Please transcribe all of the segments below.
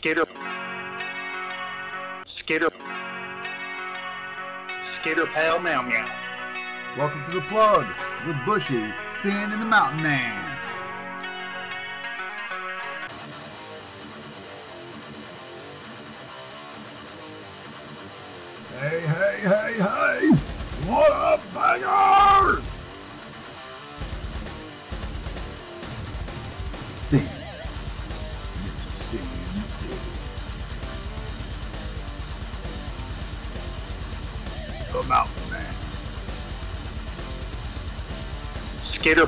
Skater. Skater. Skater pal Meow Meow. Welcome to the plug with Bushy, Sid, and the Mountain Man.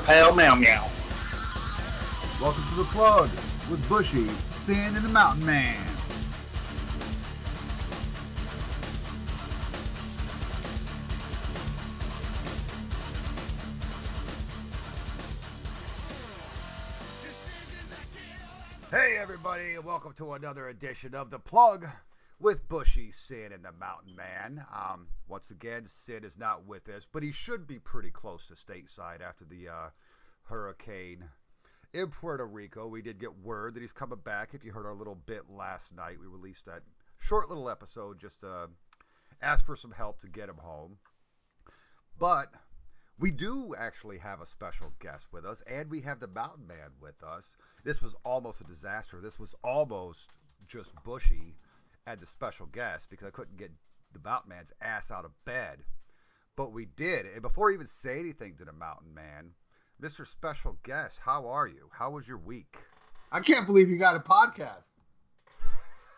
Pale Meow Meow. Welcome to the plug with Bushy, Sid, and the Mountain Man. Hey everybody, welcome to another edition of the plug with Bushy, Sid, and the Mountain Man. Um, once again, Sid is not with us, but he should be pretty close to stateside after the uh, hurricane in Puerto Rico. We did get word that he's coming back. If you heard our little bit last night, we released that short little episode just to ask for some help to get him home. But we do actually have a special guest with us, and we have the Mountain Man with us. This was almost a disaster. This was almost just Bushy and the special guest because I couldn't get the Mountain Man's ass out of bed. But we did. And before I even say anything to the Mountain Man, Mr. Special Guest, how are you? How was your week? I can't believe you got a podcast.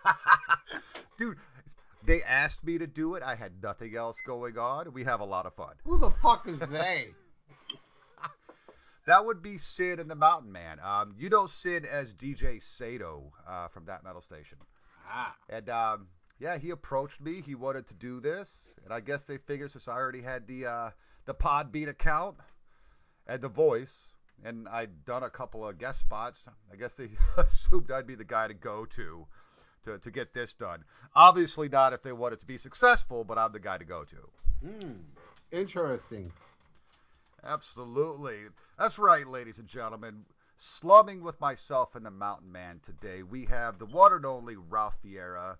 Dude, they asked me to do it. I had nothing else going on. We have a lot of fun. Who the fuck is they? That would be Sid and the Mountain Man. Um, you know Sid as DJ Sato uh, from that metal station. Ah, And um, yeah, he approached me. He wanted to do this, and I guess they figured since I already had the uh, the Podbean account and the voice, and I'd done a couple of guest spots, I guess they assumed I'd be the guy to go to to to get this done. Obviously not if they wanted to be successful, but I'm the guy to go to. hmm, interesting. Absolutely. That's right, ladies and gentlemen. Slumming with myself and the Mountain Man today, we have the one and only Ralph Viera,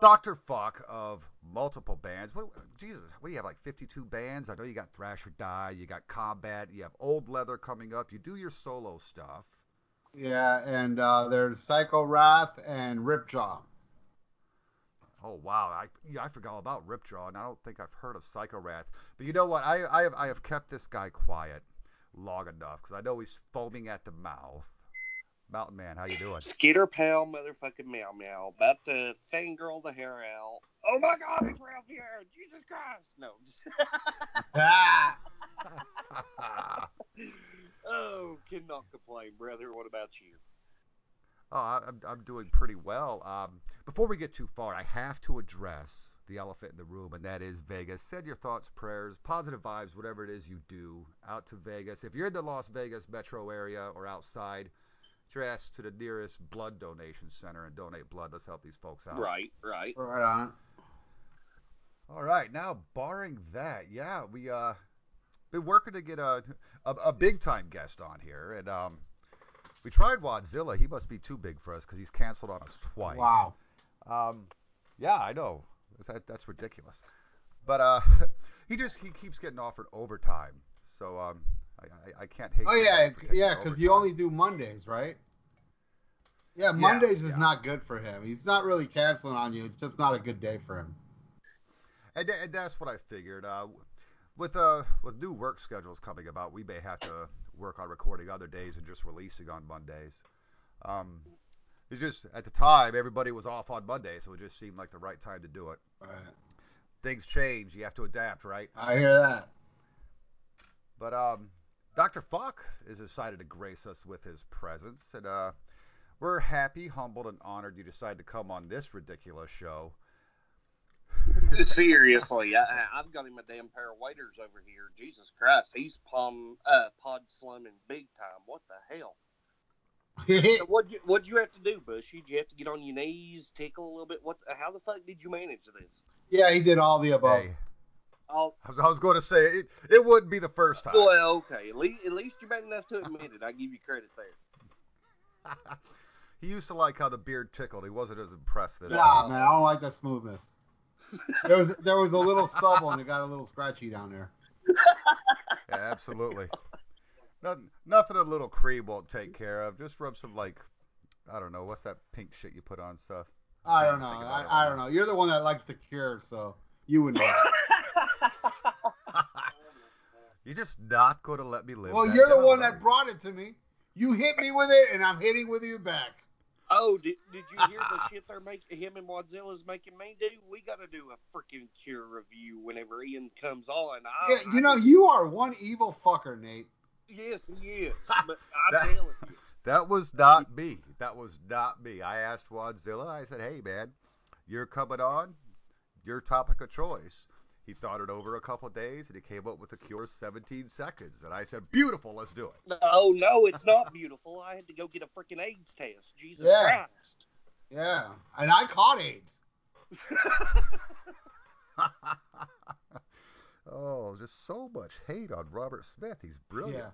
Dr. Fukk of multiple bands. What, Jesus, what do you have, like 52 bands? I know you got Thrash or Die, you got Combat, you have Old Leather coming up, you do your solo stuff. Yeah, and uh, there's Psycho Wrath and Ripjaw. Oh wow, I yeah, I forgot all about Ripjaw, and I don't think I've heard of Psycho Wrath. But you know what? I I have I have kept this guy quiet long enough because I know he's foaming at the mouth. Mountain Man, how you doing? Skeeter pal, motherfucking Meow Meow. About to fangirl the hair out. Oh my god, it's Ralph here! Jesus Christ! No. Ah, oh, cannot complain, brother. What about you? Oh, I'm, I'm doing pretty well. Um, before we get too far, I have to address the elephant in the room, and that is Vegas. Send your thoughts, prayers, positive vibes, whatever it is you do, out to Vegas. If you're in the Las Vegas metro area or outside, get your ass to the nearest blood donation center and donate blood. Let's help these folks out. Right, right. right on. All right, now barring that, yeah, we uh been working to get a a, a big time guest on here, and um we tried Wadzilla. He must be too big for us because he's canceled on us twice. Wow. Um, yeah, I know. That, that's ridiculous. But uh, he just he keeps getting offered overtime, so um, I, I, I can't hate. Oh yeah, guy for taking yeah, because you only do Mondays, right? Yeah, Mondays is yeah. not good for him. He's not really canceling on you. It's just not a good day for him. And, and that's what I figured. Uh, with uh with new work schedules coming about, we may have to work on recording other days and just releasing on Mondays. Um, it's just at the time everybody was off on Monday, so it just seemed like the right time to do it. Right. Things change, you have to adapt, right? I hear that. But um, Dr. Fukk is decided to grace us with his presence, and uh, we're happy, humbled, and honored you decided to come on this ridiculous show. Seriously, I, I- I've got him a damn pair of waiters over here. Jesus Christ, he's palm, uh, pod slumming big time. What the hell? So what what'd you have to do, Bushy? Did you have to get on your knees, tickle a little bit? What? How the fuck did you manage this? yeah, he did all the above. Hey, Oh, I was, I was going to say it, it wouldn't be the first time. well, okay. At least, at least you're bad enough to admit it. I give you credit there. He used to like how the beard tickled. He wasn't as impressed this Nah, time. man, I don't like that smoothness. There was there was a little stubble and it got a little scratchy down there. Yeah, absolutely. Nothing, nothing a little cream won't take care of. Just rub some like, I don't know, what's that pink shit you put on stuff? I don't know. think I, I don't know. You're the one that likes the cure, so you would know. You're just not going to let me live. well, that you're the one that brought it to me. You hit me with it, and I'm hitting with you back. Oh, did, did you hear the shit they're making? Him and Wadzilla's making me do. We got to do a freaking cure review whenever Ian comes on. I, Yeah, you know, you are one evil fucker, Nate. Yes, he is. But That- I'm telling you. That was not me. That was not me. I asked Wadzilla. I said, "Hey, man, you're coming on. Your topic of choice." He thought it over a couple of days and he came up with a cure 17 seconds. And I said, "Beautiful, let's do it." No, no, it's not beautiful. I had to go get a freaking AIDS test. Jesus Yeah. Christ. Yeah, and I caught AIDS. oh, just so much hate on Robert Smith. He's brilliant. Yeah,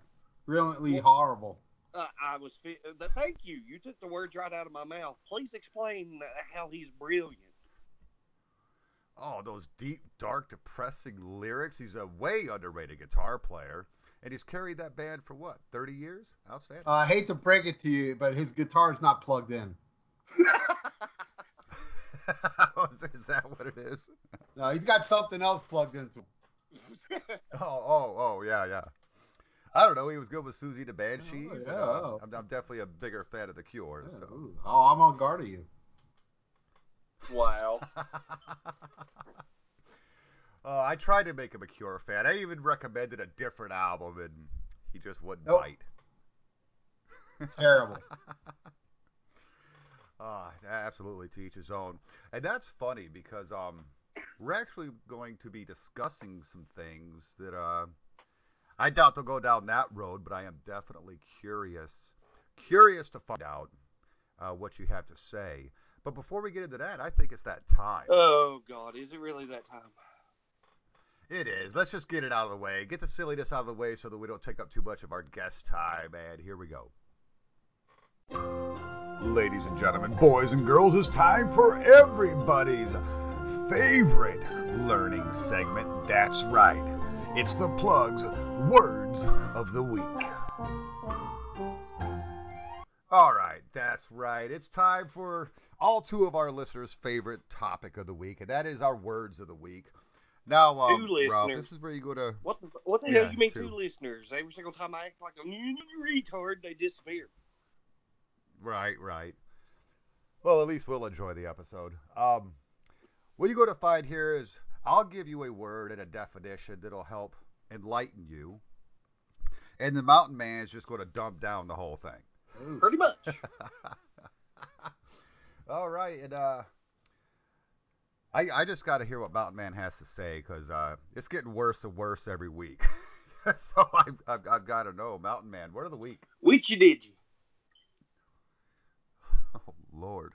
brilliantly horrible. Uh, I was. Fi- uh, thank you. You took the words right out of my mouth. Please explain uh, how he's brilliant. Oh, those deep, dark, depressing lyrics. He's a way underrated guitar player. And he's carried that band for what, 30 years? Outstanding. Uh, I hate to break it to you, but his guitar's not plugged in. is that what it is? No, he's got something else plugged into. him. Oh, oh, oh, yeah, yeah. I don't know. He was good with Siouxsie the Banshees. Oh, yeah. uh, I'm, I'm definitely a bigger fan of the Cure. Yeah, So. ooh. Oh, I'm on guard of you. wow. Uh, I tried to make him a Cure fan. I even recommended a different album, and he just wouldn't Nope. bite. Terrible. Ah, absolutely to each his own. And that's funny because um, we're actually going to be discussing some things that uh, I doubt they'll go down that road, but I am definitely curious, curious to find out uh, what you have to say. But before we get into that, I think it's that time. Oh God, is it really that time? It is. Let's just get it out of the way. Get the silliness out of the way so that we don't take up too much of our guest time. And here we go. Ladies and gentlemen, boys and girls, it's time for everybody's favorite learning segment. That's right. It's the Plug's Words of the Week. All right, that's right. It's time for all two of our listeners' favorite topic of the week, and that is our words of the week. Now, um, Two Ralph, listeners. this is where you go to. What the what the Yeah, hell you mean two. two listeners? Every single time I act like a retard, they disappear. Right, right. Well, at least we'll enjoy the episode. Um, what you go to find here is I'll give you a word and a definition that'll help enlighten you, and the Mountain Man is just going to dump down the whole thing. Ooh. Pretty much. All right, and uh, I I just got to hear what Mountain Man has to say because uh, it's getting worse and worse every week. so I've, I've, I've got to know, Mountain Man, word of the week. Which you did you? Oh Lord,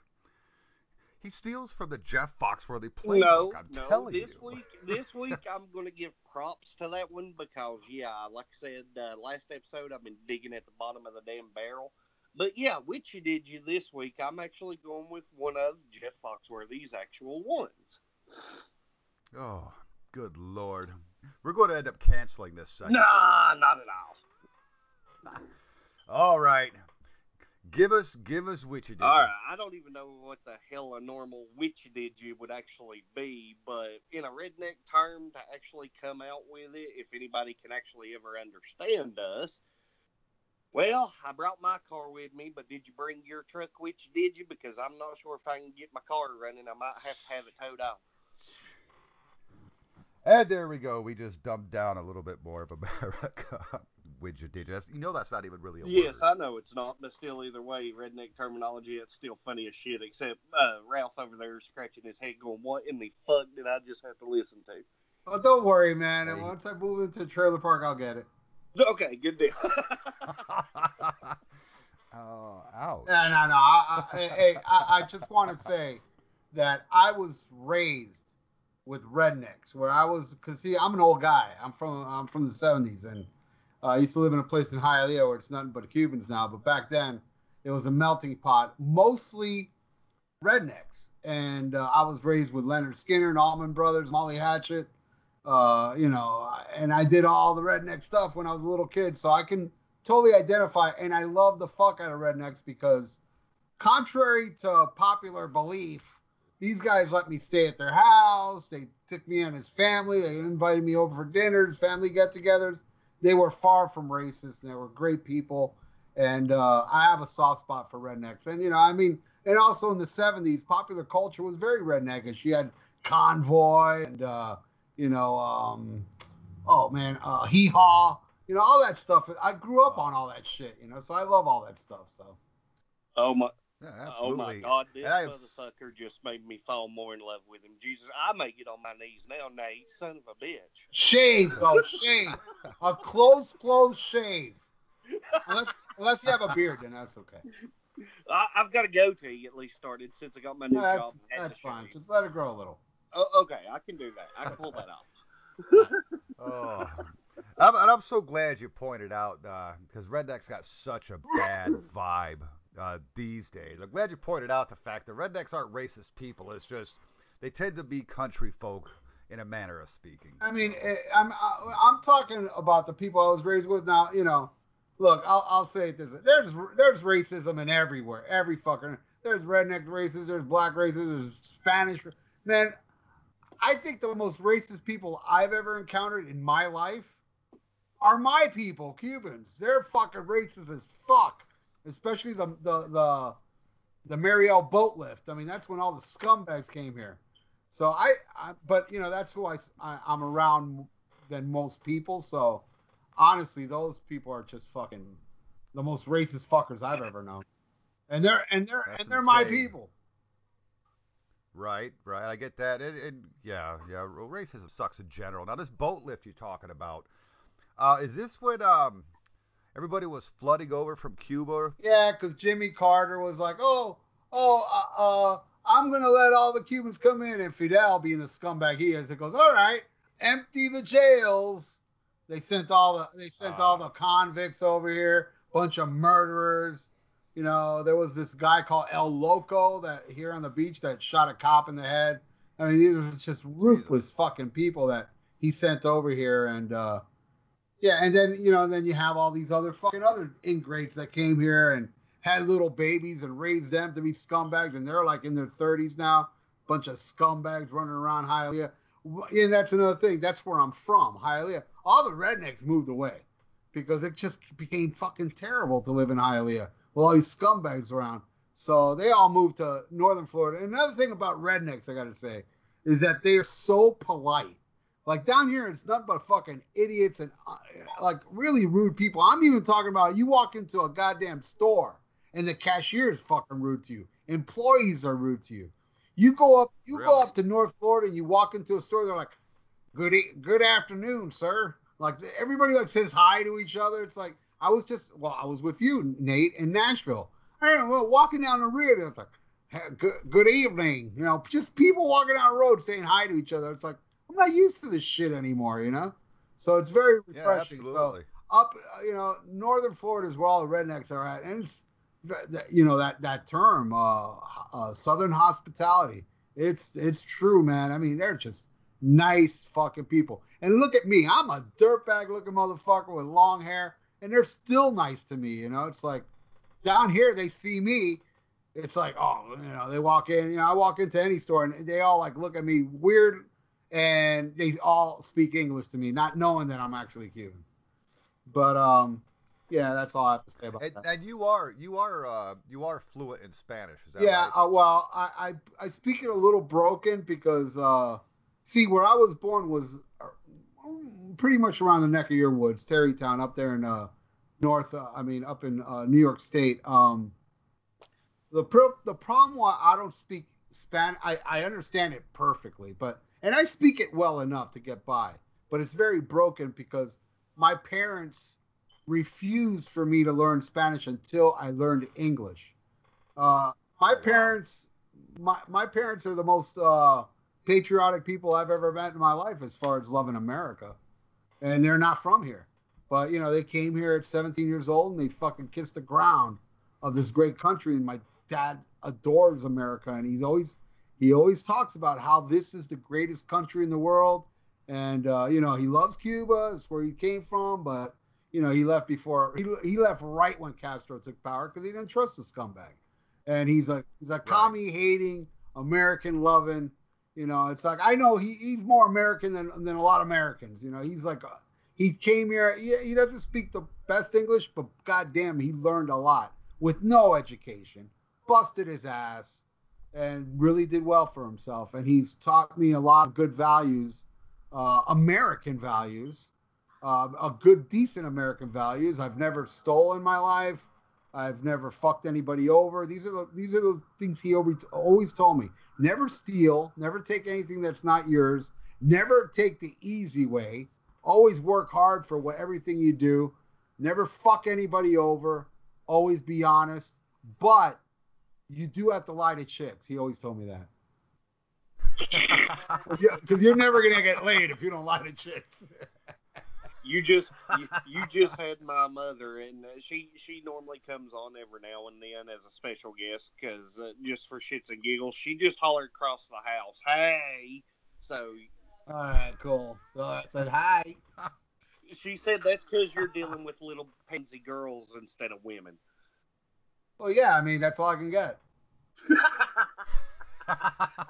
he steals from the Jeff Foxworthy playbook. No, I'm no. telling This you. week, this week I'm gonna give props to that one because yeah, like I said uh, last episode, I've been digging at the bottom of the damn barrel. But yeah, which you did you this week? I'm actually going with one of Jeff Foxworthy's actual ones. Oh, good Lord, we're going to end up canceling this segment. Nah, not at all. All right, give us give us which you did. All right, I don't even know what the hell a normal witch did you would actually be, but in a redneck term to actually come out with it, if anybody can actually ever understand us. Well, I brought my car with me, but did you bring your truck with you, did you? Because I'm not sure if I can get my car running. I might have to have it towed off. And there we go. We just dumbed down a little bit more of America. Widget did you? That's- You know that's not even really a Yes, word. I know it's not, but still, either way, redneck terminology, it's still funny as shit, except uh, Ralph over there scratching his head going, what in the fuck did I just have to listen to? Oh, don't worry, man. And once I move into a trailer park, I'll get it. Okay, good deal. oh, ouch. No, no, no. I, I, hey, I, I just want to say that I was raised with rednecks, where I was, cause see, I'm an old guy. I'm from, I'm from the '70s, and I used to live in a place in Hialeah where it's nothing but Cubans now. But back then, it was a melting pot, mostly rednecks. And uh, I was raised with Lynyrd Skynyrd and Allman Brothers, Molly Hatchet, uh, you know, and I did all the redneck stuff when I was a little kid, so I can totally identify. And I love the fuck out of rednecks because, contrary to popular belief, these guys let me stay at their house. They took me in as family. They invited me over for dinners, family get-togethers. They were far from racist. They were great people, and uh, I have a soft spot for rednecks. And you know, I mean, and also in the '70s, popular culture was very redneckish. You had Convoy and uh, you know, um, oh man, uh, Hee Haw, you know, all that stuff. I grew up on all that shit, you know, so I love all that stuff. So. Oh my. Yeah, uh, Oh my. God! This And I have- motherfucker just made me fall more in love with him. Jesus, I may get on my knees now, Nate, son of a bitch. Shave, though, shave. A close, close shave. Unless, unless you have a beard, then that's okay. I, I've got a goatee at least started since I got my new That's, job. and that's fine. Just let it grow a little. Oh, okay, I can do that. I can pull that off. Oh. I'm, and I'm so glad you pointed out uh, because Redneck's got such a bad vibe uh, these days. I'm glad you pointed out the fact that rednecks aren't racist people. It's just they tend to be country folk in a manner of speaking. I mean, eh, I'm I'm talking about the people I was raised with. Now, you know, look, I'll I'll say it this: way. there's there's racism in everywhere, every fucking. There's redneck races, there's black races, there's Spanish. Man, I think the most racist people I've ever encountered in my life are my people, Cubans. They're fucking racist as fuck, especially the the the the Mariel boat lift. I mean, that's when all the scumbags came here. So I, I but you know, that's who I, I I'm around than most people. So honestly, those people are just fucking the most racist fuckers I've ever known. And they're and they're That's and they're my people. Right, right. I get that. And, and yeah, yeah. well, Racism sucks in general. Now, this boat lift you're talking about, uh, is this when um everybody was flooding over from Cuba? Yeah, because Jimmy Carter was like, oh, oh, uh, uh, I'm gonna let all the Cubans come in, and Fidel, being the scumbag he is, it goes, all right, empty the jails. They sent all the they sent all the convicts over here, bunch of murderers. You know, there was this guy called El Loco that here on the beach that shot a cop in the head. I mean, these were just ruthless fucking people that he sent over here, and uh, yeah, and then you know, then you have all these other fucking other ingrates that came here and had little babies and raised them to be scumbags, and they're like in their 30s now, bunch of scumbags running around Hialeah. And that's another thing. That's where I'm from, Hialeah. All the rednecks moved away because it just became fucking terrible to live in Hialeah with all these scumbags around. So they all moved to northern Florida. Another thing about rednecks, I gotta say, is that they are so polite. Like down here, it's nothing but fucking idiots and uh, like really rude people. I'm even talking about you walk into a goddamn store and the cashier is fucking rude to you. Employees are rude to you. You go up, you go up to North Florida and you walk into a store, they're like, "Good, e- good afternoon, sir." Like everybody like says hi to each other. It's like I was just, well, I was with you, Nate, in Nashville. I know, walking down the rear, it's like, "Hey, good, good evening. You know, just people walking down the road saying hi to each other. It's like I'm not used to this shit anymore, you know. So it's very refreshing. Yeah, absolutely. So up, uh, you know, northern Florida is where all the rednecks are at, and it's, you know, that that term, uh, uh, southern hospitality. It's it's true, man. I mean, they're just nice fucking people. And look at me, I'm a dirtbag looking motherfucker with long hair, and they're still nice to me. You know, it's like down here they see me, it's like, oh, you know, they walk in, you know, I walk into any store and they all like look at me weird, and they all speak English to me, not knowing that I'm actually Cuban. But um, yeah, that's all I have to say about And, that. and you are you are uh you are fluent in Spanish, is that Yeah, right? uh, well, I, I I speak it a little broken because uh, see, where I was born was uh, pretty much around the neck of your woods, Tarrytown, up there in uh, north. Uh, I mean, up in uh, New York State. Um, the pro- the problem why I don't speak Spanish, I I understand it perfectly, but and I speak it well enough to get by, but it's very broken because my parents refused for me to learn Spanish until I learned English. Uh, my parents, my my parents are the most uh, patriotic people I've ever met in my life as far as loving America, and they're not from here, but you know they came here at 17 years old and they fucking kissed the ground of this great country, and my dad adores America, and he's always he always talks about how this is the greatest country in the world, and uh, you know he loves Cuba, it's where he came from, but you know he left before he he left right when Castro took power because he didn't trust the scumbag, and he's a he's a right. commie hating, American loving. You know, it's like I know he, he's more American than than a lot of Americans. You know, he's like a, he came here. He, he doesn't speak the best English, but goddamn, he learned a lot with no education, busted his ass, and really did well for himself. And he's taught me a lot of good values, uh, American values, uh, a good, decent American values. I've never stolen my life. I've never fucked anybody over. These are the, these are the things he always always told me. Never steal. Never take anything that's not yours. Never take the easy way. Always work hard for what everything you do. Never fuck anybody over. Always be honest. But you do have to lie to chicks. He always told me that. Because you're never gonna get laid if you don't lie to chicks. you just you, you, just had my mother, and uh, she she normally comes on every now and then as a special guest because uh, just for shits and giggles, she just hollered across the house, "Hey!" So. All right, cool. So I said hi. she said that's because you're dealing with little pansy girls instead of women. Well, yeah, I mean that's all I can get.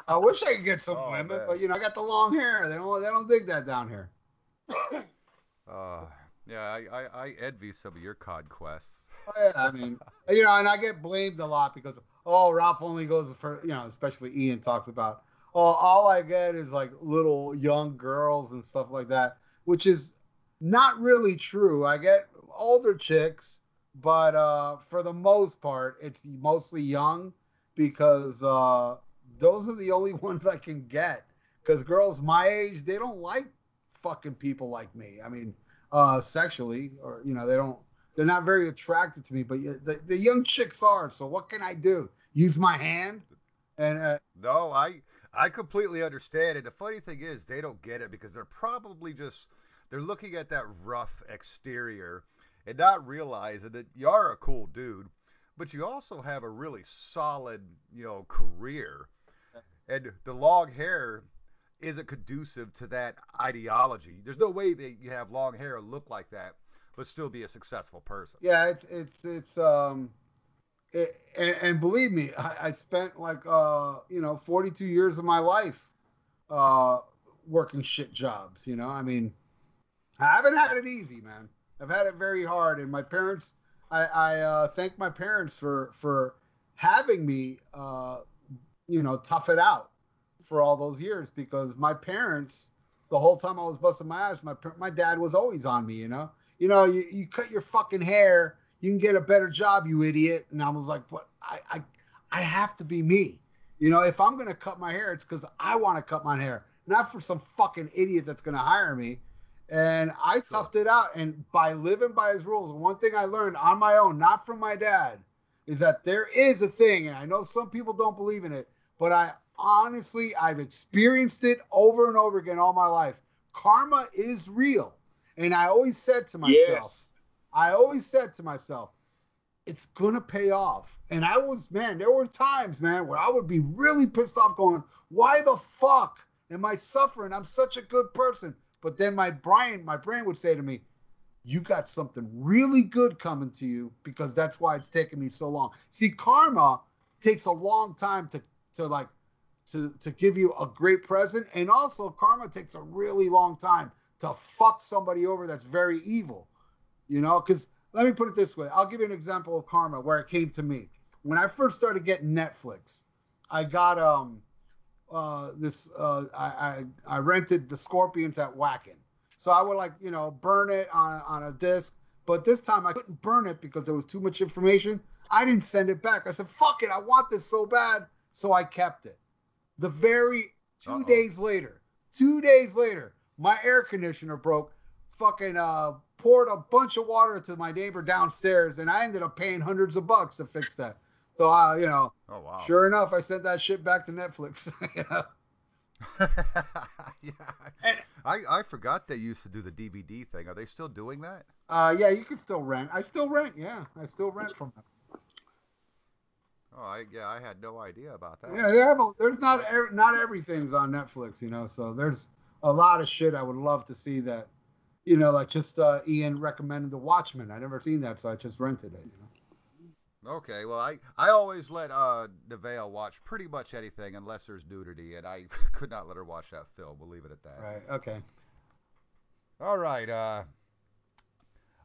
I wish I could get some oh, women, man. but you know I got the long hair. They don't they don't dig that down here. uh, yeah, I, I, I envy some of your cod quests. Oh, yeah, I mean, you know, and I get blamed a lot because oh Ralph only goes for you know, especially Ian talks about oh all I get is like little young girls and stuff like that, which is not really true. I get older chicks but uh, for the most part, it's mostly young because uh, those are the only ones I can get. Because girls my age, they don't like fucking people like me. I mean, uh, sexually, or you know, they don't. They're not very attracted to me. But the, the young chicks are. So what can I do? Use my hand? And uh, no, I I completely understand it. The funny thing is, they don't get it because they're probably just they're looking at that rough exterior and not realizing that you are a cool dude, but you also have a really solid, you know, career. And the long hair isn't conducive to that ideology. There's no way that you have long hair and look like that, but still be a successful person. Yeah, it's it's it's um, it, and, and, believe me, I, I spent like uh, you know, 42 years of my life uh, working shit jobs. You know, I mean, I haven't had it easy, man. I've had it very hard, and my parents. I, I uh, thank my parents for for having me, uh, you know, tough it out for all those years because my parents, the whole time I was busting my ass, my my dad was always on me. You know, you know, you, you cut your fucking hair, you can get a better job, you idiot. And I was like, but I I I have to be me. You know, if I'm gonna cut my hair, it's because I want to cut my hair, not for some fucking idiot that's gonna hire me. And I toughed it out. And by living by his rules, one thing I learned on my own, not from my dad, is that there is a thing, and I know some people don't believe in it, but I honestly, I've experienced it over and over again all my life. Karma is real. And I always said to myself, yes. I always said to myself, it's gonna pay off. And I was, man, there were times, man, where I would be really pissed off, going, why the fuck am I suffering? I'm such a good person. But then my brain, my brain would say to me, "You got something really good coming to you because that's why it's taking me so long." See, karma takes a long time to to like to to give you a great present, and also karma takes a really long time to fuck somebody over that's very evil. You know, because let me put it this way. I'll give you an example of karma where it came to me. When I first started getting Netflix, I got um uh, this uh, I, I, I rented the Scorpions at Wacken. So I would like you know burn it on on a disc, but this time I couldn't burn it because there was too much information. I didn't send it back. I said fuck it, I want this so bad, so I kept it. The very 2 Uh-oh. days later, two days later, my air conditioner broke. Fucking uh, poured a bunch of water to my neighbor downstairs, and I ended up paying hundreds of bucks to fix that. So I, you know, oh, wow. sure enough, I sent that shit back to Netflix. yeah. And, I, I forgot they used to do the DVD thing. Are they still doing that? Uh, yeah, you can still rent. I still rent. Yeah, I still rent from them. Oh, I, yeah, I had no idea about that. Yeah, they have a, there's not not everything's on Netflix, you know. So there's a lot of shit I would love to see that, you know, like just uh, Ian recommended The Watchmen. I never seen that, so I just rented it. You know. Okay, well, I, I always let uh, Nevaeh watch pretty much anything unless there's nudity, and I could not let her watch that film. We'll leave it at that. Right. Okay. All right. Uh,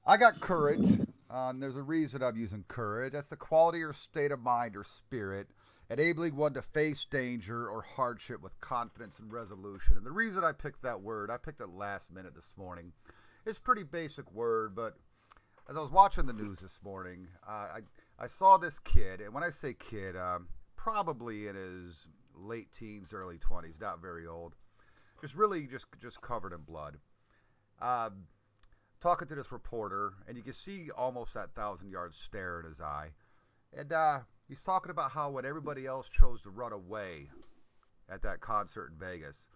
I got courage. Um, there's a reason I'm using courage. That's the quality or state of mind or spirit, enabling one to face danger or hardship with confidence and resolution. And the reason I picked that word, I picked it last minute this morning. It's a pretty basic word, but as I was watching the news this morning, uh, I I saw this kid, and when I say kid, um, probably in his late teens, early 20s, not very old, just really just just covered in blood. Um, talking to this reporter, and you can see almost that thousand yard stare in his eye. And uh, he's talking about how when everybody else chose to run away at that concert in Vegas,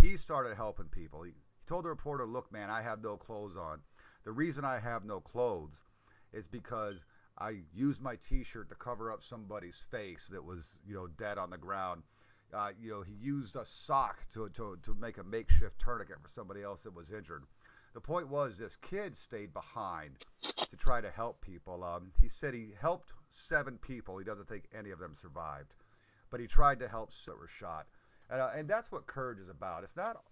he started helping people. He, he told the reporter, "Look, man, I have no clothes on. The reason I have no clothes is because I used my T-shirt to cover up somebody's face that was, you know, dead on the ground." Uh, you know, he used a sock to, to, to make a makeshift tourniquet for somebody else that was injured. The point was this kid stayed behind to try to help people. Um, he said he helped seven people. He doesn't think any of them survived, but he tried to help that were shot. And, uh, and that's what courage is about. It's not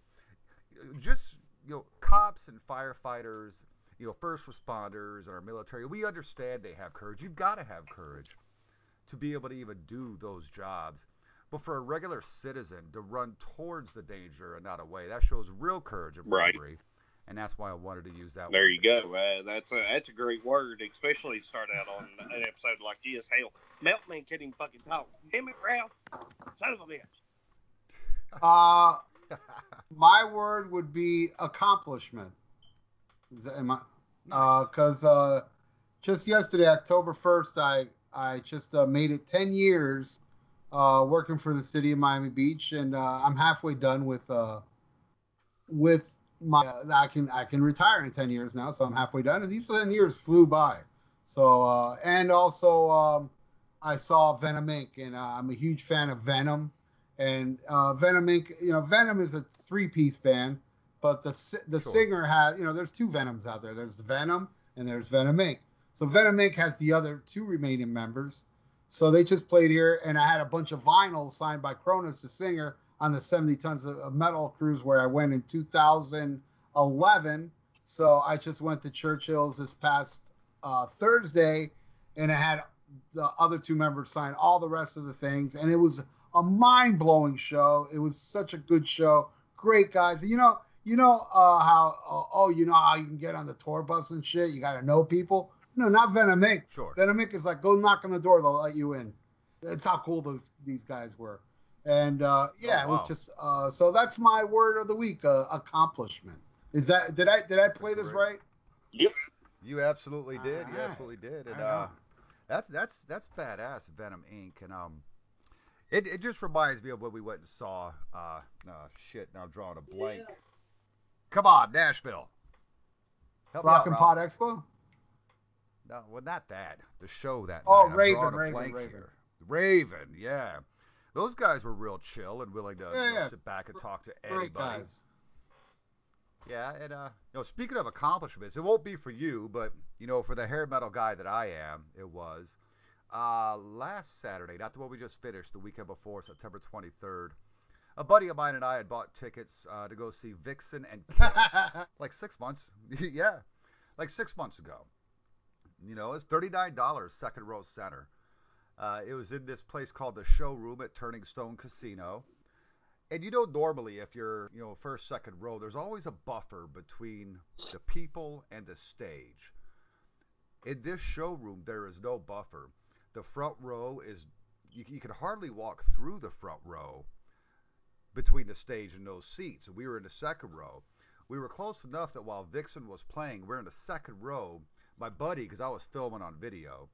just you know cops and firefighters, you know first responders and our military. We understand they have courage. You've got to have courage to be able to even do those jobs. But for a regular citizen to run towards the danger and not away, that shows real courage and bravery. Right. And that's why I wanted to use that. There word. you go. Uh, that's a that's a great word, especially to start out on an episode like this. Hell, Meltman can't even fucking talk. Damn it, Ralph. Son of a bitch. Uh, my word would be accomplishment. Am I? Because nice. uh, uh, just yesterday, October first, I I just uh, made it ten years uh, working for the city of Miami Beach, and uh, I'm halfway done with uh, with my. I can I can retire in ten years now, so I'm halfway done, and these ten years flew by. So uh, and also um, I saw Venom Inc. and uh, I'm a huge fan of Venom, and uh, Venom Inc. You know Venom is a three piece band, but the the sure. singer has you know there's two Venoms out there. There's Venom and there's Venom Inc. So Venom Inc. has the other two remaining members. So they just played here, and I had a bunch of vinyls signed by Cronos, the singer, on the 70 tons of metal cruise where I went in 2011. So I just went to Churchill's this past uh, Thursday, and I had the other two members sign all the rest of the things, and it was a mind blowing show. It was such a good show. Great guys. You know, you know uh, how uh, oh, you know how you can get on the tour bus and shit. You got to know people. No, not Venom Inc. Sure. Venom Inc. is like go knock on the door, they'll let you in. That's how cool those these guys were. And uh, yeah, oh, wow. it was just uh, so that's my word of the week, uh, accomplishment. Is that did I did I play this right? Yep. You absolutely did. Right. You absolutely did. And uh, that's that's that's badass, Venom Inc. And um, it it just reminds me of when we went and saw uh, uh shit. Now I'm drawing a blank. Yeah. Come on, Nashville. Help Rock and Pod Expo. No, well, not that. The show that. Oh, night. Raven, Raven, Raven. Here. Raven, yeah. Those guys were real chill and willing to yeah, yeah. sit back and talk to anybody. guys. Yeah, and uh, you know, speaking of accomplishments, it won't be for you, but you know, for the hair metal guy that I am, it was. Uh, last Saturday, not the one we just finished, the weekend before, September 23rd, a buddy of mine and I had bought tickets uh, to go see Vixen and Kix, like six months, yeah, like six months ago. You know, it's $39 second row center. Uh, it was in this place called the Showroom at Turning Stone Casino. And you know, normally if you're, you know, first, second row, there's always a buffer between the people and the stage. In this showroom, there is no buffer. The front row is, you, you can hardly walk through the front row between the stage and those seats. We were in the second row. We were close enough that while Vixen was playing, we're in the second row my buddy, because I was filming on video,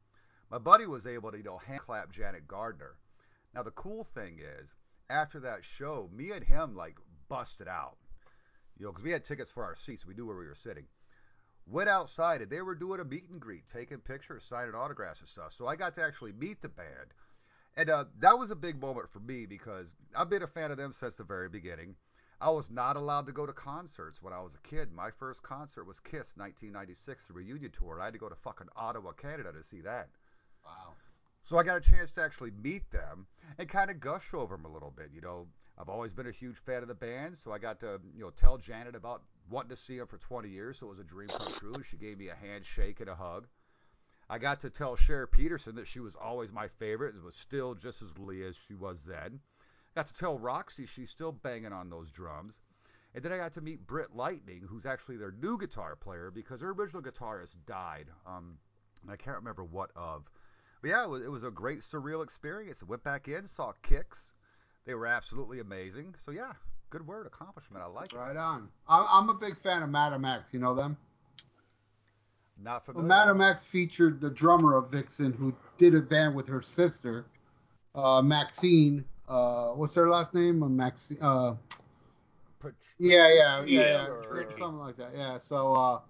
my buddy was able to, you know, hand clap Janet Gardner. Now the cool thing is, after that show, me and him like busted out, you know, because we had tickets for our seats, we knew where we were sitting. Went outside and they were doing a meet and greet, taking pictures, signing autographs and stuff. So I got to actually meet the band. And uh, that was a big moment for me because I've been a fan of them since the very beginning. I was not allowed to go to concerts when I was a kid. My first concert was Kiss 1996, the reunion tour. I had to go to fucking Ottawa, Canada to see that. Wow. So I got a chance to actually meet them and kind of gush over them a little bit. You know, I've always been a huge fan of the band, so I got to you know tell Janet about wanting to see them for 20 years, so it was a dream come true. She gave me a handshake and a hug. I got to tell Share Pedersen that she was always my favorite and was still just as Lee as she was then. I Got to tell Roxy she's still banging on those drums. And then I got to meet Britt Lightning, who's actually their new guitar player because her original guitarist died. Um, I can't remember what of. But yeah, it was, it was a great surreal experience. I went back in, saw Kix. They were absolutely amazing. So yeah, good word, accomplishment. I like it. Right on. I'm, I'm a big fan of Madame X. You know them? Not Well, familiar. Madame X featured the drummer of Vixen, who did a band with her sister, uh, Maxine. Uh, what's her last name? Uh, Maxine. Uh, Pat- yeah, yeah, yeah, Yeah, or- something like that. Yeah. So uh,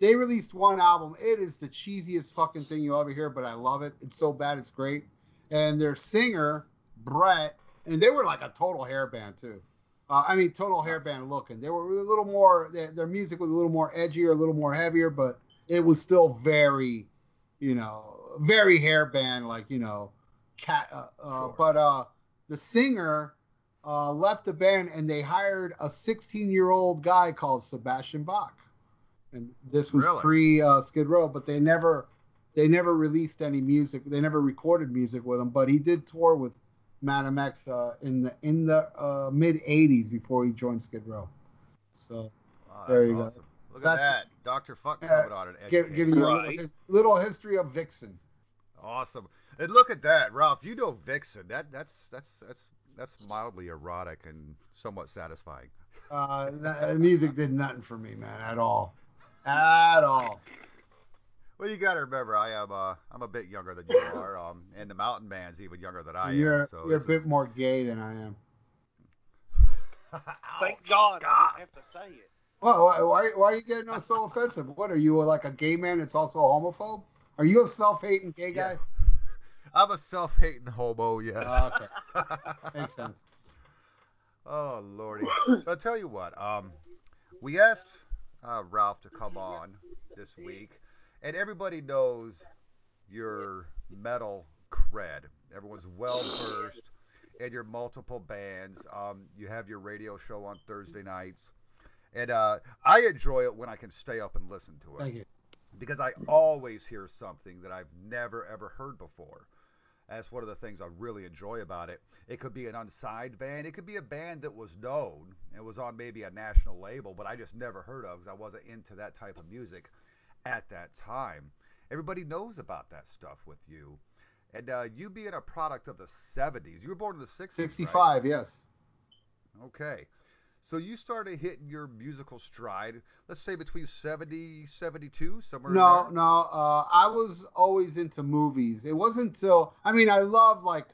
they released one album. It is the cheesiest fucking thing you'll ever hear, but I love it. It's so bad, it's great. And their singer Brett, and they were like a total hair band too. Uh, I mean, total hair band looking. They were a little more. Their, their music was a little more edgier, a little more heavier, but it was still very, you know, very hair band, like you know, cat. Uh, uh, Sure. But uh, the singer uh, left the band, and they hired a 16-year-old guy called Sebastian Bach, and this was Really? pre uh, Skid Row. But they never, they never released any music. They never recorded music with him. But he did tour with Madame X uh, in the in the uh, mid 80s before he joined Skid Row. So Wow, There you go. Awesome. Look at that. Dr. Fukk Yeah, coming on and give, giving you a little, little history of Vixen. Awesome. And look at that, Ralph. You know Vixen. That that's that's that's that's mildly erotic and somewhat satisfying. Uh, the music did nothing for me, man, at all, at all. Well, you got to remember, I am uh, I'm a bit younger than you are, um, and the Mountain Man's even younger than I And you're am. So you're a bit is- more gay than I am. Thank Ouch, God, I have to say it. Well, why, why, why are you getting so offensive? What are you like a gay man that's also a homophobe? Are you a self-hating gay guy? Yeah. I'm a self-hating homo. Yes. Uh, okay, makes sense. Oh lordy! but I'll tell you what. Um, we asked uh, Ralph to come on this week, and everybody knows your metal cred. Everyone's well versed in your multiple bands. Um, you have your radio show on Thursday nights, and uh, I enjoy it when I can stay up and listen to it Thank you. because I always hear something that I've never ever heard before. That's one of the things I really enjoy about it. It could be an unsigned band. It could be a band that was known and was on maybe a national label, but I just never heard of because I wasn't into that type of music at that time. Everybody knows about that stuff with you. And uh, you being a product of the 70s, you were born in the 60s. right? 65, yes. Okay. So you started hitting your musical stride, let's say between 70, 72, somewhere No, there? no. Uh, I was always into movies. It wasn't until I mean, I love like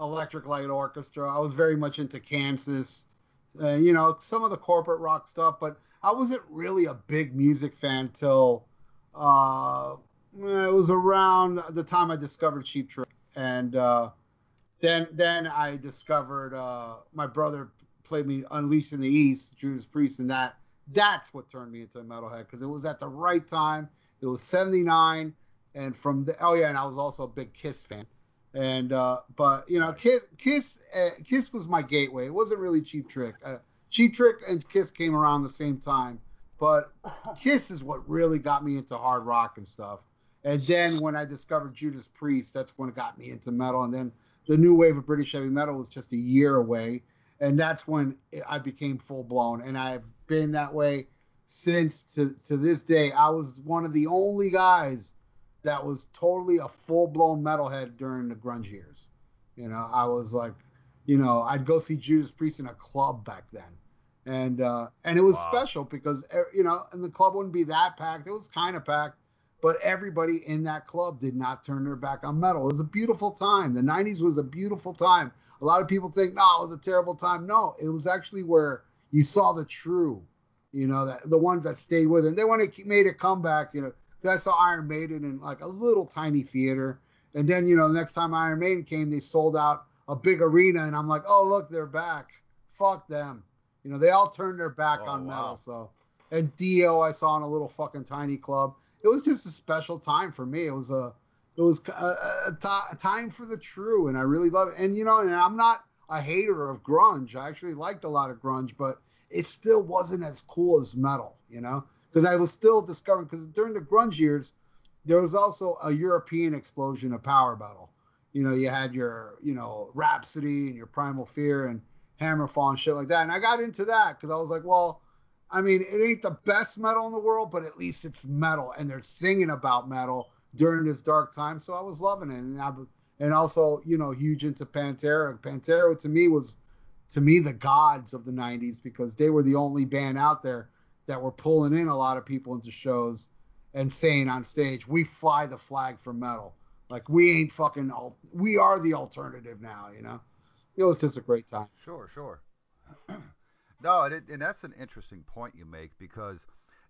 Electric Light Orchestra. I was very much into Kansas. Uh, you know, some of the corporate rock stuff, but I wasn't really a big music fan till uh, it was around the time I discovered Cheap Trick, and uh, then then I discovered uh, my brother played me Unleashed in the East, Judas Priest, and that that's what turned me into a metalhead because it was at the right time. It was '79, and from the oh yeah, and I was also a big Kiss fan. And uh, but you know, Kiss Kiss uh, Kiss was my gateway. It wasn't really Cheap Trick. Uh, Cheap Trick and Kiss came around the same time, but Kiss is what really got me into hard rock and stuff. And then when I discovered Judas Priest, that's when it got me into metal. And then the new wave of British heavy metal was just a year away, and that's when I became full blown. And I've been that way since to to this day. I was one of the only guys that was totally a full blown metalhead during the grunge years. You know, I was like, you know, I'd go see Judas Priest in a club back then. And uh, and it was Wow. special because eh, you know, and the club wouldn't be that packed. It was kind of packed, but everybody in that club did not turn their back on metal. It was a beautiful time. The 90s was a beautiful time. A lot of people think, no, it was a terrible time. No, it was actually where you saw the true, you know, that the ones that stayed with it. And then when it made a comeback, you know, I saw Iron Maiden in like a little tiny theater, And then you know, the next time Iron Maiden came, they sold out a big arena, and I'm like, oh look, they're back. Fuck them. You know, they all turned their back Oh, on wow. metal. So, and Dio, I saw in a little fucking tiny club. It was just a special time for me. It was a, it was a, a, a time for the true, and I really love it. And you know, and I'm not a hater of grunge. I actually liked a lot of grunge, but it still wasn't as cool as metal. You know, because I was still discovering. Because during the grunge years, there was also a European explosion of power metal. You know, you had your, you know, Rhapsody and your Primal Fear and Hammerfall and shit like that. And I got into that because I was like, well, I mean, it ain't the best metal in the world, but at least it's metal, and they're singing about metal during this dark time. So I was loving it, and I, and also, you know, huge into Pantera. Pantera to me was, to me, the gods of the '90s because they were the only band out there that were pulling in a lot of people into shows and saying on stage, "We fly the flag for metal." Like we ain't fucking. Al- we are the alternative now. You know. It was just a great time. Sure, sure. no, and, it, and that's an interesting point you make because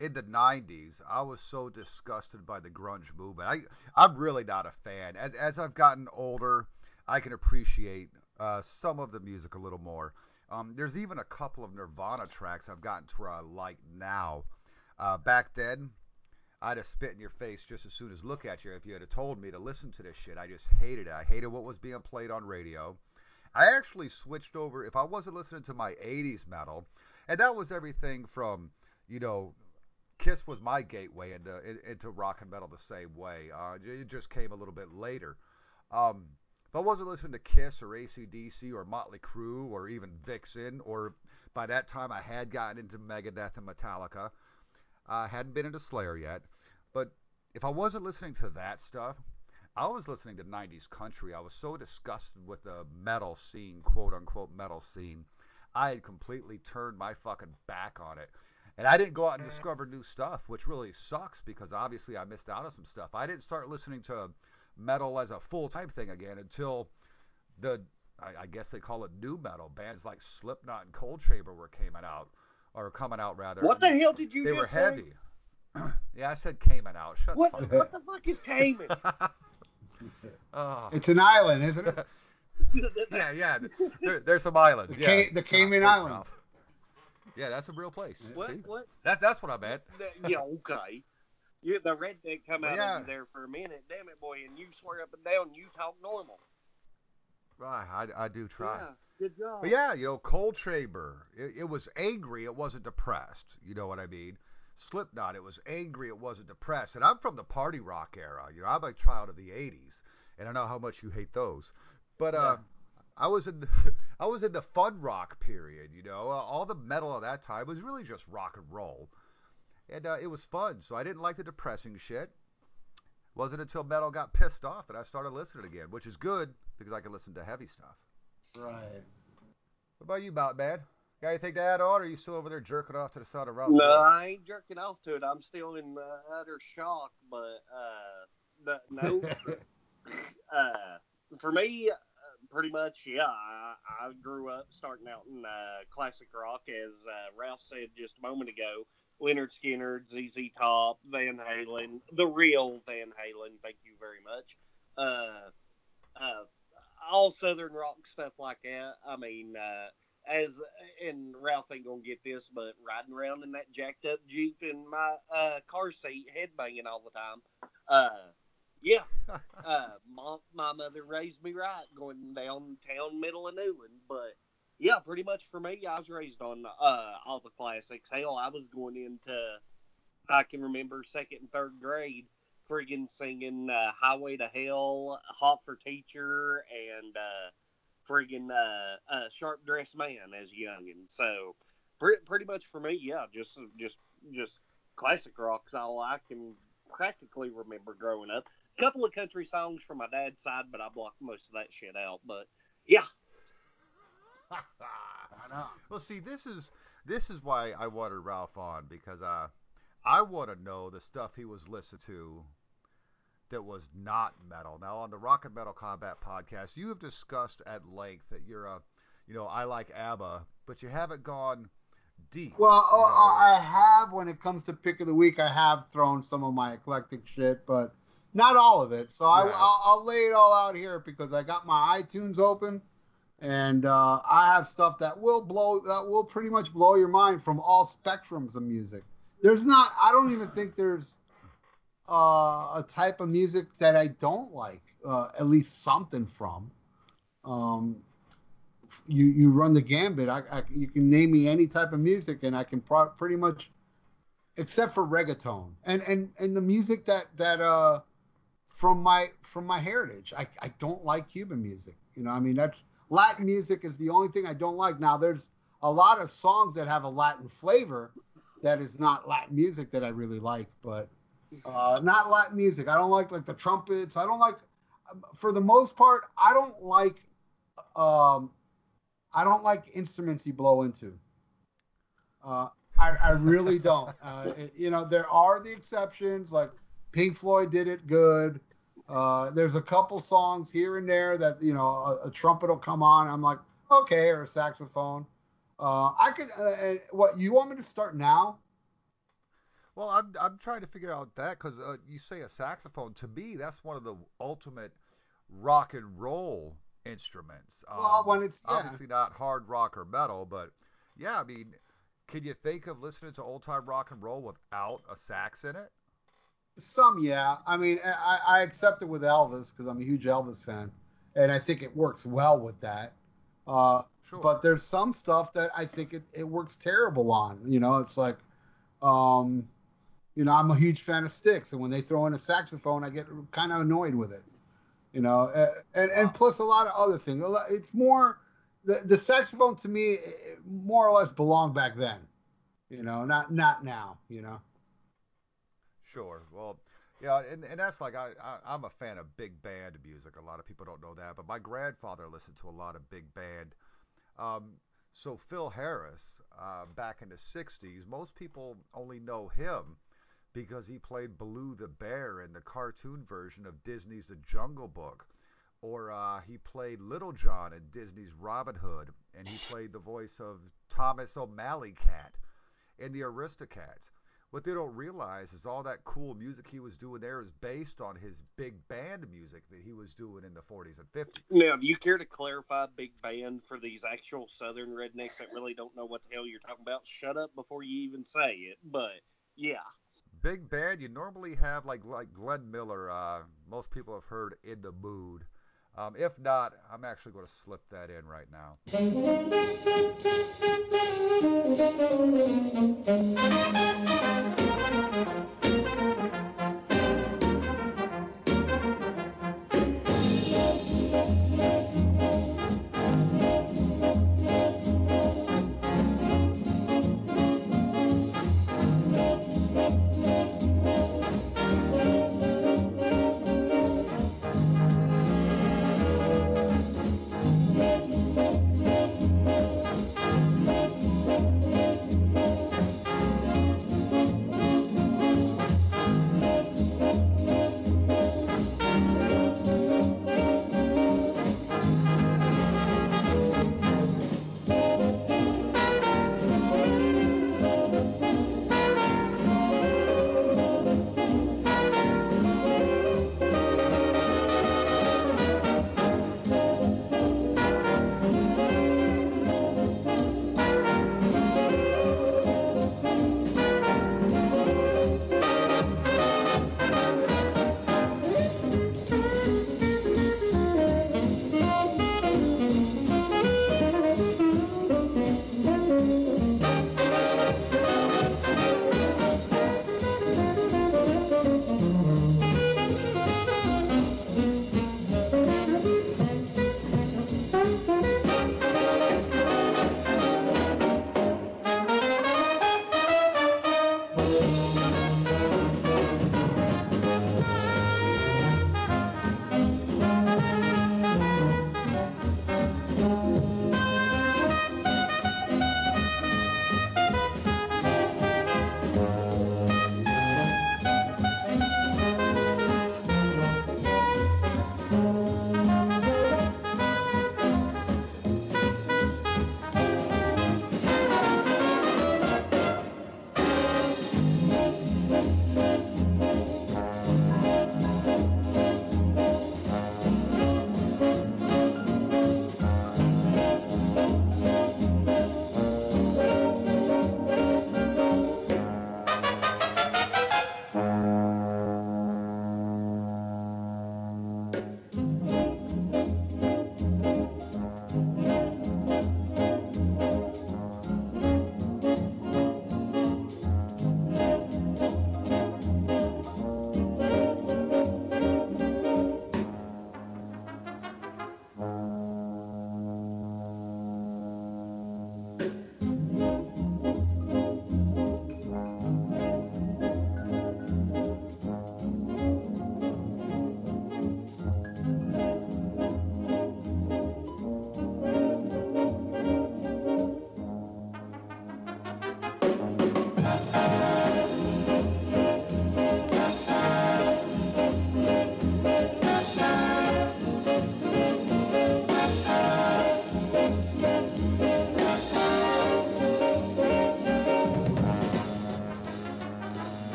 in the 90s, I was so disgusted by the grunge movement. I, I'm really not a fan. As, as I've gotten older, I can appreciate uh, some of the music a little more. Um, there's even a couple of Nirvana tracks I've gotten to where I like now. Uh, back then, I'd have spit in your face just as soon as look at you if you had told me to listen to this shit. I just hated it. I hated what was being played on radio. I actually switched over if I wasn't listening to my 80s metal, and that was everything from, you know, Kiss was my gateway into into rock and metal the same way. Uh, it just came a little bit later. Um, if I wasn't listening to Kiss or ACDC or Motley Crue or even Vixen, or by that time I had gotten into Megadeth and Metallica, I hadn't been into Slayer yet. But if I wasn't listening to that stuff, I was listening to 90s country. I was so disgusted with the metal scene, quote unquote metal scene. I had completely turned my fucking back on it. And I didn't go out and discover new stuff, which really sucks because obviously I missed out on some stuff. I didn't start listening to metal as a full time thing again until the, I, I guess they call it new metal. Bands like Slipknot and Coal Chamber were coming out, or coming out rather. What the hell did you They just were say? heavy. yeah, I said came out. Shut What the fuck what the fuck is Cayman? up. oh. It's an island, isn't it? yeah, yeah. There, there's some islands. The yeah. Ca- the Cayman thanks, Islands. Yeah, that's a real place. what See? what? That's that's what I meant. Yeah, okay. You the redneck come out yeah. of there for a minute, damn it, boy, and you swear up and down you talk normal. Right, I, I do try. Yeah, good job. But yeah, you know, Coal Chamber, it, it was angry, it wasn't depressed. You know what I mean? Slipknot, it was angry, it wasn't depressed. And I'm from the party rock era. You know, I'm a child of the '80s, and I know how much you hate those. But uh, I was in the, I was in the fun rock period. You know, all the metal of that time was really just rock and roll, and uh, it was fun. So I didn't like the depressing shit. Wasn't until metal got pissed off that I started listening again, which is good because I can listen to heavy stuff. Right. What about you, Mountain Man? Got anything to add on, or are you still over there jerking off to the sound of Ralph's No, voice? I ain't jerking off to it. I'm still in uh, utter shock, but uh, no. uh, for me, uh, pretty much, yeah. I, I grew up starting out in uh, classic rock, as uh, Ralph said just a moment ago. Lynyrd Skynyrd, ZZ Top, Van Halen, the real Van Halen. Thank you very much. Uh, uh, all Southern rock stuff like that. I mean, uh, as and Ralph ain't gonna get this, but riding around in that jacked up Jeep in my uh, car seat, headbanging all the time. Uh, yeah, uh, my, my mother raised me right, going downtown middle of Newland. But yeah, pretty much for me, I was raised on uh, all the classics. Hell, I was going into, I can remember second and third grade, friggin' singing uh, Highway to Hell, Hot for Teacher, and uh, friggin' uh, uh, Sharp Dressed Man as youngin'. So pre- pretty much for me, yeah, just just just classic rock's all I can practically remember growing up couple of country songs from my dad's side, but I blocked most of that shit out. But yeah, I know. well, see, this is this is why I wanted Ralph on because uh, I want to know the stuff he was listening to that was not metal. Now, on the Rock and Metal Combat podcast, you have discussed at length that you're a, you know, I like ABBA, but you haven't gone deep. Well, you oh, know. I have when it comes to pick of the week. I have thrown some of my eclectic shit, but not all of it. So I, I'll, I'll lay it all out here because I got my iTunes open, and uh, I have stuff that will blow that will pretty much blow your mind from all spectrums of music. There's not. I don't even think there's uh, a type of music that I don't like. Uh, at least something from. Um, you you run the gambit. I, I, you can name me any type of music, and I can pro- pretty much, except for reggaeton and and and the music that that uh from my from my heritage. I I don't like Cuban music. You know, I mean that's Latin music is the only thing I don't like. Now there's a lot of songs that have a Latin flavor that is not Latin music that I really like, but uh, not Latin music. I don't like like the trumpets. I don't like, for the most part, I don't like, um, I don't like instruments you blow into. Uh, I, I really don't. Uh, it, you know, there are the exceptions. Like Pink Floyd did it good. Uh, there's a couple songs here and there that you know a, a, trumpet will come on. I'm like, okay, or a saxophone. Uh, I could. Uh, what you want me to start now? Well, I'm I'm trying to figure out that because uh, you say a saxophone. To me, that's one of the ultimate rock and roll instruments. Um, well, when it's yeah. obviously not hard rock or metal, but yeah, I mean, can you think of listening to old time rock and roll without a sax in it? Some, yeah. I mean, I, I accept it with Elvis because I'm a huge Elvis fan, and I think it works well with that. Uh, sure. But there's some stuff that I think it, it works terrible on. You know, it's like, um, you know, I'm a huge fan of Styx, and when they throw in a saxophone, I get kind of annoyed with it. You know, and and plus a lot of other things. It's more the the saxophone to me more or less belonged back then. You know, not not now. You know. Sure. Well, yeah, and, and that's like I, I am a fan of big band music. A lot of people don't know that, but my grandfather listened to a lot of big band. Um, so Phil Harris, uh, back in the '60s, most people only know him because he played Baloo the Bear in the cartoon version of Disney's The Jungle Book. Or uh, he played Little John in Disney's Robin Hood, and he played the voice of Thomas O'Malley Cat in the Aristocats. What they don't realize is all that cool music he was doing there is based on his big band music that he was doing in the 40s and 50s. Now, do you care to clarify big band for these actual Southern rednecks that really don't know what the hell you're talking about? Shut up before you even say it. But yeah, big band, you normally have like like Glenn Miller. Uh, most people have heard "In the Mood." Um, if not, I'm actually going to slip that in right now.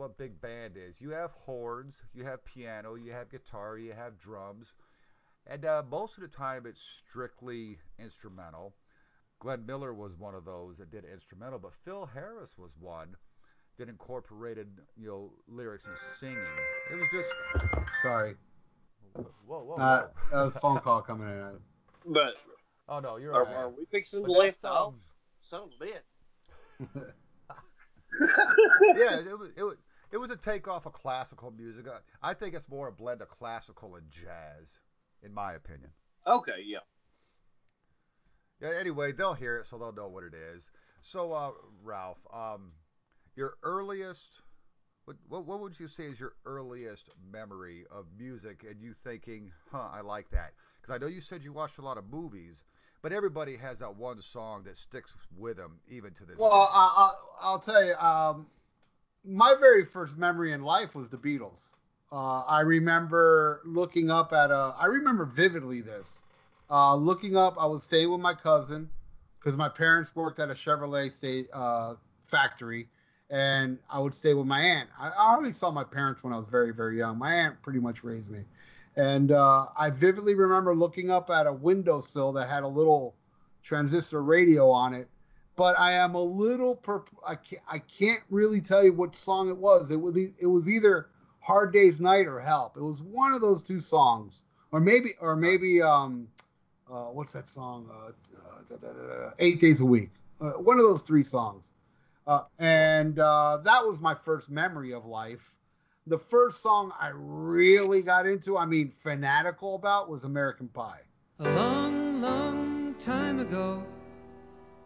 what big band is. You have horns, you have piano, you have guitar, you have drums, and uh, most of the time it's strictly instrumental. Glenn Miller was one of those that did instrumental, but Phil Harris was one that incorporated you know lyrics and singing. It was just sorry. Whoa, whoa, whoa. Uh, that was a phone call coming in. But oh no, you're are, right. are we fixing But to lift that's, off? Son of a bitch. yeah, it was it was it was a takeoff of classical music. I- I think it's more a blend of classical and jazz, in my opinion. Okay, yeah. Yeah, anyway, they'll hear it, so they'll know what it is. So, uh, Ralph, um, your earliest, what, what what would you say is your earliest memory of music, and you thinking, huh, I like that? Because I know you said you watched a lot of movies, but everybody has that one song that sticks with them even to this Well, day. I, I, I'll tell you, um, my very first memory in life was the Beatles. Uh, I remember looking up at a, I remember vividly this. Uh, looking up, I was staying with my cousin because my parents worked at a Chevrolet state uh, factory, and I would stay with my aunt. I, I already saw my parents when I was very, very young. My aunt pretty much raised me, and uh, I vividly remember looking up at a windowsill that had a little transistor radio on it. But I am a little perp- I can't, I can't really tell you what song it was. It was it was either Hard Day's Night or Help. It was one of those two songs, or maybe or maybe um, uh, what's that song? Uh, uh, Eight Days a Week. Uh, one of those three songs. Uh, and uh, that was my first memory of life. The first song I really got into, I mean, fanatical about, was American Pie. A long, long time ago,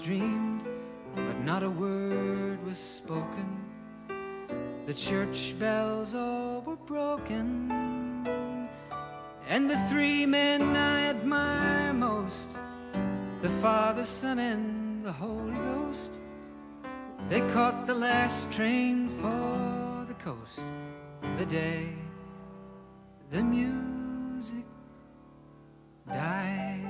dreamed, but not a word was spoken. The church bells all were broken, and the three men I admire most the Father, Son, and the Holy Ghost they caught the last train for the coast. The day the music died.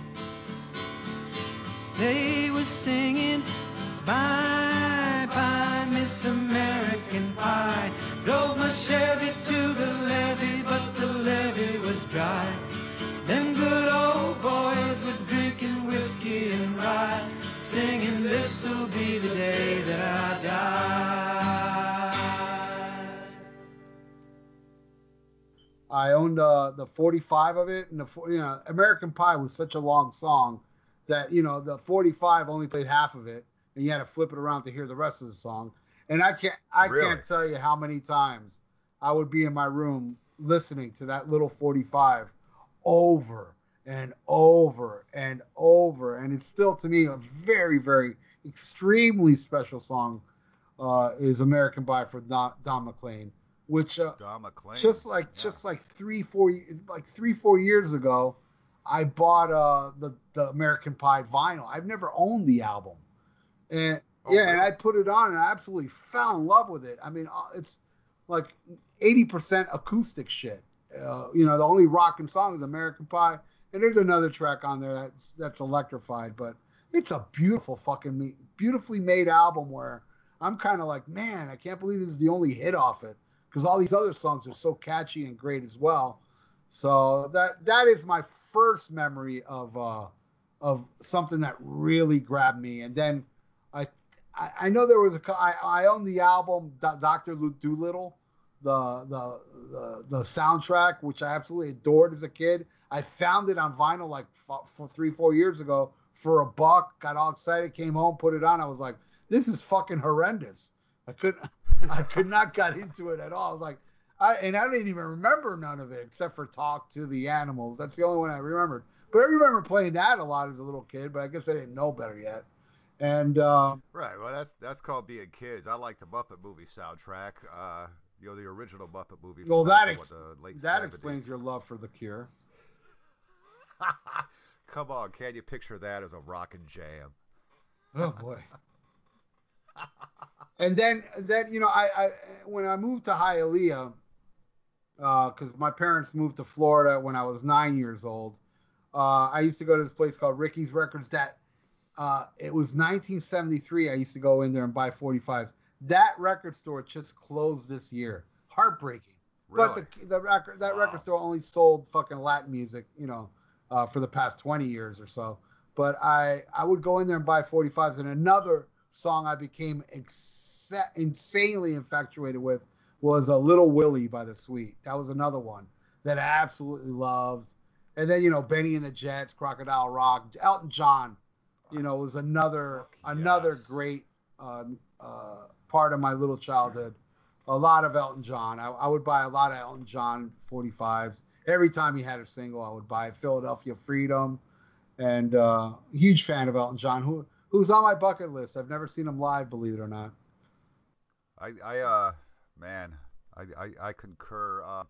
They were singing, Bye, bye, Miss American Pie. Drove my Chevy to the levee, but the levee was dry. Them good old boys were drinking whiskey and rye, singing, This'll be the day that I die. I owned uh, the 45 of it, and the you know, American Pie was such a long song that you know the 45 only played half of it, and you had to flip it around to hear the rest of the song. And I can't I Really? can't tell you how many times I would be in my room listening to that little 45 over and over and over, and it's still to me a very very extremely special song. Uh, is American Pie for Don, Don McLean, which uh, Don McLean. just like Yeah. just like three four like three four years ago i bought uh the the american pie vinyl. I've never owned the album. And Oh, yeah and i put it on and i absolutely fell in love with it. I mean uh, it's like 80% acoustic shit. Uh, you know the only rocking song is american pie. And there's another track on there that's that's electrified but it's a beautiful fucking me- beautifully made album where i'm kind of like man i can't believe this is the only hit off it because all these other songs are so catchy and great as well. So that that is my first memory of uh, of something that really grabbed me. And then I I, I know there was a I, I own the album Do- Doctor Doolittle, the, the the the soundtrack which I absolutely adored as a kid. I found it on vinyl like for three four years ago for a buck. Got all excited, came home, put it on. I was like, this is fucking horrendous. I couldn't. I could not got into it at all. I was like, I and I didn't even remember none of it except for Talk to the Animals. That's the only one I remembered. But I remember playing that a lot as a little kid. But I guess I didn't know better yet. And uh, Right. Well, that's that's called being kids. I like the Muppet movie soundtrack. Uh, you know, the original Muppet movie. well, that ex- what, that 70s. explains your love for The Cure. Come on, can you picture that as a rockin' jam? Oh boy. and then then you know I, I when I moved to Hialeah, because my parents moved to Florida when I was nine years old. Uh, I used to go to this place called Ricky's Records. That uh, it was 1973. I used to go in there and buy 45s. That record store just closed this year. Heartbreaking. Really? But the, the record that Wow. record store only sold fucking Latin music, you know, uh, for the past 20 years or so. But I I would go in there and buy 45s. And another song I became ex- insanely infatuated with was a Little Willie by the Sweet. That was another one that I absolutely loved. And then you know Benny and the Jets, Crocodile Rock, Elton John, you know, was another yes. great um, uh, part of my little childhood. A lot of Elton John. I, I would buy a lot of Elton John 45s. Every time he had a single, I would buy it. Philadelphia Freedom, and uh, huge fan of Elton John, who who's on my bucket list. I've never seen him live, believe it or not. I, I uh, man, I, I, I concur. Uh,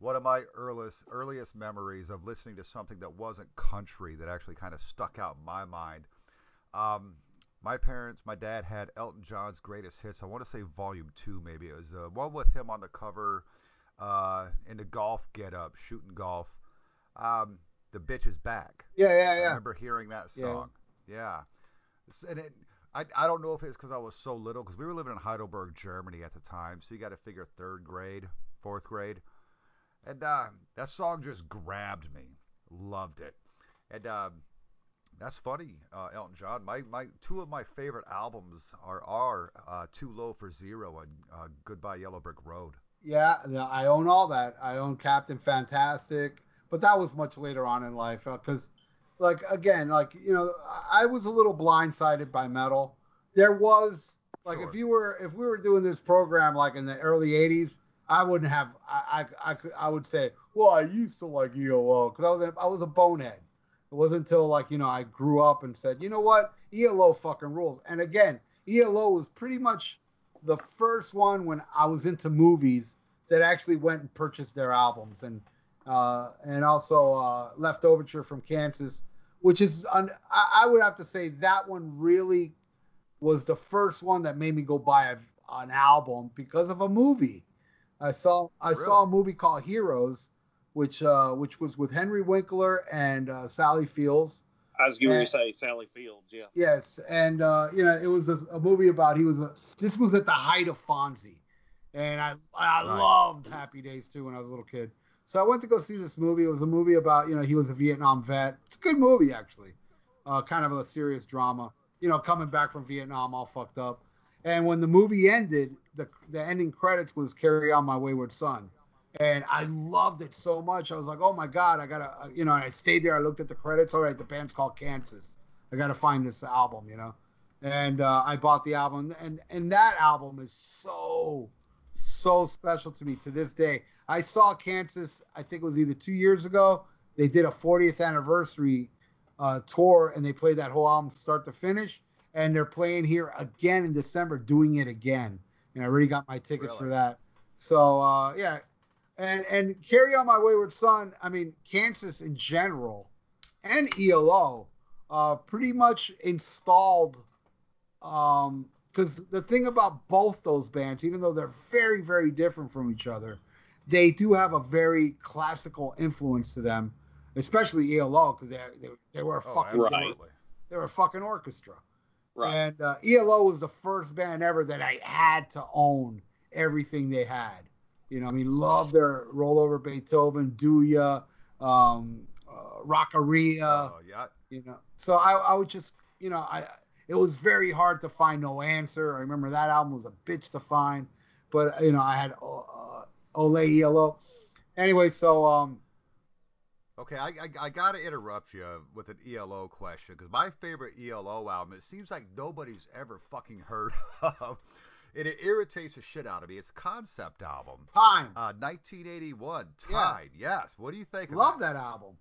one of my earliest earliest memories of listening to something that wasn't country that actually kind of stuck out in my mind. Um, my parents, my dad had Elton John's greatest hits. I want to say Volume Two, maybe it was uh, one with him on the cover, uh, in the golf get-up, shooting golf. Um, the bitch is back. Yeah, yeah, yeah. I remember hearing that song. Yeah. S- And it, I, I don't know if it's because I was so little, because we were living in Heidelberg, Germany at the time. So you got to figure third grade, fourth grade. And uh, that song just grabbed me. Loved it. And um, that's funny, uh, Elton John. My, my two of my favorite albums are are uh, Too Low for Zero and uh, Goodbye Yellow Brick Road. Yeah, I own all that. I own Captain Fantastic, but that was much later on in life because, like, again, like you know, I I was a little blindsided by metal. There was like Sure. if you were if we were doing this program like in the early '80s, I wouldn't have I I I, I would say, well, I used to like ELO because I was I was a bonehead. It wasn't until like you know I grew up and said, you know what, ELO fucking rules. And again, ELO was pretty much the first one when I was into movies that actually went and purchased their albums, and uh, and also uh, Leftoverture from Kansas, which is un- I, I would have to say that one really was the first one that made me go buy a, an album because of a movie. I saw I saw a movie called Heroes, which uh, which was with Henry Winkler and uh, Sally Fields. I was going to say Sally Fields, yeah. Yes, and uh, you know it was a, a movie about he was a this was at the height of Fonzie, and I I Right. loved Happy Days too when I was a little kid. So I went to go see this movie. It was a movie about you know he was a Vietnam vet. It's a good movie actually, uh, kind of a serious drama. You know coming back from Vietnam all fucked up. And when the movie ended, the the ending credits was "Carry On My Wayward Son," and I loved it so much. I was like, oh my god, I gotta, uh, you know. I stayed there. I looked at the credits. All right, the band's called Kansas. I gotta find this album, you know. And uh, I bought the album, and and that album is so so special to me to this day. I saw Kansas. I think it was either two years ago. They did a 40th anniversary uh, tour, and they played that whole album start to finish. And they're playing here again in December, doing it again. And I already got my tickets Really? for that. So uh, yeah, and and carry on my wayward son. I mean, Kansas in general and ELO uh, pretty much installed. Um, because the thing about both those bands, even though they're very very different from each other, they do have a very classical influence to them, especially ELO because they, they they were a Oh, fucking Right. absolutely. they were a fucking orchestra. Right. And uh, ELO was the first band ever that I had to own everything they had. You know, I mean, love their rollover Beethoven, Do Ya, um, uh, Rockaria. Oh, yeah. You know, so I, I would just, you know, I it was very hard to find no answer. I remember that album was a bitch to find, but you know, I had uh, Ole ELO. Anyway, so um, Okay, I, I, I got to interrupt you with an ELO question because my favorite ELO album, it seems like nobody's ever fucking heard of. And it irritates the shit out of me. It's a concept album. Time. Uh, 1981, Yeah. Yes. What do you think? Love that album.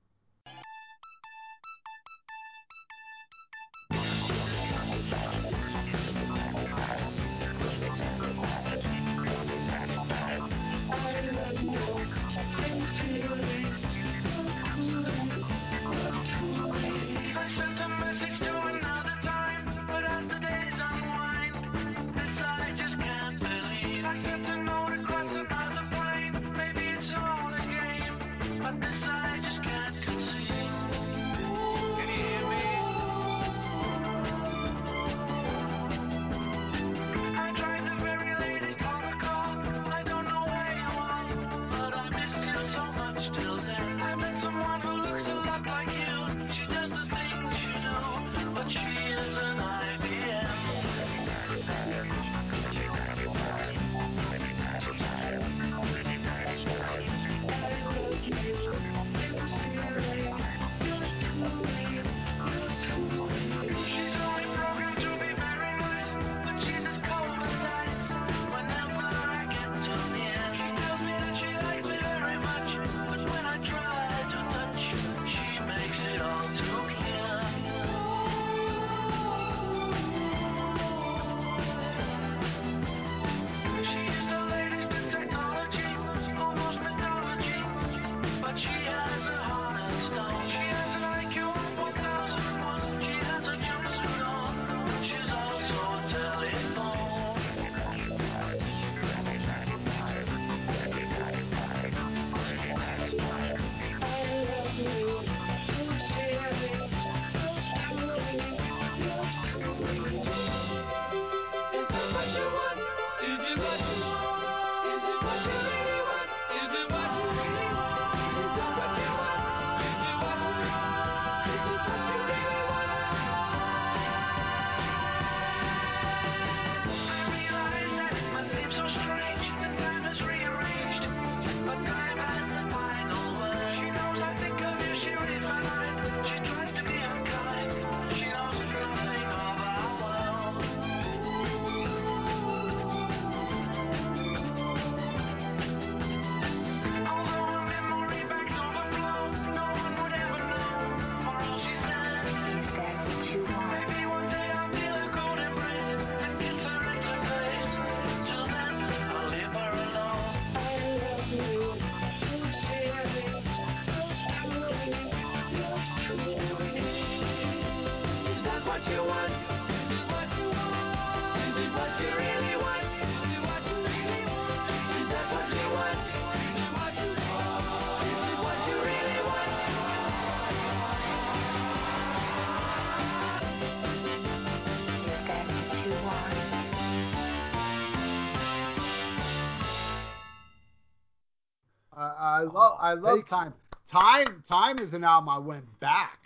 I love thank time. Time Time is an album I went back.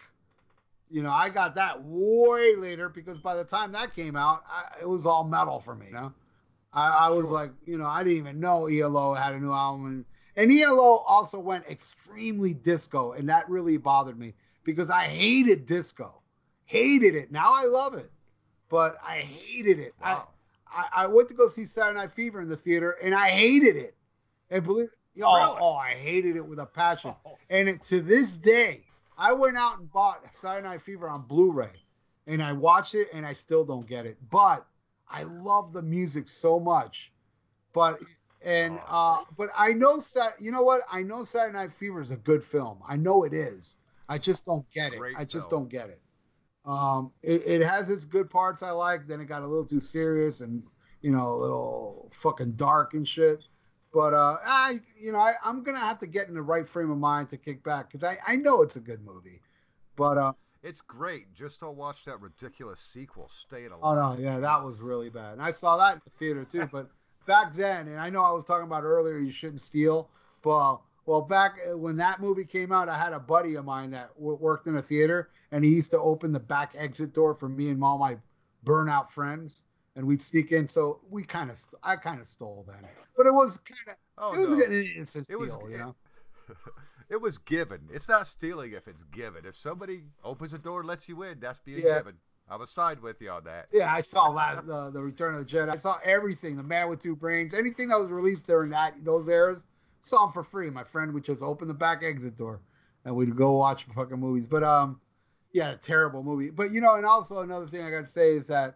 You know, I got that way later because by the time that came out, I, it was all metal for me. You know, I, I was Sure. like, you know, I didn't even know ELO had a new album, and And ELO also went extremely disco, and that really bothered me because I hated disco, hated it. Now I love it, but I hated it. Wow. I, I I went to go see Saturday Night Fever in the theater, and I hated it. And believe, oh, Really? oh, I hated it with a passion. Oh. And it, to this day, I went out and bought Saturday Night Fever on Blu-ray, and I watched it, and I still don't get it. But I love the music so much. But and uh, but I know Sat. You know what? I know Saturday Night Fever is a good film. I know it is. I just don't get it. Great I just film. don't get it. Um, it, it has its good parts I like. Then it got a little too serious and you know a little fucking dark and shit. But uh, I, you know, I, I'm gonna have to get in the right frame of mind to kick back because I, I know it's a good movie. But uh, It's great. Just to watch that ridiculous sequel, Staying Alive. oh no, yeah, that was really bad. And I saw that in the theater too. But back then, and I know I was talking about earlier, you shouldn't steal. But well, back uh, when that movie came out, I had a buddy of mine that w- worked in a theater, and he used to open the back exit door for me and all my burnout friends, and we'd sneak in. So we kind of, st- I kind of stole then, but it was kind of, Oh it was no. an innocent It was- steal, you know. It was given. It's not stealing if it's given. If somebody opens the door and lets you in, that's being Yeah. given. I was side with you on that. Yeah, I saw last uh, the Return of the Jedi. I saw everything. The Man with Two Brains, anything that was released during that those eras, saw them for free. My friend would just open the back exit door, and we'd go watch fucking movies. But um, yeah, terrible movie. But you know, and also another thing I got to say is that,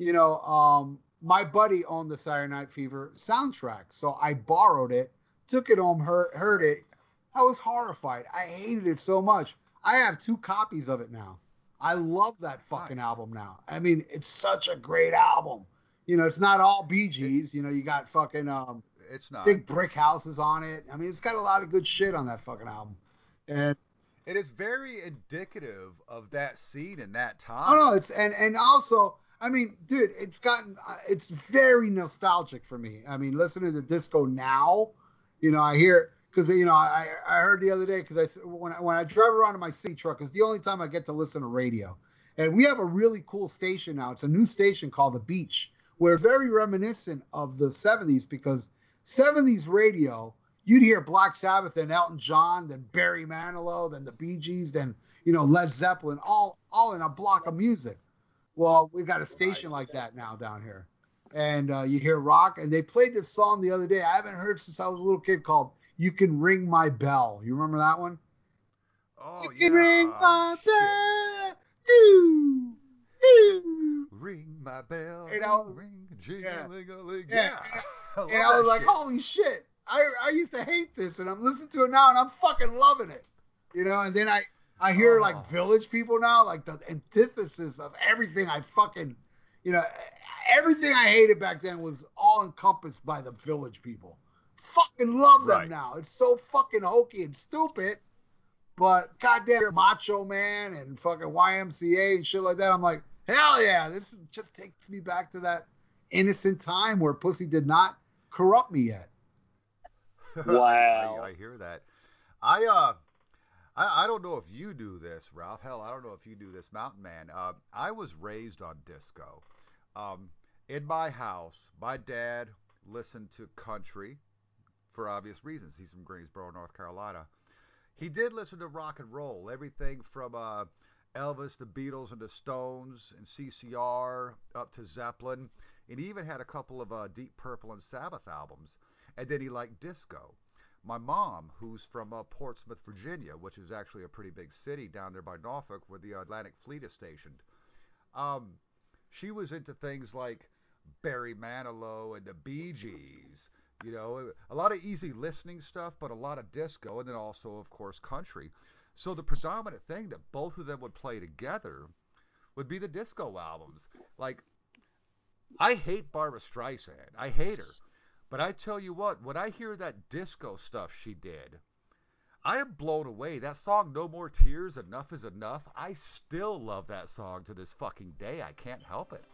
you know, um, my buddy owned the Saturday Night Fever soundtrack, so I borrowed it, took it home, heard, heard it. I was horrified. I hated it so much. I have two copies of it now. I love that fucking Nice. album now. I mean, it's such a great album. You know, it's not all Bee Gees. You know, you got fucking um, It's not. big brick houses on it. I mean, it's got a lot of good shit on that fucking album. And It is very indicative of that scene in that time. oh no, it's and and also, I mean, dude, it's gotten uh, it's very nostalgic for me. I mean, listening to disco now, you know, I hear because you know I I heard the other day because I when I, when I drive around in my C truck, it's the only time I get to listen to radio. And we have a really cool station now. It's a new station called The Beach. We're very reminiscent of the 70s because 70s radio, you'd hear Black Sabbath and Elton John, then Barry Manilow, then the Bee Gees, then you know Led Zeppelin, all all in a block of music. Well, we've got a station like that now down here, and uh, you hear rock. And they played this song the other day. I haven't heard since I was a little kid called "You Can Ring My Bell." You remember that one? Oh you yeah. can ring my bell. Doo, doo. Ring my bell. And I was- ring, yeah. jing-a-ling-a-ling. Yeah, Yeah. I And I was like, shit. holy shit. I, I used to hate this, and I'm listening to it now, and I'm fucking loving it. You know, and then I, I hear Oh. like village people now, like the antithesis of everything I fucking, you know, everything I hated back then was all encompassed by the village people. Fucking love them Right. now. It's so fucking hokey and stupid, but goddamn Macho Man and fucking YMCA and shit like that. I'm like, hell yeah, this just takes me back to that innocent time where pussy did not corrupt me yet. Wow. I, I hear that. I uh, I, I don't know if you do this, Ralph. Hell, I don't know if you do this, Mountain Man. Uh, I was raised on disco. Um, in my house, my dad listened to country for obvious reasons. He's from Greensboro, North Carolina. He did listen to rock and roll, everything from uh, Elvis, the Beatles, and the Stones, and CCR up to Zeppelin, and he even had a couple of uh, Deep Purple and Sabbath albums. And then he liked disco. My mom, who's from uh, Portsmouth, Virginia, which is actually a pretty big city down there by Norfolk, where the Atlantic Fleet is stationed, um, she was into things like Barry Manilow and the Bee Gees. You know, a lot of easy listening stuff, but a lot of disco, and then also, of course, country. So the predominant thing that both of them would play together would be the disco albums. Like, I hate Barbra Streisand. I hate her. But I tell you what, when I hear that disco stuff she did, I am blown away. That song, No More Tears, Enough is Enough, I still love that song to this fucking day. I can't help it.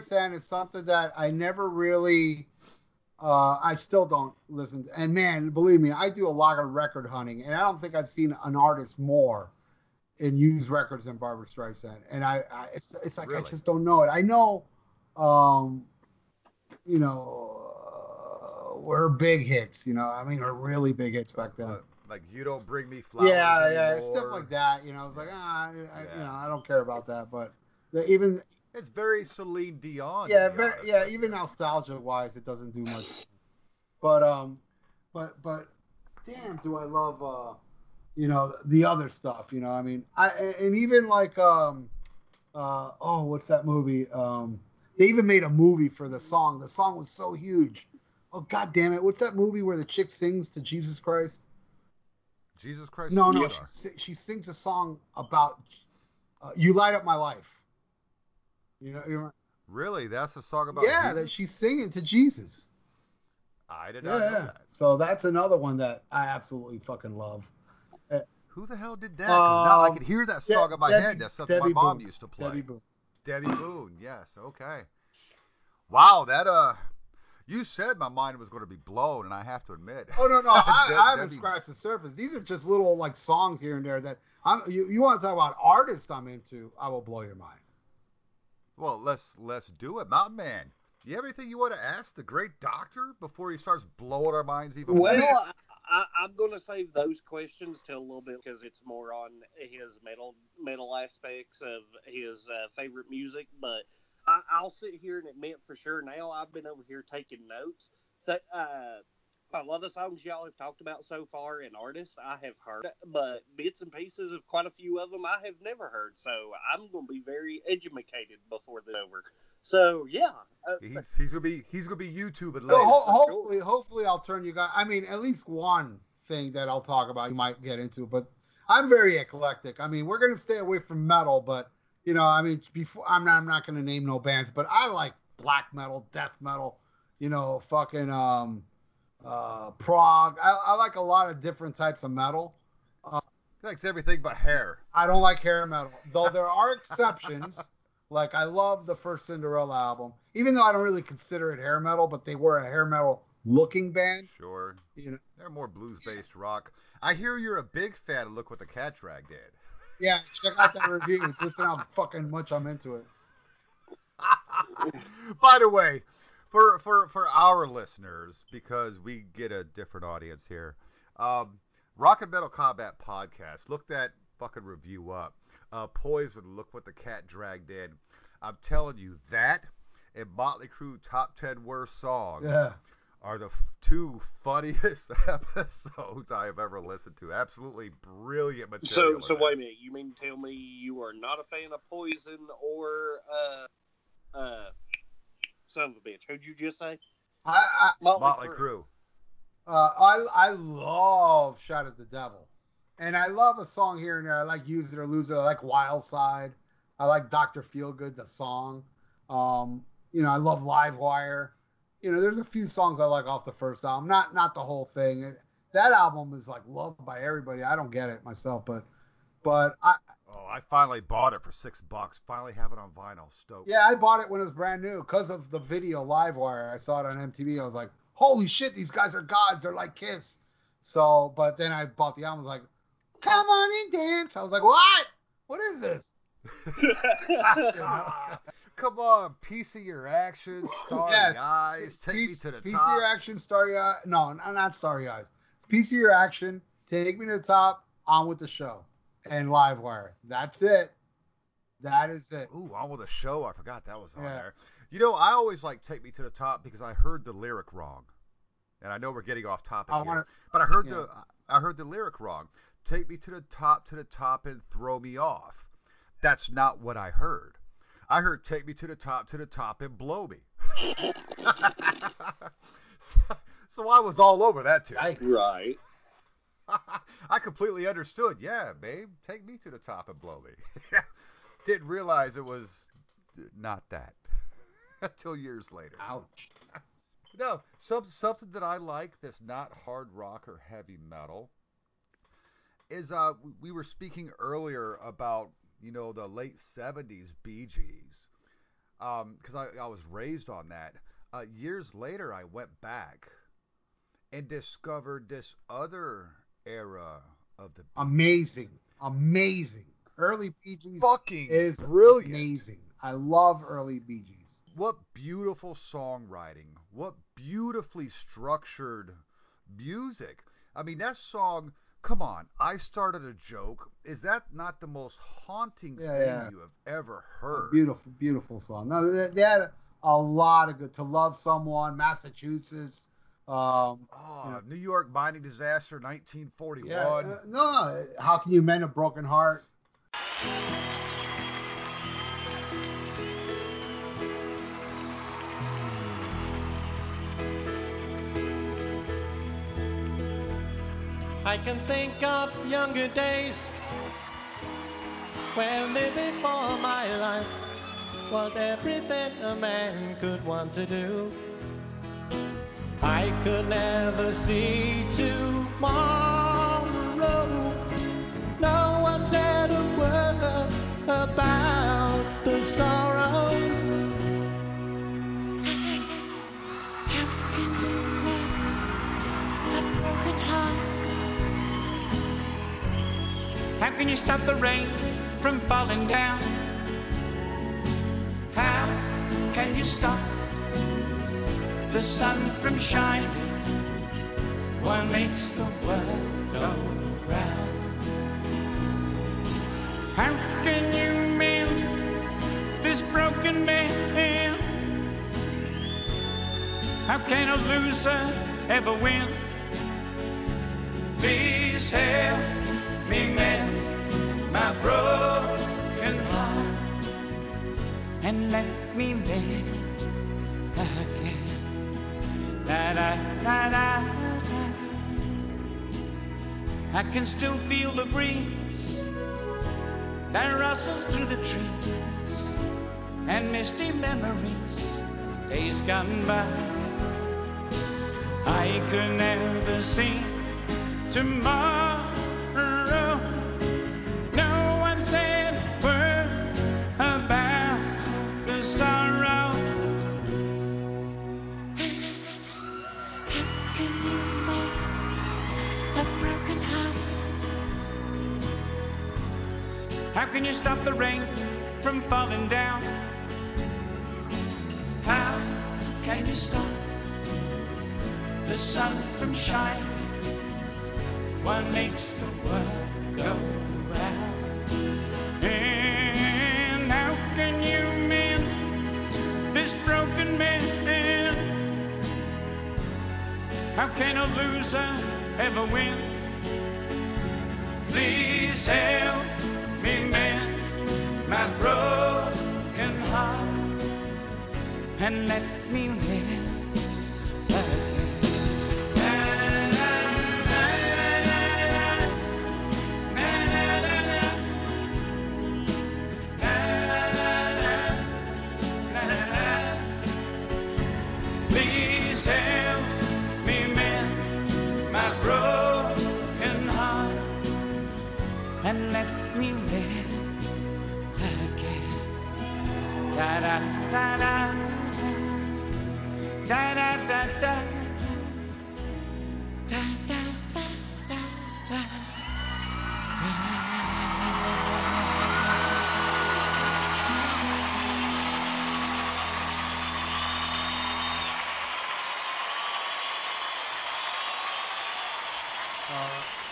Streisand is something that I never really. Uh, I still don't listen. To, and man, believe me, I do a lot of record hunting, and I don't think I've seen an artist more in used records than Barbra Streisand. And I, I it's, it's like I just don't know it. I know, um, you know, uh, her big hits. You know, I mean, her really big hits back then. Uh, like you don't bring me flowers yeah, yeah, stuff like that. You know, it's like ah, I, I- you know, I don't care about that. But the, even It's very Celine Dion. yeah, very, honest yeah, even nostalgia wise, it doesn't do much. But um, but but damn, do I love uh, you know, the other stuff. You know, I mean, I and even like um, uh, oh, what's that movie? Um, they even made a movie for the song. The song was so huge. Oh god damn it! What's that movie where the chick sings to Jesus Christ? Jesus Christ. No, no, she, she sings a song about uh, "You Light Up My Life." You know, you know Really? That's a song about yeah, Jesus? that she's singing to Jesus. I did Yeah, not know yeah. that. So that's another one that I absolutely fucking love. Who the hell did that? 'Cause now I could hear that De- song in my Debbie- head. That's something Debbie my mom Boone. used to play. Debbie Boone. Debbie Boone. Yes. Okay. Wow. That uh, you said my mind was going to be blown, and I have to admit. Oh no, no, I, De- I haven't Debbie- scratched the surface. These are just little like songs here and there that I'm. You, you want to talk about artists I'm into? I will blow your mind. Well, let's let's do it, Mountain Man. Do you have anything you want to ask the great doctor before he starts blowing our minds even Well, more? I, I, I'm going to save those questions till a little bit because it's more on his metal metal aspects of his uh, favorite music. But I, I'll sit here and admit for sure now I've been over here taking notes. So, uh, a lot of songs y'all have talked about so far and artists I have heard, but bits and pieces of quite a few of them I have never heard. So I'm going to be very educated before the over. So yeah, uh, He's he's gonna be he's gonna be YouTubing So later. ho- for hopefully, hopefully I'll turn you guys. I mean, at least one thing that I'll talk about you might get into, but I'm very eclectic. I mean, we're gonna stay away from metal, but you know, I mean, before I'm not I'm not gonna name no bands, but I like black metal, death metal, you know, fucking um, uh, prog. I, I like a lot of different types of metal. He likes everything but hair. I don't like hair metal, though there are exceptions. like I love the first Cinderella album, even though I don't really consider it hair metal, but they were a hair metal looking band. Sure. You know, They're more blues-based rock. I hear you're a big fan of Look What the Cat Dragged In. yeah, check out that review. Listen how fucking much I'm into it. By the way, for for for our listeners, because we get a different audience here, um, Rock and Metal Combat Podcast. Look that fucking review up. Uh, Poison. Look what the cat dragged in. I'm telling you that and Motley Crue top ten worst songs Yeah. are the f- two funniest episodes I have ever listened to. Absolutely brilliant material. so in there. wait a minute. You mean to tell me you are not a fan of Poison or uh, uh, son of a bitch? Who'd you just say? I, I Motley Crue. Uh, I I love Shout at the Devil, and I love a song here and there. I like Use It or Lose It. I like Wild Side. I like Doctor Feelgood, the song. Um, you know, I love Live Wire. You know, there's a few songs I like off the first album. Not not the whole thing. That album is like loved by everybody. I don't get it myself, but but I Oh, I finally bought it for six bucks. Finally have it on vinyl. Stoked. yeah, I bought it when it was brand new because of the video Live Wire. I saw it on MTV. I was like, holy shit, these guys are gods. They're like Kiss. So, but then I bought the album. I was like, come on and dance. I was like, what? What is this? Come on, piece of your action, starry Yes. eyes, take piece, me to the piece top. Piece of your action, starry eye. No, not, not starry eyes. Piece of your action, take me to the top. On with the show and Live Wire. That's it. That is it. Ooh, on with the show. I forgot that was on Yeah. there. You know, I always like take me to the top because I heard the lyric wrong, and I know we're getting off topic I here, wanna- but I heard yeah. the I heard the lyric wrong. Take me to the top, to the top, and throw me off. That's not what I heard. I heard take me to the top, to the top, and blow me. so, so I was all over that too. Right. I completely understood. Yeah, babe, take me to the top and blow me. Didn't realize it was not that until years later. Ouch. No, some, something that I like that's not hard rock or heavy metal is uh we- we were speaking earlier about you know the late 70s Bee Gees. because I, I was raised on that. Uh, years later, I went back and discovered this other era of the Bee Amazing, amazing. Early Bee Gees Fucking is brilliant. amazing. I love early Bee Gees. What beautiful songwriting. What beautifully structured music. I mean, that song, come on, I started a joke. Is that not the most haunting Yeah, thing yeah. you have ever A heard? beautiful, beautiful song. No, they, they had a lot of good. To love someone, Massachusetts. Um, Oh, Yeah. New York mining disaster, 1941. yeah, uh, no, no. How can you mend a broken heart? I can think of younger days when living for my life was everything a man could want to do. I could never see tomorrow. No one said a word about the sorrows. How can you mend a broken heart? How can you stop the rain from falling down? Sun from shining? What makes the world go round? How can you mend this broken man? How can a loser ever win? Please help me mend my broken heart and let me live again. Da da da da. I can still feel the breeze that rustles through the trees and misty memories days gone by. I could never see tomorrow. Can you stop the rain from falling down? How can you stop the sun from shining? What makes the world go round? And how can you mend this broken man? How can a loser ever win? Please help me mend my broken heart. And let me live Da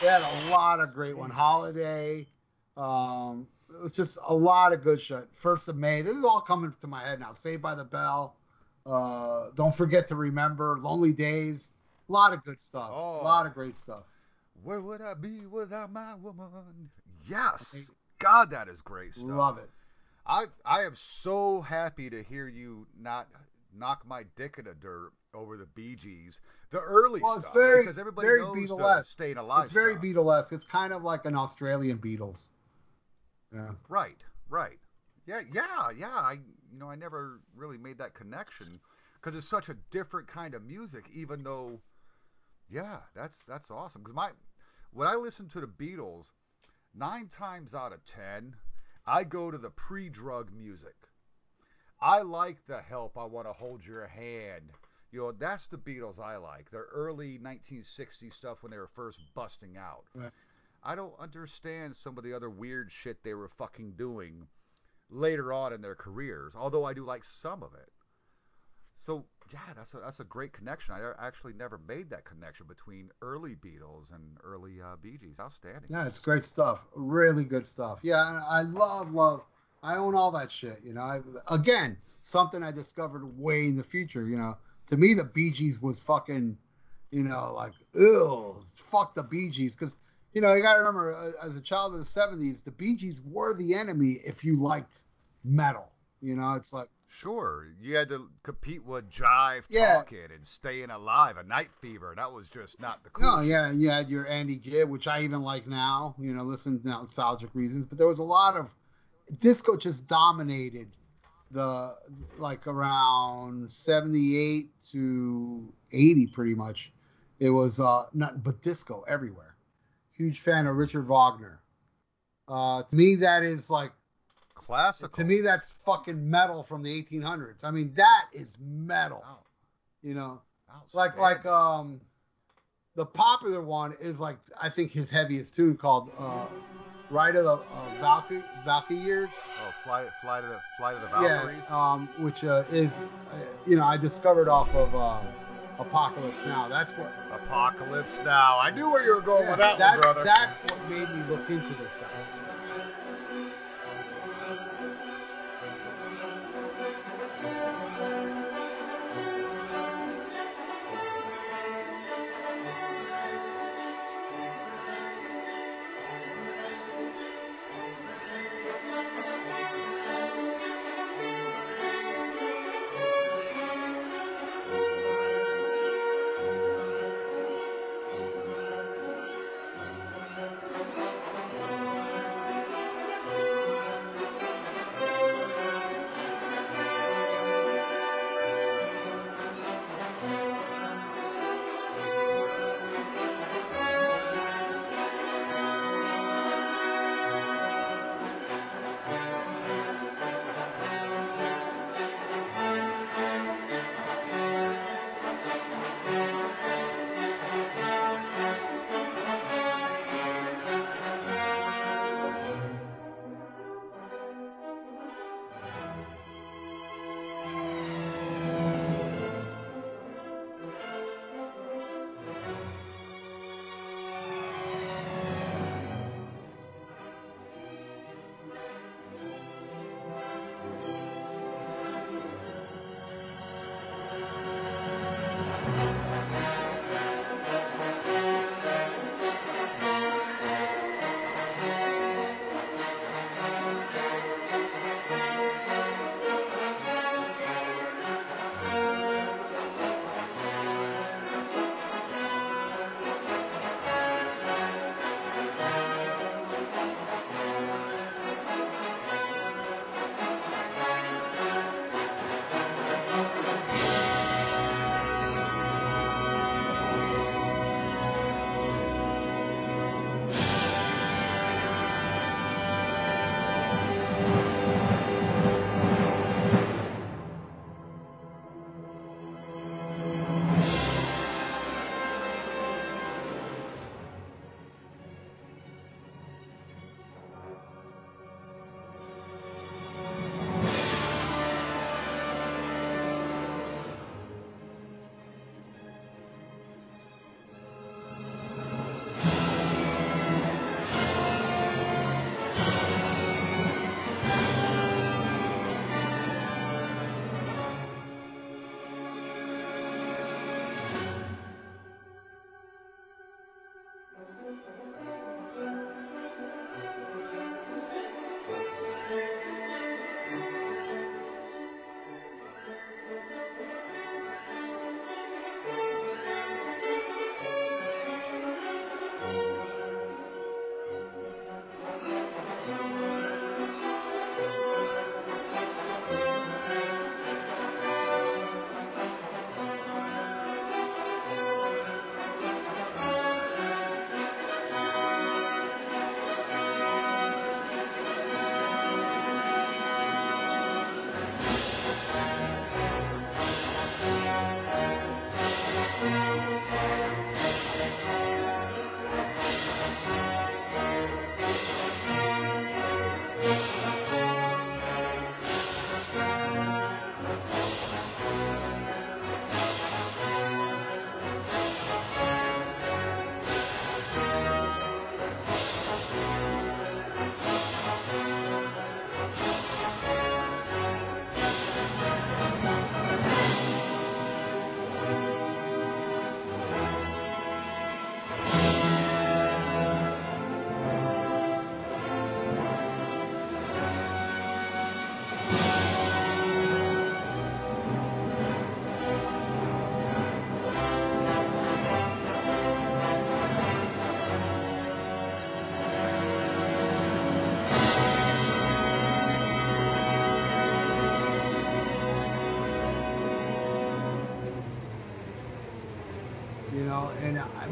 they had a lot of great one. Holiday. Um, it was just a lot of good shit. First of May. This is all coming to my head now. Saved by the Bell. Uh, don't forget to remember. Lonely Days. A lot of good stuff. Oh. A lot of great stuff. Where would I be without my woman? Yes. God, that is great stuff. Love it. I I am so happy to hear you not knock my dick in the dirt over the Bee Gees, the early Well, it's stuff, very- because everybody very knows the Beatlesque. staying alive. It's very stuff. Beatlesque. It's kind of like an Australian Beatles. Yeah. Right, right. Yeah, yeah, yeah. I you know I never really made that connection because it's such a different kind of music. Even though, yeah, that's that's awesome. Because my when I listen to the Beatles, nine times out of ten, I go to the pre-drug music. I like the help. I want to hold your hand. You know, that's the Beatles I like. Their early 1960s stuff when they were first busting out. Right. I don't understand some of the other weird shit they were fucking doing later on in their careers. Although I do like some of it. So yeah, that's a that's a great connection. I actually never made that connection between early Beatles and early uh, Bee Gees. Outstanding. Yeah, it's great stuff. Really good stuff. Yeah, I love, love. I own all that shit. You know, I, again, something I discovered way in the future. You know, to me, the Bee Gees was fucking, you know, like, ew, fuck the Bee Gees. Because, you know, you got to remember, uh, as a child of the 70s, the Bee Gees were the enemy if you liked metal. You know, it's like, Sure, you had to compete with Jive Yeah. Talking and Staying Alive, a Night Fever. That was just not the cool. No, yeah, and you had your Andy Gibb, which I even like now, you know, listen to nostalgic reasons. But there was a lot of disco just dominated the like around 78 to 80 pretty much. It was uh nothing but disco everywhere. Huge fan of Richard Wagner. Uh to me that is like Classical. to me that's fucking metal from the 1800s. I mean that is metal, Wow, you know. like like um the popular one is like I think his heaviest tune called uh Ride of the uh, Valkyrie Valkyries. oh, flight, flight of the fly to the Yeah, Valkyries. um which uh, is uh, you know I discovered off of um Apocalypse Now. That's what Apocalypse Now. I knew where you were going yeah, with that, that- one, brother. That's what made me look into this guy.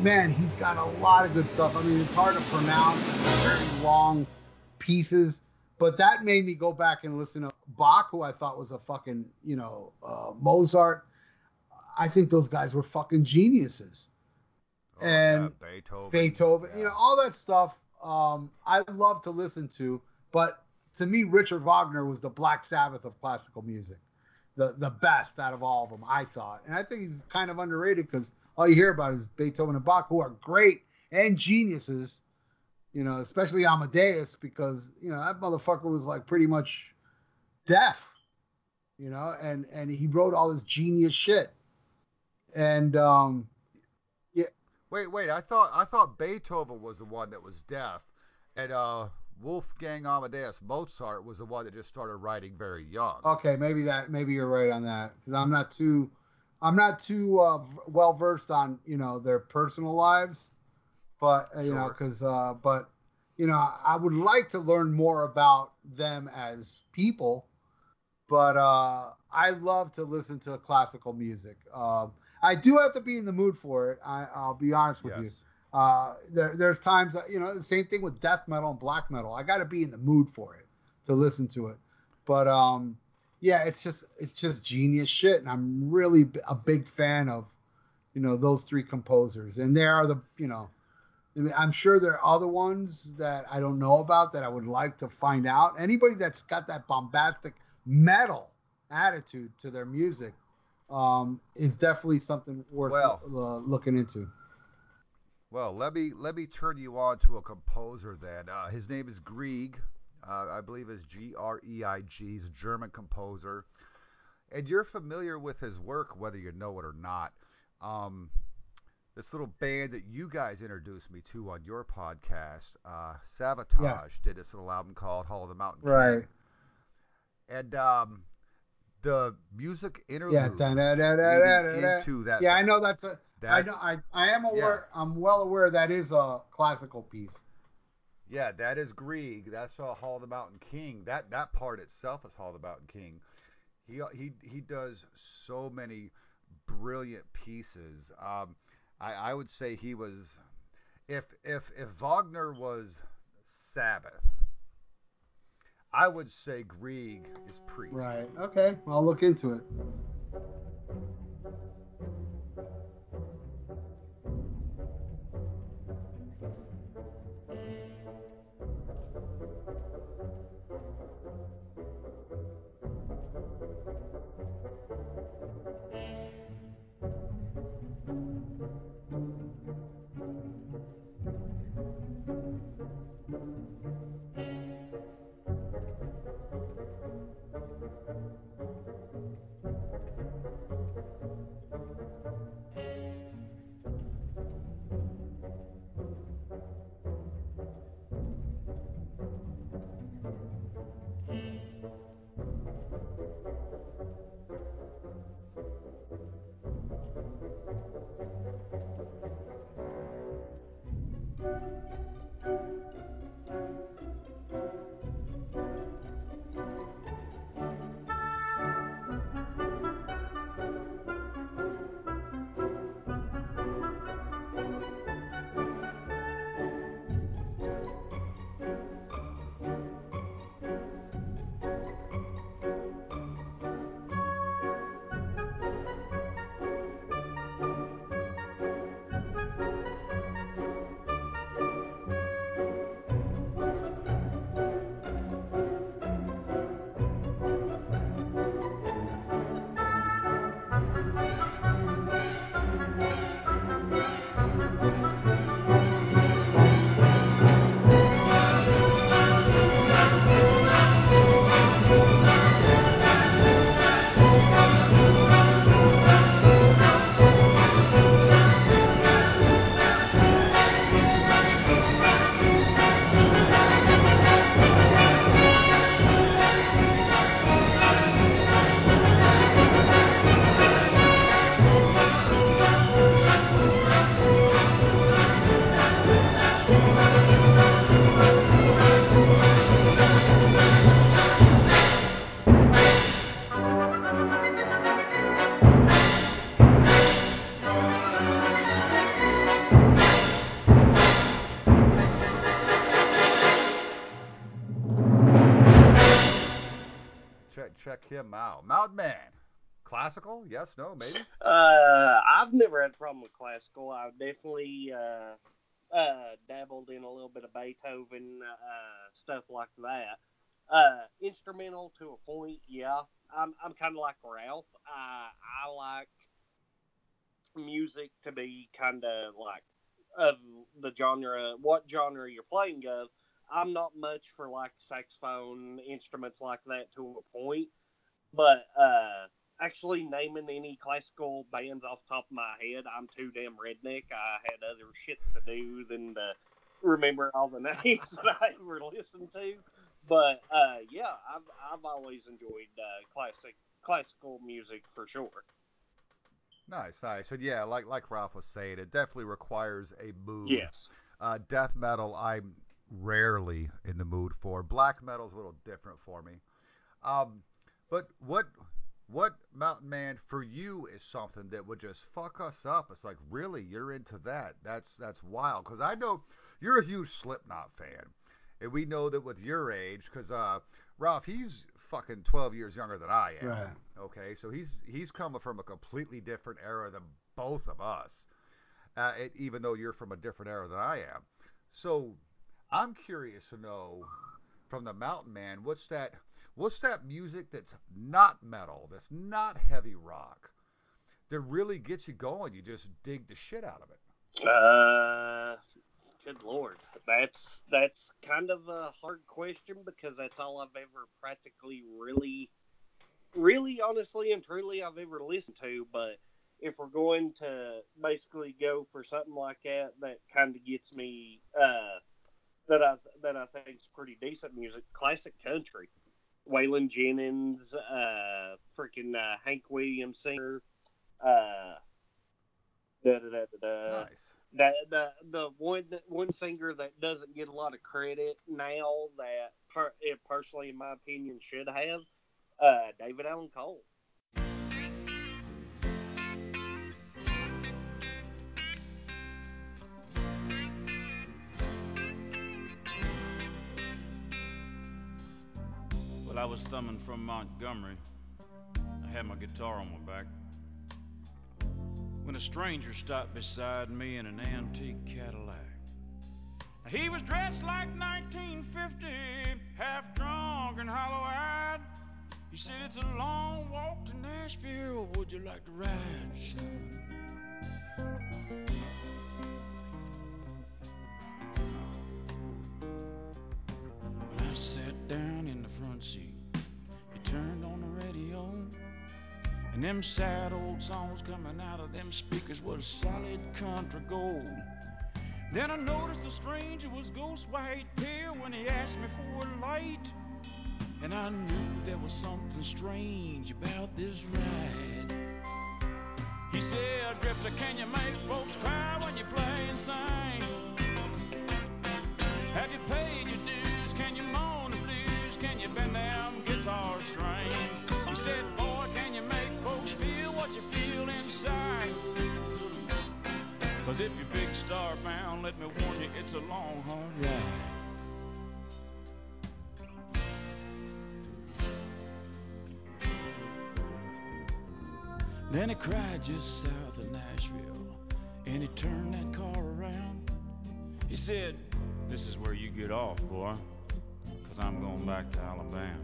Man, he's got a lot of good stuff. I mean, it's hard to pronounce very long pieces, but that made me go back and listen to Bach, who I thought was a fucking, you know, uh, Mozart. I think those guys were fucking geniuses. Oh, and yeah, Beethoven. Beethoven, you know, all that stuff. Um, I love to listen to, but to me, Richard Wagner was the Black Sabbath of classical music, the the best out of all of them, I thought. And I think he's kind of underrated because all you hear about is Beethoven and Bach, who are great and geniuses. You know, especially Amadeus, because you know that motherfucker was like pretty much deaf. You know, and and he wrote all this genius shit. And um, yeah. Wait, wait. I thought I thought Beethoven was the one that was deaf, and uh, Wolfgang Amadeus Mozart was the one that just started writing very young. Okay, maybe that maybe you're right on that because I'm not too I'm not too uh, well versed on you know their personal lives, but uh, you know because uh, but you know I would like to learn more about them as people, but uh, I love to listen to classical music. Um, I do have to be in the mood for it. I, I'll be honest with yes. you. Uh, there, there's times that, you know, the same thing with death metal and black metal. I got to be in the mood for it to listen to it. But um, yeah, it's just it's just genius shit, and I'm really a big fan of, you know, those three composers. And there are the, you know, I'm sure there are other ones that I don't know about that I would like to find out. Anybody that's got that bombastic metal attitude to their music um, is definitely something worth Well. uh, looking into. Well, let me let me turn you on to a composer then. Uh, his name is Grieg. Uh, I believe is G R E I G. He's a German composer, and you're familiar with his work whether you know it or not. Um, this little band that you guys introduced me to on your podcast, uh, Savatage, did this little album called Hall of the Mountain King. Right. And um, the music interlude Yeah. Da, da, da, da, da, da, into that. Yeah, I know that's a. that- I know. I, I am aware. I'm well aware that is a classical piece. Yeah, that is Grieg. That's uh, Hall of the Mountain King. That that part itself is Hall of the Mountain King. He he he does so many brilliant pieces. Um, I I would say he was, if if if Wagner was Sabbath, I would say Grieg is Priest. Right. Okay. I'll look into it. Classical? Yes, no, maybe? Uh, I've never had a problem with classical. I've definitely uh, uh, dabbled in a little bit of Beethoven, uh, stuff like that. Uh, instrumental to a point, yeah. I'm I'm kind of like Ralph. I I like music to be kind of like of the genre, what genre you're playing of. I'm not much for like saxophone instruments like that to a point, but uh, actually naming any classical bands off the top of my head, I'm too damn redneck. I had other shit to do than to remember all the names that I ever listened to. But uh, yeah, I've I've always enjoyed uh, classic classical music for sure. Nice, nice. And yeah, like like Ralph was saying, it definitely requires a mood. Yes. Uh, death metal, I'm rarely in the mood for. Black metal's a little different for me. Um, but what what Mountain Man for you is something that would just fuck us up. It's like really you're into that. That's that's wild because I know you're a huge Slipknot fan, and we know that with your age, because uh, Ralph he's fucking 12 years younger than I am. Right. Okay, so he's he's coming from a completely different era than both of us. Uh, it, even though you're from a different era than I am. So I'm curious to know from the Mountain Man, what's that? What's that music that's not metal, that's not heavy rock, that really gets you going? You just dig the shit out of it. Uh, good lord, that's that's kind of a hard question because that's all I've ever practically really, really honestly and truly I've ever listened to. But if we're going to basically go for something like that, that kind of gets me uh, that I that I think is pretty decent music, classic country. Waylon Jennings, uh, freaking uh, Hank Williams singer, uh, da da da da da. nice. The, the the one one singer that doesn't get a lot of credit now that per, it personally in my opinion should have uh, David Allan Coe. I was thumbing from Montgomery. I had my guitar on my back. When a stranger stopped beside me in an antique Cadillac. He was dressed like 1950, half drunk and hollow eyed. He said, It's a long walk to Nashville. Would you like to ride, son? Seat. He turned on the radio. And them sad old songs coming out of them speakers was solid country gold. Then I noticed the stranger was ghost white pale when he asked me for a light. And I knew there was something strange about this ride. He said, Drifter, can you make folks cry it's a long, hard ride. Then he cried just south of Nashville, and he turned that car around. He said, This is where you get off, boy, because I'm going back to Alabama.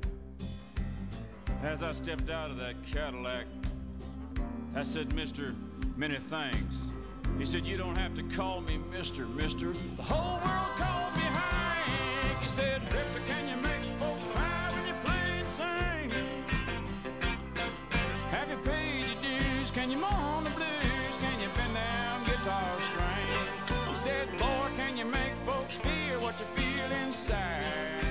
As I stepped out of that Cadillac, I said, Mr. Many thanks. He said, You don't have to call me Mr. Mister. The whole world called me Hank. He said, Drifter, can you make folks cry when you play and sing? Have you paid your dues? Can you moan the blues? Can you bend them guitar strings? He said, Boy, can you make folks feel what you feel inside?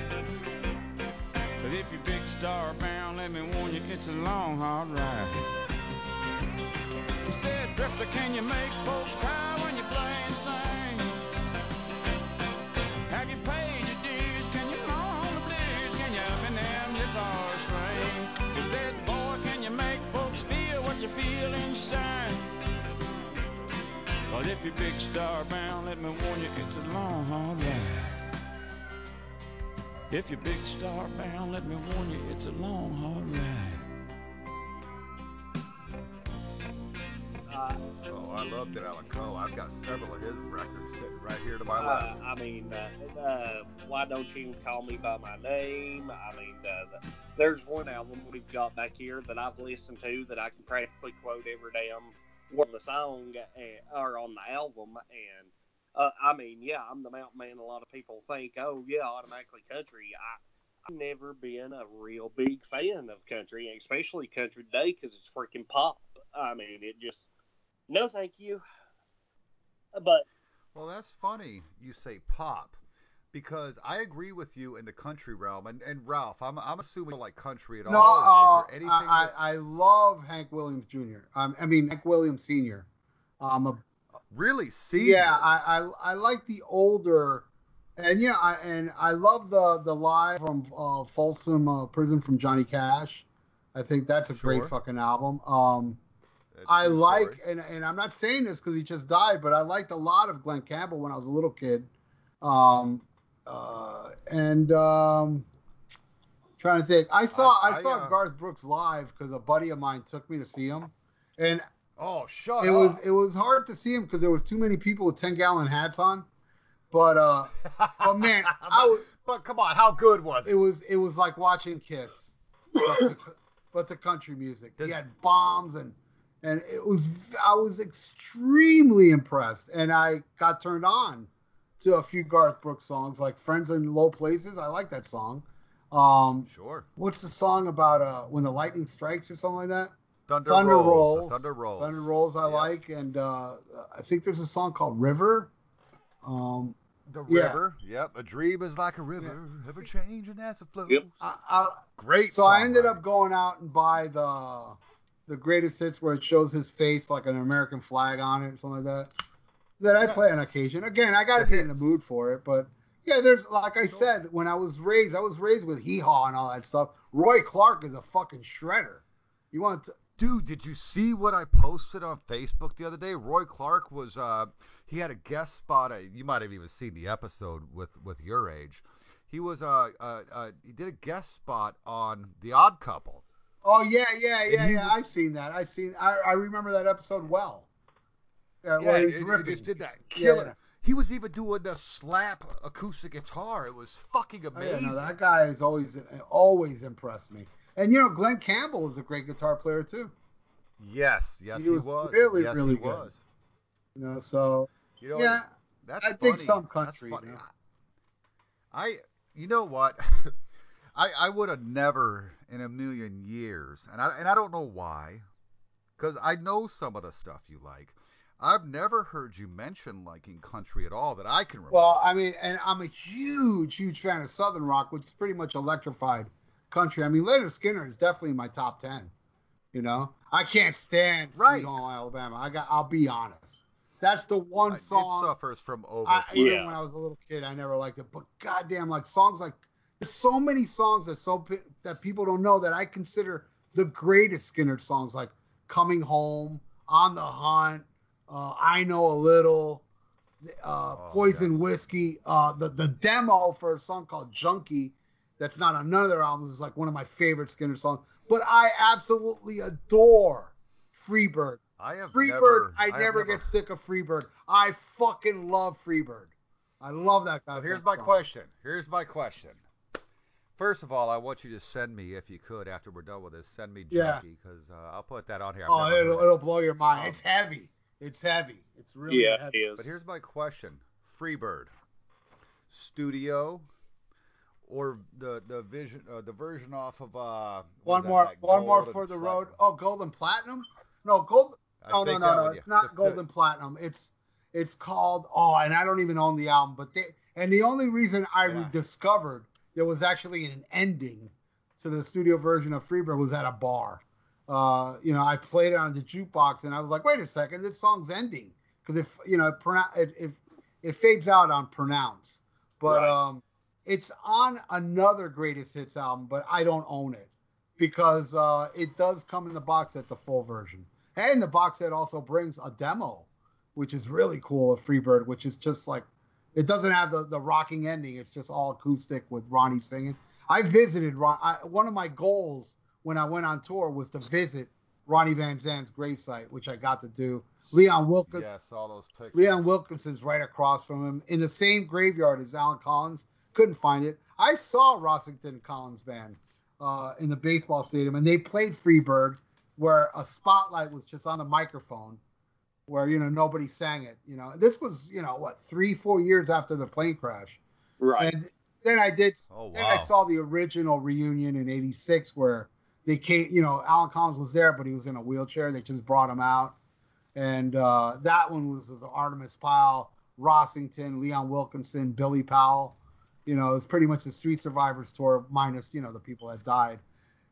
Cause if you're big star bound, let me warn you, it's a long, hard ride. He said, Drifter, can you make folks If you're big star bound, let me warn you, it's a long, hard ride. If you're big star bound, let me warn you, it's a long, hard ride. Oh, I love David Allan Coe. I've got several of his records sitting right here to my uh, left. I mean, uh, uh, why don't you call me by my name? I mean, uh, the, there's one album we've got back here that I've listened to that I can practically quote every damn word on the song uh, or on the album, and uh, I mean, yeah, I'm the mountain man. A lot of people think, oh yeah, automatically country. I I've never been a real big fan of country, especially country today because it's freaking pop. I mean, it just no, thank you. But Well, that's funny you say pop because I agree with you in the country realm. And, and Ralph, I'm, I'm assuming like country at No, all. Is- uh, is, there anything I, that- I, I love Hank Williams Jr. Um, I mean Hank Williams Sr. Um, a, really see? yeah, I, I I like the older, and yeah, I and I love the the live from uh, Folsom uh, Prison from Johnny Cash. I think that's a Sure. great fucking album. Um, That's I like, and, and I'm not saying this because he just died, but I liked a lot of Glen Campbell when I was a little kid. Um, uh, and um, trying to think, I saw I- I, I, saw uh, Garth Brooks live because a buddy of mine took me to see him, and Oh, shut it up. was it was hard to see him because there was too many people with 10 gallon hats on. But uh, but man, I was but come on, how good was it it? was it was like watching Kiss, but the, but to country music. He had bombs and and it was I was extremely impressed, and I got turned on to a few Garth Brooks songs like "Friends in Low Places." I like that song. Um, Sure. what's the song about uh when the lightning strikes or something like that? Thunder, Thunder rolls. Rolls. Thunder rolls. Thunder Rolls I Yep. like, and uh, I think there's a song called River. Um, The Yeah. river. Yep. A dream is like a river, ever changing as it flows. Yep. I, I, Great. So I ended up going out and buy the the greatest hits where it shows his face like an American flag on it or something like that. That I play on occasion. Again, I gotta be in the mood for it, but yeah, there's like I said when I was raised, I was raised with hee haw and all that stuff. Roy Clark is a fucking shredder. You want to, Dude, did you see what I posted on Facebook the other day? Roy Clark was uh he had a guest spot. Uh, you might have even seen the episode with with your age. He was uh, uh, uh he did a guest spot on The Odd Couple. Oh yeah, yeah, yeah, yeah. was- I've seen that. I've seen. I, I remember that episode well. Yeah, Yeah, where he, he just did that killer. yeah. He was even doing the slap acoustic guitar. It was fucking Oh, amazing. yeah, no, that guy has always always impressed me. And you know, Glen Campbell was a great guitar player too. Yes, yes, He he, was was. really, yes, really he good. was. You know, so You know, yeah, that's I think funny. some That's country, funny. you know. I, you know what? I I would have never in a million years, and I and I don't know why, because I know some of the stuff you like. I've never heard you mention liking country at all that I can remember. well, I mean, and I'm a huge, huge fan of Southern rock, which is pretty much electrified country. I mean, Lynyrd Skynyrd is definitely in my top ten. You know, I can't stand Right. Sweet Home Alabama. I got, I'll be honest. That's the one uh, song. it suffers from I, overplay. even Yeah. when I was a little kid, I never liked it. But goddamn, like songs like there's so many songs that so that people don't know that I consider the greatest Skinner songs, like "Coming Home," "On the Hunt," uh, "I Know a Little," uh, Oh, "Poison yes. Whiskey." Uh, the the demo for a song called "Junkie," that's not on none of their albums, is like one of my favorite Skynyrd songs. But I absolutely adore "Freebird." I have Freebird, never. I have never, get sick of Freebird. I fucking love Freebird. I love that guy. So here's my question. Here's my question. First of all, I want you to send me, if you could, after we're done with this, send me Junkie, because uh, I'll put that on here. I've Oh, it'll, it. it'll blow your mind. Um, it's heavy. It's heavy. It's really yeah, heavy. it is. But here's my question: Freebird, studio, or the the vision uh, the version off of uh One more, that one more for and the road. Oh, Golden Platinum? No, Gold. I No, no, no, no. one, It's yeah. not Golden Platinum. It's it's called. Oh, and I don't even own the album. But they and the only reason I Yeah. discovered there was actually an ending to the studio version of Freebird was at a bar. Uh, you know, I played it on the jukebox and I was like, wait a second, this song's ending because if you know it, it it fades out on pronounce, but Right. um, it's on another greatest hits album, but I don't own it because uh, it does come in the box set, the full version, and the box set also brings a demo, which is really cool of Freebird, which is just like it doesn't have the, the rocking ending. It's just all acoustic with Ronnie singing. I visited Ron. I, one of my goals when I went on tour was to visit Ronnie Van Zant's gravesite, which I got to do. Leon Wilkeson. Yes, all those pictures. Leon Wilkeson's right across from him in the same graveyard as Allen Collins. Couldn't find it. I saw Rossington Collins band uh, in the baseball stadium, and they played Freebird, where a spotlight was just on the microphone, where you know nobody sang it. You know, this was you know what three, four years after the plane crash, Right. and then I did. Oh Then I saw the original reunion in '86 where they came. You know, Allen Collins was there, but he was in a wheelchair. They just brought him out, and uh, that one was the Artimus Pyle, Rossington, Leon Wilkeson, Billy Powell. You know, it's pretty much the Street Survivors tour minus you know the people that died.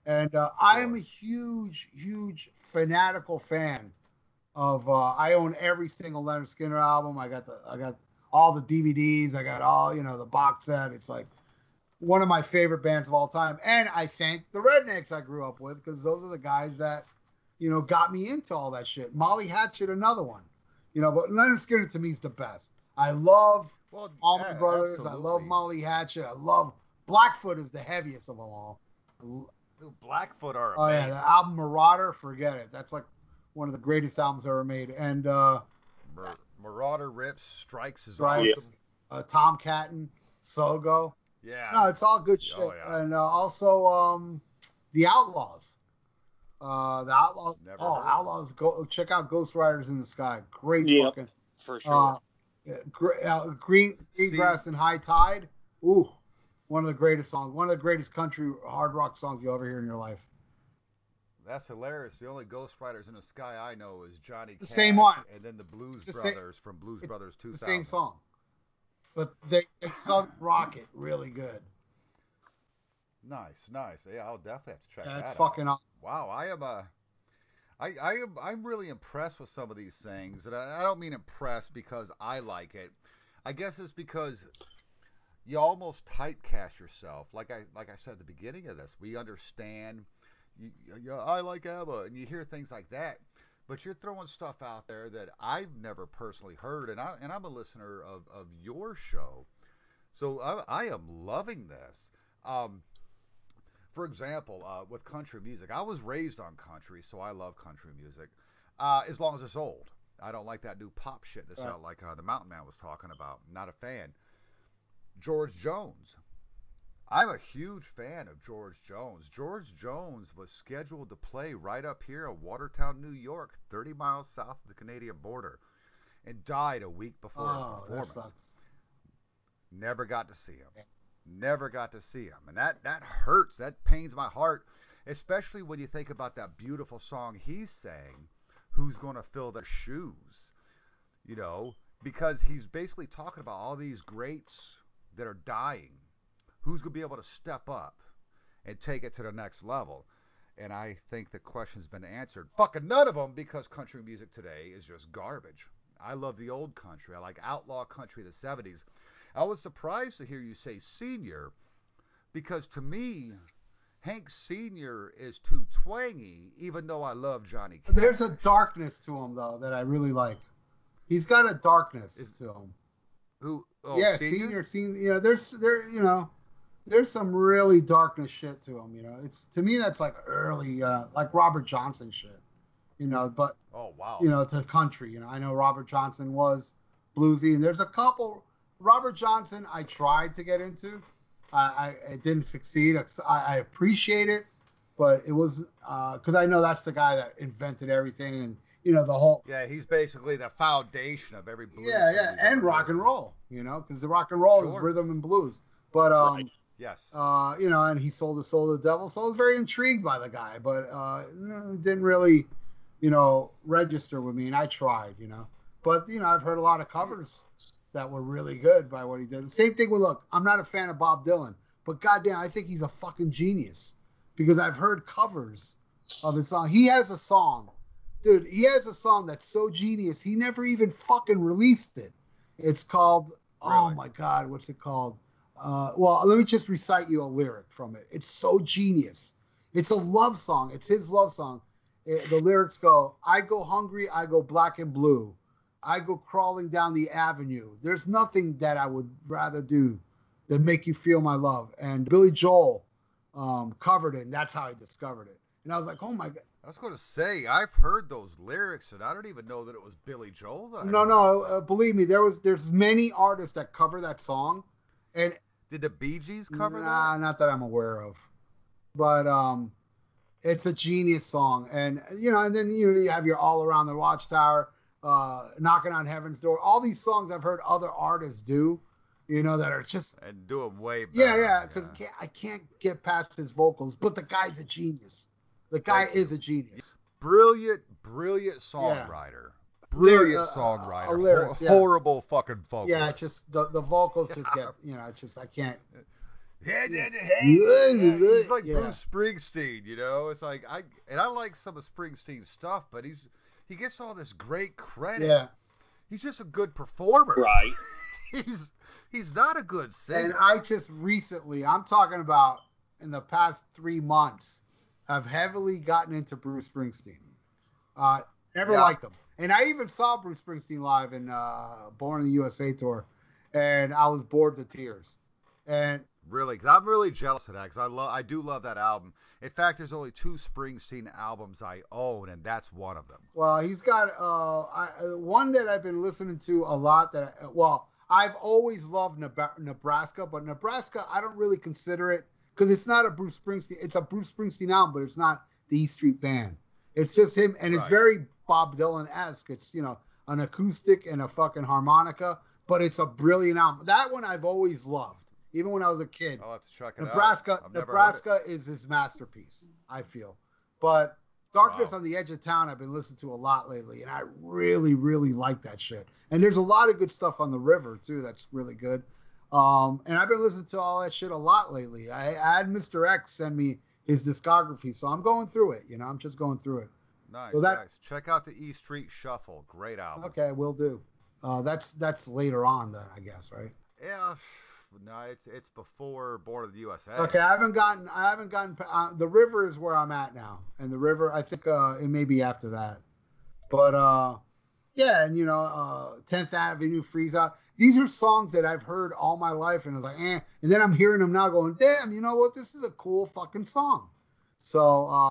And uh, I am a huge, huge fanatical fan of. Uh, I own every single Lynyrd Skynyrd album. I got the, I got all the DVDs. I got all, you know, the box set. It's like one of my favorite bands of all time. And I thank the Rednecks I grew up with because those are the guys that, you know, got me into all that shit. Molly Hatchet, another one. You know, but Lynyrd Skynyrd to me is the best. I love Well, Allman yeah, Brothers. I love. Molly Hatchet. I love Blackfoot is the heaviest of them all. Dude, Blackfoot are Oh yeah, the album Marauder, forget it. That's like one of the greatest albums ever made. And uh, Mar- Marauder rips, strikes is Strikes. awesome. uh, Tom Catton, Siogo. Yeah. No, it's all good shit. Oh, yeah. And uh, also um, the Outlaws. Uh, the Outlaws. Never oh. Outlaws. Go check out Ghost Riders in the Sky. Great Yep. fucking. For sure. Uh, gr- uh, green green See- grass and high tide. Ooh, one of the greatest songs. One of the greatest country hard rock songs you'll ever hear in your life. That's hilarious. The only Ghost Riders in the Sky I know is Johnny The Cash same one. and then the Blues It's the same- Brothers from Blues Brothers 2000. the same song, but they they sung Rocket really good. Nice, nice. Yeah, I'll definitely have to check that That's fucking out. awesome. Wow, I am uh, I I am I'm really impressed with some of these things, and I, I don't mean impressed because I like it. I guess it's because you almost typecast yourself. Like I like I said at the beginning of this, we understand. You, you, I like ABBA, and you hear things like that, but you're throwing stuff out there that I've never personally heard, and I and I'm a listener of of your show, so I, I am loving this. Um, for example, uh, with country music, I was raised on country, so I love country music. Uh, as long as it's old, I don't like that new pop shit that's Right. out like uh, the Mountain Man was talking about. Not a fan. George Jones. I'm a huge fan of George Jones. George Jones was scheduled to play right up here in Watertown, New York, 30 miles south of the Canadian border, and died a week before his Oh, that performance. sucks. Never got to see him. Never got to see him. And that that hurts. That pains my heart, especially when you think about that beautiful song he sang, Who's Going to Fill Their Shoes? You know, because he's basically talking about all these greats that are dying. Who's going to be able to step up and take it to the next level? And I think the question's been answered. Fucking none of them because country music today is just garbage. I love the old country. I like outlaw country of the 70s. I was surprised to hear you say senior because to me, Hank Sr. is too twangy, even though I love Johnny Cash. There's a darkness to him though that I really like. He's got a darkness Is- to him. Who? Oh, yeah, senior? senior, senior. You know, there's there, you know, there's some really darkness shit to him. You know, it's to me that's like early, uh, like Robert Johnson shit. You know, but Oh, wow. you know, to country. You know, I know Robert Johnson was bluesy, and there's a couple. Robert Johnson, I tried to get into. I, I it didn't succeed. I, I appreciate it, but it was because I know that's the guy that invented everything, and you know the whole. yeah, he's basically the foundation of every blues. Yeah, yeah, and rock and roll. You know, because the rock and roll is rhythm and blues. But um, Right. Yes. uh, you know, and he sold his soul to the devil. So I was very intrigued by the guy, but uh, didn't really, you know, register with me. And I tried, you know, but you know, I've heard a lot of covers that were really good by what he did. Same thing with look, I'm not a fan of Bob Dylan, but goddamn, I think he's a fucking genius because I've heard covers of his song. He has a song, dude. He has a song that's so genius. He never even fucking released it. It's called. Oh my god, what's it called? Uh, well, let me just recite you a lyric from it. It's so genius. It's a love song. It's his love song. It- the lyrics go, I go hungry, I go black and blue. I go crawling down the avenue. There's nothing that I would rather do than make you feel my love. And Billy Joel um, covered it, and that's how I discovered it. And I was like, oh my God. I was going to say I've heard those lyrics, and I don't even know that it was Billy Joel. That No, no, uh, believe me, there was there's many artists that cover that song, and Did the Bee Gees cover nah, that? not that I'm aware of, but um, it's a genius song, and you know, and then you know you have your All Around the Watchtower, uh, Knocking on Heaven's Door, all these songs I've heard other artists do, you know, that are just And do them way better. yeah, yeah, because I can't get past his vocals, but the guy's a genius. The guy is a genius. brilliant, brilliant songwriter. Lyr- Brilliant uh, songwriter. uh, lyrics, Hor- yeah. Horrible fucking vocals. Yeah, it's just the the vocals just get you know, it's just I can't. Yeah, Yeah. He's like Yeah. Bruce Springsteen, you know. It's like I and I like some of Springsteen's stuff, but he's he gets all this great credit. Yeah. He's just a good performer. Right. He's he's not a good singer. And I just recently, I'm talking about in the past three months, have heavily gotten into Bruce Springsteen. Uh, never Yeah. liked him. And I even saw Bruce Springsteen live in uh, Born in the USA tour, and I was bored to tears. And Really, 'cause I'm really jealous of that because I love, I do love that album. In fact, there's only two Springsteen albums I own, and that's one of them. well, he's got uh, I, uh, one that I've been listening to a lot. That I, well, I've always loved Nebraska, but Nebraska I don't really consider it because it's not a Bruce Springsteen. It's a Bruce Springsteen album, but it's not the E Street Band. It's just him, and it's very Bob Dylan esque. It's you know an acoustic and a fucking harmonica, but it's a brilliant album. That one I've always loved, even when I was a kid. I'll have to check it Nebraska, out. Heard Nebraska is his masterpiece, I feel. But Darkness Wow. on the Edge of Town, I've been listening to a lot lately, and I really, really like that shit. And there's a lot of good stuff on the river too. That's really good. Um, and I've been listening to all that shit a lot lately. I, I had Mr. X send me his discography, so I'm going through it. You know, I'm just going through it. Nice, so that- nice. Check out the E Street Shuffle. Great album. Okay, we'll do. Uh, that's that's later on then, I guess, right? Yeah. No, it's it's before Born of the USA. Okay, I haven't gotten. I haven't gotten. Uh, the river is where I'm at now, and the river. I think uh, it may be after that, but uh, yeah, and you know, uh, 10th Avenue, Freeze Out. These are songs that I've heard all my life, and I was like, eh. And then I'm hearing them now, going, damn, you know what? This is a cool fucking song. So uh,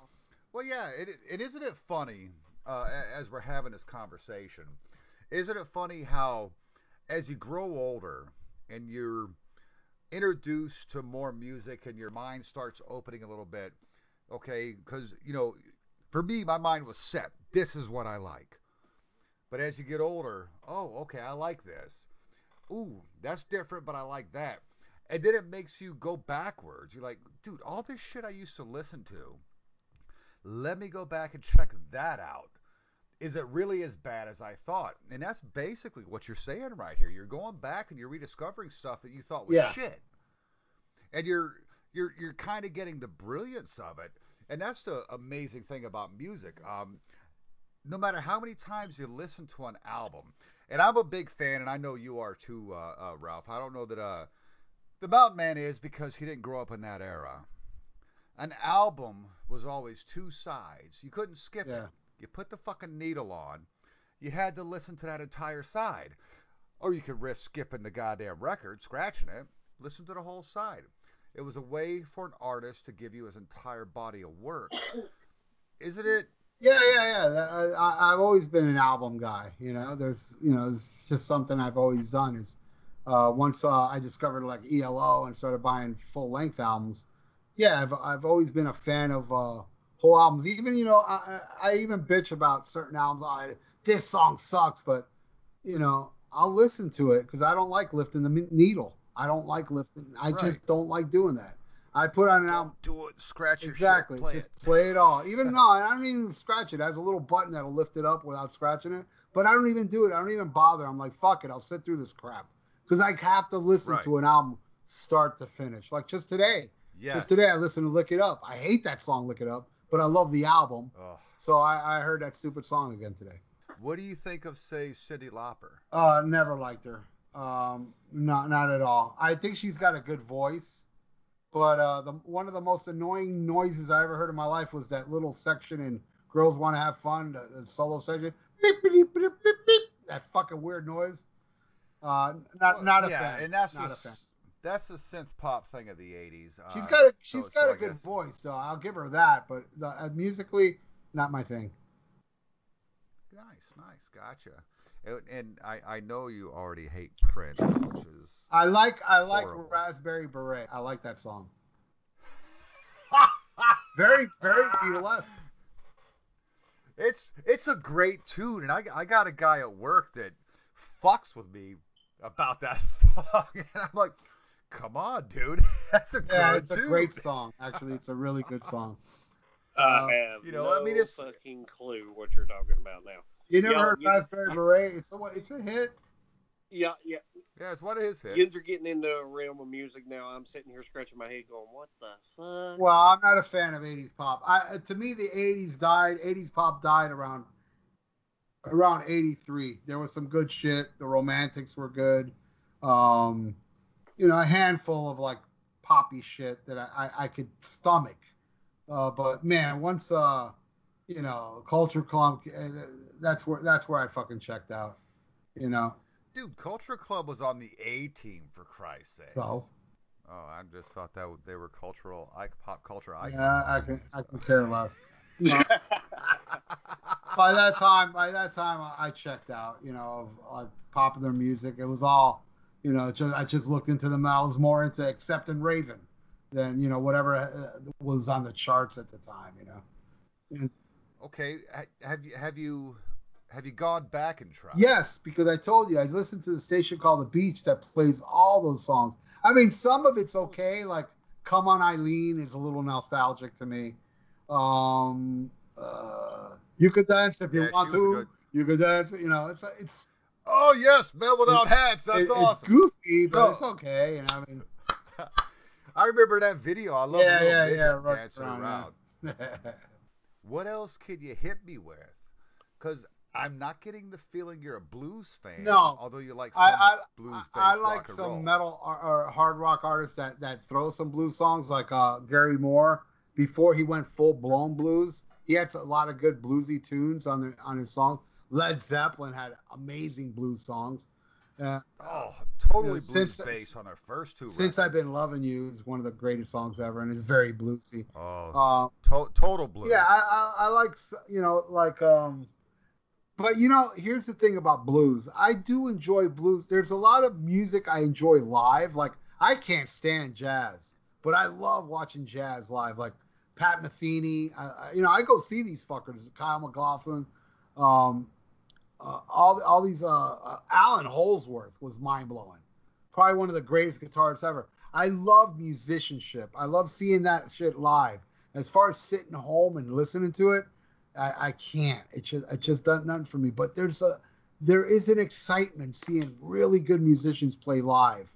Well, yeah, it, it isn't it funny uh, as we're having this conversation. Isn't it funny how, as you grow older and you're introduced to more music and your mind starts opening a little bit, okay? Because you know, for me, my mind was set. This is what I like. But as you get older, oh, okay, I like this. Ooh, that's different, but I like that. And then it makes you go backwards. You're like, dude, all this shit I used to listen to let me go back and check that out. Is it really as bad as I thought? And that's basically what you're saying right here. You're going back and you're rediscovering stuff that you thought was Yeah. shit. And you're you're you're kind of getting the brilliance of it. And that's the amazing thing about music. Um, no matter how many times you listen to an album, and I'm a big fan, and I know you are too, uh, uh, Ralph. I don't know that uh, the Mountain Man is because he didn't grow up in that era. An album was always two sides. You couldn't skip Yeah. it. You put the fucking needle on. You had to listen to that entire side. Or you could risk skipping the goddamn record, scratching it, listen to the whole side. It was a way for an artist to give you his entire body of work. Isn't it? Yeah, yeah, yeah. I, I- I've always been an album guy. You know, there's, you know, it's just something I've always done. Is uh, once uh, I discovered like ELO and started buying full length albums. Yeah, I've I've always been a fan of uh, whole albums. Even you know, I I I even bitch about certain albums. Oh, this song sucks, but you know, I'll listen to it because I don't like lifting the needle. I don't like lifting. I Right. just don't like doing that. I put on an album. Do it. Scratch your Exactly. shit. Play Just it. play it all. Even no, I don't even scratch it. It has a little button that'll lift it up without scratching it. But I don't even do it. I don't even bother. I'm like, fuck it. I'll sit through this crap because I have to listen Right. to an album start to finish. Like just today. Yes. Just today, I listened to Look It Up." I hate that song, Look It Up," but I love the album. Ugh. So I, I heard that stupid song again today. What do you think of, say, Cyndi Lauper? Uh, never liked her. Um, not not at all. I think she's got a good voice, but uh, the one of the most annoying noises I ever heard in my life was that little section in "Girls Want to Have Fun," the, the solo section. Beep, beep, beep, beep, beep, that fucking weird noise. Uh, not Well, not a yeah, fan. and that's not the, a fan. That's the synth pop thing of the '80s. She's uh, got a so she's it's got a good this- voice though. I'll give her that. But the, uh, musically, not my thing. Nice, nice, gotcha. And, and I, I know you already hate Prince, which is I like I like Horrible. Raspberry Beret. I like that song. Very very Beatlesque. it's it's a great tune, and I, I got a guy at work that fucks with me about that song, and I'm like, come on, dude, that's a Yeah, good it's a great song. Actually, it's a really good song. Uh, I have you know, no I mean, it's- fucking clue what you're talking about now. You never Yeah, heard you- Raspberry Beret? It's a it's a hit. Yeah, yeah. Yeah, it's one of his hits. Kids are getting into a realm of music now. I'm sitting here scratching my head, going, "What the fuck?" Well, I'm not a fan of 80s pop. I to me the 80s died. 80s pop died around around 83. There was some good shit. The Romantics were good. Um, you know, a handful of like poppy shit that I I, I could stomach. Uh, but man, once uh, you know, Culture Club, uh, that's where that's where I fucking checked out. You know, Dude, Culture Club was on the A team for Christ's sake. so Oh, I just thought that they were cultural, like pop culture icons. yeah, I can I can care less. by that time, by that time, I, I checked out. You know, of, of popular music. It was all, you know, just I just looked into the I was more into Accept and Raven than you know whatever uh, was on the charts at the time. You know. okay, have you have you have you gone back and tried? Yes, because I told you I listened to the station called The Beach that plays all those songs. I mean, some of it's okay, like "Come On Eileen" is a little nostalgic to me. Um, uh, you could dance if you Yeah, want to. good- You could dance. You know, it's it's Oh yes, men without hats. That's it- awesome. It's goofy, but No. it's okay. And I mean, I remember that video. I love yeah, the little yeah, yeah, right dancing around, around. What else could you hit me with? Because I'm not getting the feeling you're a blues fan. No. Although you like some I, I, blues I rock like some roll. metal or, or hard rock artists that, that throw some blues songs, like uh, Gary Moore. Before he went full blown blues, he had a lot of good bluesy tunes on the, on his songs. Led Zeppelin had amazing blues songs. Uh, Oh, totally You know, blues since- based on their first two. Since I've. Been Loving You is one of the greatest songs ever, and it's very bluesy. Oh, Uh, to- total blues. Yeah, I, I, I like you know like um, but you know here's the thing about blues. I do enjoy blues. There's a lot of music I enjoy live. Like I can't stand jazz, but I love watching jazz live. Like Pat Metheny. I, I, you know I go see these fuckers. Kyle McLaughlin. Um, uh, all all these uh, uh Allan Holdsworth was mind blowing. Probably one of the greatest guitarists ever. I love musicianship. I love seeing that shit live. As far as sitting home and listening to it, I, I can't. It just it just does nothing for me. But there's a there is an excitement seeing really good musicians play live,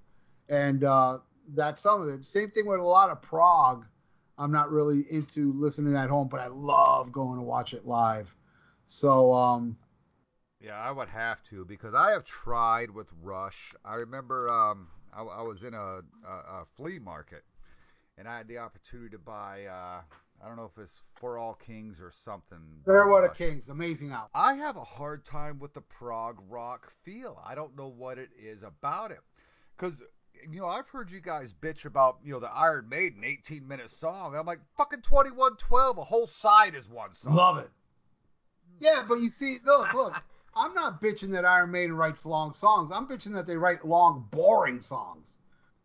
and uh, that's some of it. Same thing with a lot of prog. I'm not really into listening at home, but I love going to watch it live. So um, Yeah, I would have to because I have tried with Rush. I remember um, I, I was in a, a, a flea market and I had the opportunity to buy. Uh, I don't know if it's For All Kings or something. Fairwater. Kings, amazing album. I have a hard time with the prog rock feel. I don't know what it is about it. Because, you know, I've heard you guys bitch about, you know, the Iron Maiden 18 minute song. And I'm like, fucking 2112, a whole side is one song. Love it. Yeah, but you see, look, look. I'm not bitching that Iron Maiden writes long songs. I'm bitching that they write long, boring songs.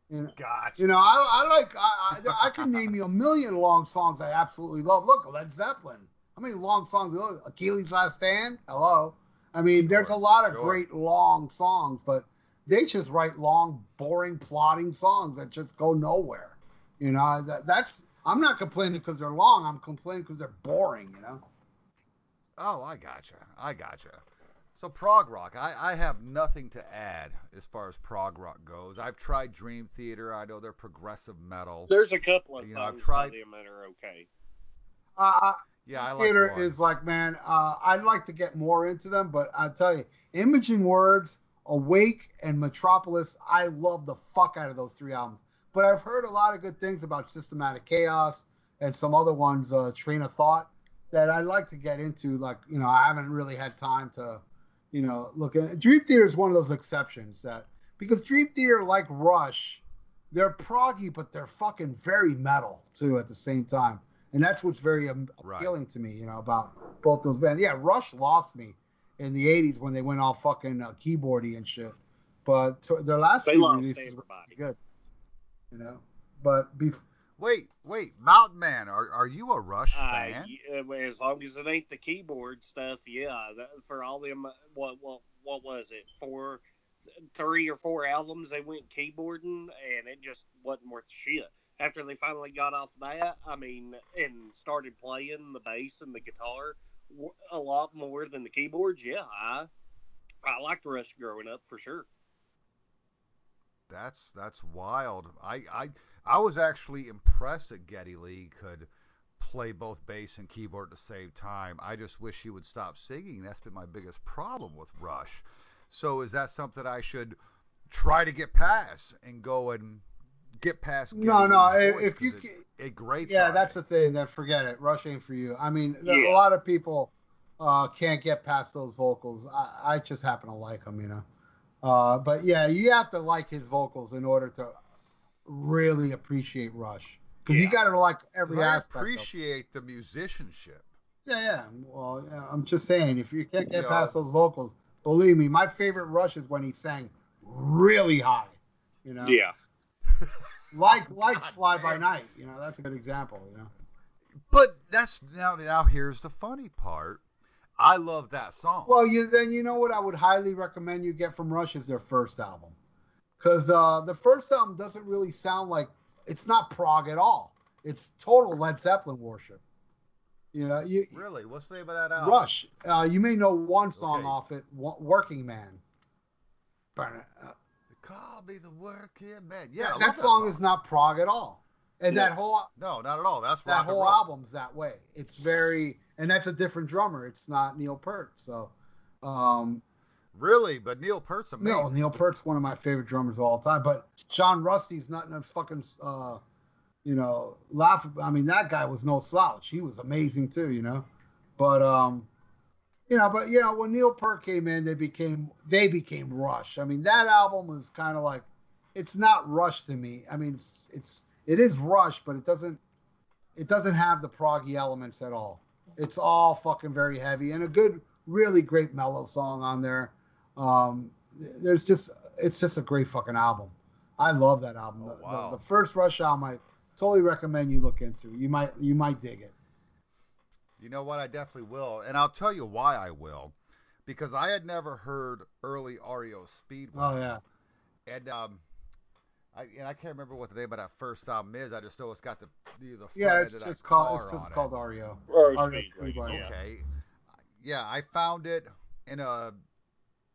You know, Gotcha. you know I, I like I, I I can name you a million long songs I absolutely love. Look, Led Zeppelin. How many long songs? Look, Achilles' Last Stand. Hello. I mean, there's a lot of sure. great long songs, but they just write long, boring, plotting songs that just go nowhere. You know, that, that's I'm not complaining because they're long. I'm complaining because they're boring. You know. Oh, I gotcha. I gotcha. So prog rock, I, I have nothing to add as far as prog rock goes. I've tried Dream Theater. I know they're progressive metal. There's a couple of You know, I've tried- them that are okay. Uh, Yeah, I like theater one. is like, man, uh, I'd like to get more into them, but I tell you, Imaging Words, Awake, and Metropolis, I love the fuck out of those three albums. But I've heard a lot of good things about Systematic Chaos and some other ones, uh, Train of Thought, that I'd like to get into. Like, you know, I haven't really had time to, you know, look at. Dream Theater is one of those exceptions that because Dream Theater, like Rush, they're proggy, but they're fucking very metal too at the same time. and that's what's very um, Right. appealing to me, you know, about both those bands. Yeah, Rush lost me in the '80s when they went all fucking uh, keyboardy and shit, but to, their last They few releases were good, you know. But bef- Wait, wait, Mountain Man, are are you a Rush Uh, fan? uh, as long as it ain't the keyboard stuff, yeah. That, for all them, uh, what what what was it? Four, three or four albums they went keyboarding, and it just wasn't worth shit. After they finally got off that, I mean, and started playing the bass and the guitar a lot more than the keyboards. Yeah, I I liked Rush growing up for sure. That's that's wild. I I I was actually impressed that Geddy Lee could play both bass and keyboard at the same time. I just wish he would stop singing. That's been my biggest problem with Rush. So is that something I should try to get past and go and get past? No, no, Lee's if- voice, if you 'cause it, it grates yeah, on that's me. the thing. That forget it. Rush ain't for you. I mean, a lot of people uh, can't get past those vocals. I, I just happen to like them, you know. Uh, but yeah, you have to like his vocals in order to really appreciate Rush, because you got to like every I aspect. Of appreciate the musicianship. Yeah, yeah. Well, yeah, I'm just saying, if you can't get Yeah. past those vocals, believe me, my favorite Rush is when he sang really high. You know, Yeah, like like God Fly by. Night. You know, that's a good example. You know. But that's now now here's the funny part. I love that song. Well, you then you know what I would highly recommend you get from Rush is their first album, because uh, the first album doesn't really sound like it's not prog at all. It's total Led Zeppelin worship. You know, you really, what's the name of that album? Rush. Uh, you may know one song Okay. off it, "Working Man." Burn it. Uh, Call me the working man. yeah, Yeah, I love that, song, is not prog at all, and Yeah. that whole No, not at all. That's that whole album's that way. It's very, and that's a different drummer. It's not Neil Peart. So, um, Really, but Neil Peart's amazing. No, Neil Peart's one of my favorite drummers of all time. But John Rutsey's not in a fucking, uh, you know, laugh. I mean, that guy was no slouch. He was amazing too, you know. But um, you know, but you know, when Neil Peart came in, they became they became Rush. I mean, that album was kind of like, it's not Rush to me. I mean, it's, it's it is Rush, but it doesn't it doesn't have the proggy elements at all. It's all fucking very heavy and a good, really great mellow song on there. Um, there's just it's just a great fucking album. I love that album. Oh, The- wow. the, the first Rush album, I totally recommend you look into. You might you might dig it. You know what? I definitely will, and I'll tell you why I will, because I had never heard early REO Speedwagon. Oh yeah, And um, I and I can't remember what the name of that first album is. I just know it's got the the, the front yeah. end It's of that just called it's on just it. called REO. Or REO Speedway, Speedway. yeah. Okay. Yeah, I found it in a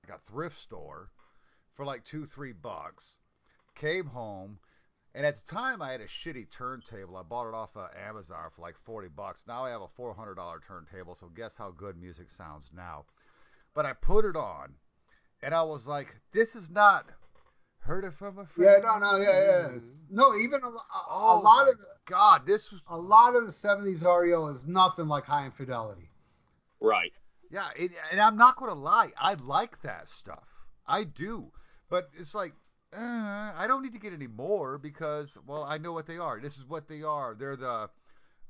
like a thrift store for like two, three bucks. Came home, and at the time I had a shitty turntable. I bought it off of Amazon for like forty bucks. Now I have a four hundred dollar turntable. So guess how good music sounds now. But I put it on, and I was like, "This is not." Heard it from a friend. Yeah, friend. no, no, yeah, yeah. No, even a, a, a Oh lot my of the, God, this was a lot of the '70s REO is nothing like Hi Infidelity. right. Yeah, it, and I'm not gonna lie, I like that stuff. I do, but it's like uh, I don't need to get any more because well, I know what they are. This is what they are. They're the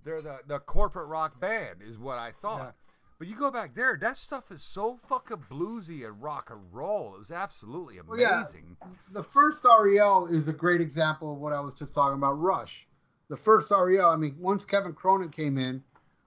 they're the the corporate rock band is what I thought. Yeah. But you go back there, that stuff is so fucking bluesy and rock and roll. It was absolutely Well, yeah. amazing. the first REO is a great example of what I was just talking about. Rush, the first REO. I mean, once Kevin Cronin came in,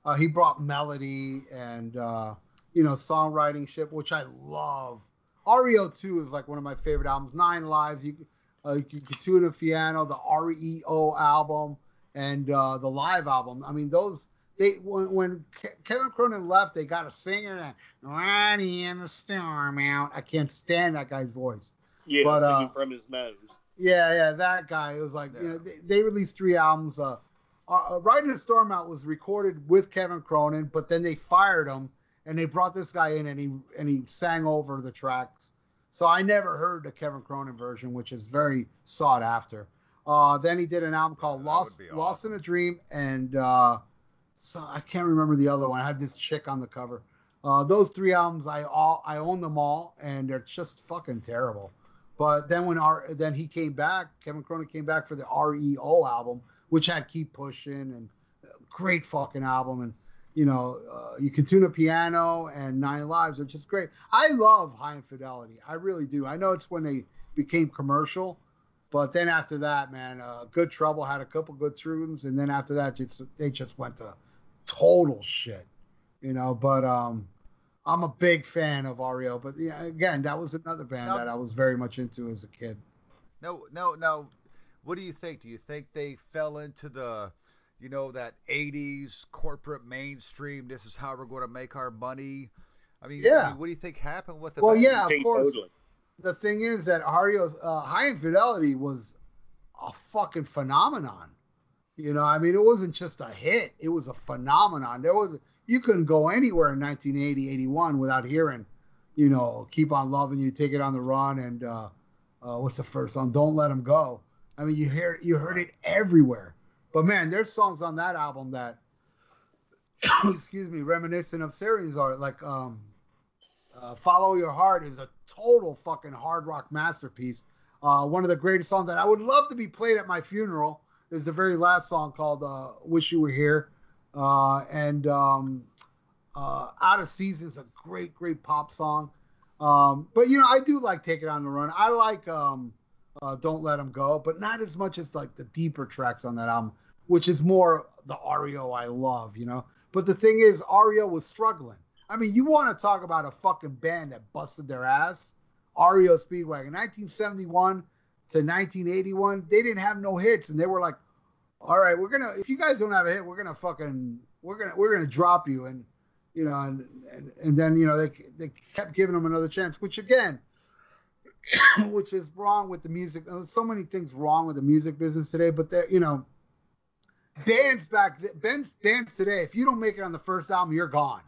uh, he brought melody and uh, you know songwriting shit, which I love. REO two is like one of my favorite albums. Nine Lives, you, uh, you a piano, the REO album, and uh, the live album. I mean, those they when, when Kevin Cronin left, they got a singer that Ronnie in the storm out. I can't stand that guy's voice. Yeah, But, uh, singing from his nose. Yeah, yeah, that guy. It was like you know, they, they released three albums. Uh, uh, Riding the Storm Out was recorded with Kevin Cronin, but then they fired him and they brought this guy in and he and he sang over the tracks. So I never heard the Kevin Cronin version, which is very sought after. Uh, then he did an album called that Lost would be Lost in a Dream, and uh, so I can't remember the other one. I had this chick on the cover. Uh, those three albums, I all I own them all, and they're just fucking terrible. But then when our then he came back, Kevin Cronin came back for the REO album, which had Keep Pushing and great fucking album, and you know, uh, you can tune a piano and Nine Lives are just great. I love Hi Infidelity, I really do. I know it's when they became commercial, but then after that, man, uh, Good Trouble had a couple good tunes, and then after that, just, they just went to total shit, you know. But um, I'm a big fan of REO, but yeah, again, that was another band Now- that I was very much into as a kid. No, no, no. What do you think? Do you think they fell into the, you know, that '80s corporate mainstream? This is how we're going to make our money. I mean, I Yeah. mean, what do you think happened with the? Well, band? yeah, of course. totally. The thing is that REO's uh, Hi Infidelity was a fucking phenomenon. You know, I mean, it wasn't just a hit; it was a phenomenon. There was you couldn't go anywhere in 1980, 81 without hearing, you know, "Keep on Loving You," "Take It on the Run," and uh, uh, what's the first song? "Don't Let 'Em Go." I mean, you hear you heard it everywhere. But man, there's songs on that album that, excuse me, reminiscent of series art, like um, uh, "Follow Your Heart" is a total fucking hard rock masterpiece. Uh, one of the greatest songs that I would love to be played at my funeral is the very last song called uh, "Wish You Were Here," uh, and um, uh, "Out of Season" is a great, great pop song. Um, but you know, I do like "Take It on the Run." I like um, uh, "Don't Let 'Em Go," but not as much as like the deeper tracks on that album, which is more the REO I love, you know. But the thing is, REO was struggling. I mean, you want to talk about a fucking band that busted their ass? REO Speedwagon, 1971 to 1981, they didn't have no hits, and they were like, "All right, we're gonna if you guys don't have a hit, we're gonna fucking we're gonna we're gonna drop you." And you know, and and, and then you know they they kept giving them another chance, which again, which is wrong with the music. There's so many things wrong with the music business today, but they you know, bands back bands bands today, if you don't make it on the first album, you're gone.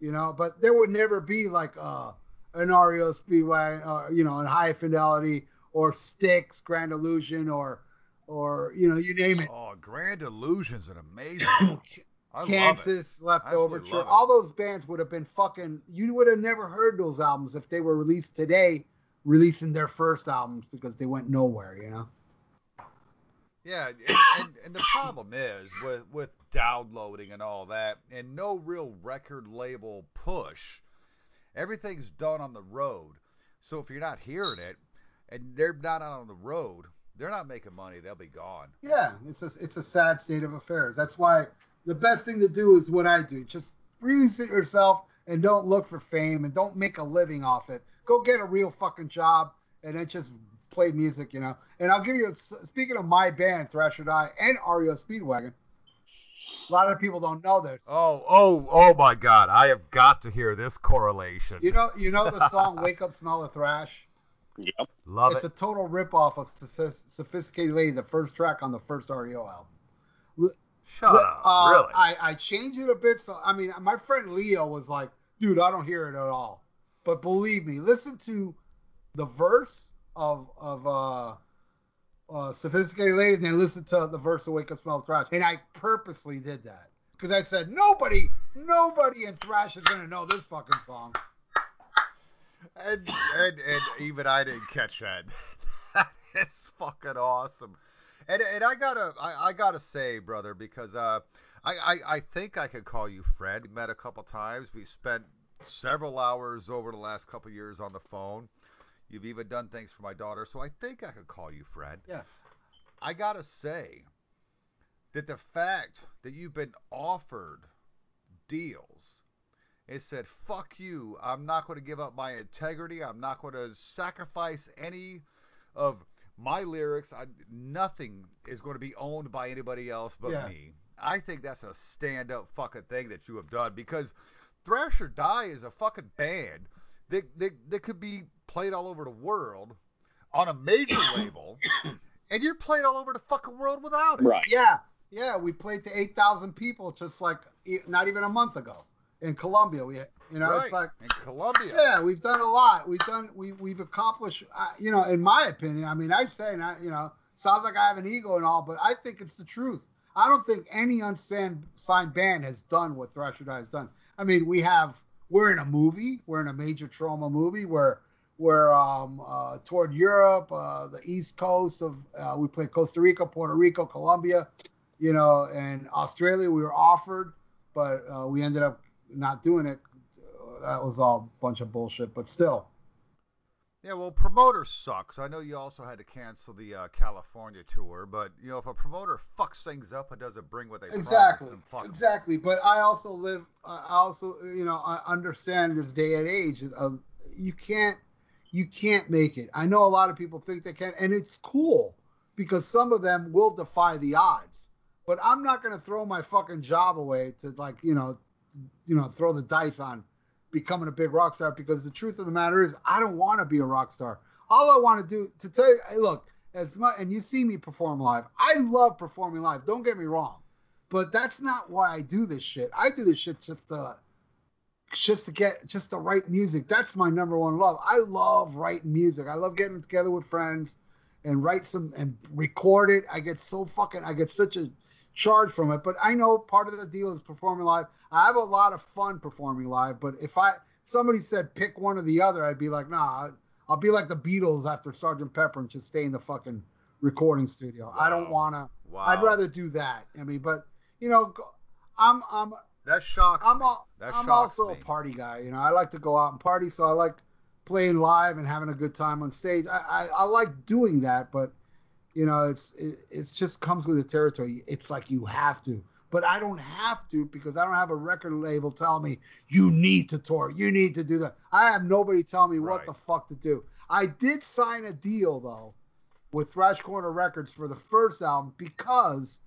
You know, but there would never be like uh, an REO Speedway, uh, you know, an High Fidelity or Styx, Grand Illusion, or or you know, you name it. Oh, Grand Illusion's an amazing. I. Kansas, Left Absolutely Overture, all those bands would have been fucking. You would have never heard those albums if they were released today, releasing their first albums because they went nowhere. You know. Yeah, and, and, and the problem is with with downloading and all that, and no real record label push. Everything's done on the road. So if you're not hearing it, and they're not out on the road, they're not making money. They'll be gone. Yeah, it's a it's a sad state of affairs. That's why the best thing to do is what I do. Just release it yourself and don't look for fame and don't make a living off it. Go get a real fucking job and then just play music, you know. And I'll give you speaking of my band Thrash or Die and REO Speedwagon. A lot of people don't know this. Oh, oh, oh my God! I have got to hear this correlation. You know, you know the song "Wake Up, Smell the Thrash." Yep. Love it's it. It's a total ripoff of "Sophisticated Lady," the first track on the first REO album. Shut up, Uh, really? I, I changed it a bit. So I mean, my friend Leo was like, "Dude, I don't hear it at all." But believe me, listen to the verse of of uh, uh, "Sophisticated Lady," and then listen to the verse of "Wake Up, Smell the Thrash." And I purposely did that because I said nobody, nobody in thrash is gonna know this fucking song. And, and and even I didn't catch that. that is fucking awesome. And and I gotta I, I gotta say, brother, because uh I, I I think I could call you Fred. We met a couple times. We spent several hours over the last couple years on the phone. You've even done things for my daughter, so I think I could call you Fred. Yeah. I gotta say that the fact that you've been offered deals it said, fuck you. I'm not going to give up my integrity. I'm not going to sacrifice any of my lyrics. I, nothing is going to be owned by anybody else but Yeah. me. I think that's a stand up fucking thing that you have done because Thrash or Die is a fucking band that, that, that could be played all over the world on a major label, and you're played all over the fucking world without it. Right. Yeah, yeah, we played to 8,000 people just like e- not even a month ago in Colombia. We, you know, right. it's like, in Colombia. yeah, we've done a lot. We've done, we, we've accomplished, uh, you know, in my opinion. I mean, I say, not, you know, sounds like I have an ego and all, but I think it's the truth. I don't think any unsigned signed band has done what Thrash or Die has done. I mean, we have, we're in a movie, we're in a major Troma movie where we're um, uh, toward Europe, uh, the East Coast of, uh, we played Costa Rica, Puerto Rico, Colombia. you know, and Australia we were offered, but uh, we ended up not doing it. That was all a bunch of bullshit, but still. Yeah, well, promoters sucks. I know you also had to cancel the uh, California tour, but you know if a promoter fucks things up and doesn't bring what they Exactly. promised, then fuck 'em. Exactly. But I also live. I also, you know, I understand this day and age. Of, you can't. You can't make it. I know a lot of people think they can, and it's cool because some of them will defy the odds. But I'm not gonna throw my fucking job away to like, you know, you know, throw the dice on becoming a big rock star because the truth of the matter is I don't want to be a rock star. All I want to do to tell you, hey, look, as much and you see me perform live. I love performing live. Don't get me wrong, but that's not why I do this shit. I do this shit just to just to get just to write music. That's my number one love. I love writing music. I love getting together with friends and write some and record it. I get so fucking I get such a charge from it. But I know part of the deal is performing live. I have a lot of fun performing live, but if I somebody said pick one or the other, I'd be like, nah, I'll be like the Beatles after Sgt. Pepper and just stay in the fucking recording studio. I don't wanna. Wow. I'd rather do that. I mean, but you know, I'm I'm that shocks I'm all, That I'm shocks also me. a party guy. You know, I like to go out and party, so I like playing live and having a good time on stage. I I, I like doing that, but you know, it's it it's just comes with the territory. It's like you have to, but I don't have to because I don't have a record label telling me you need to tour, you need to do that. I have nobody telling me what the fuck to do. I did sign a deal though with Thrash Corner Records for the first album because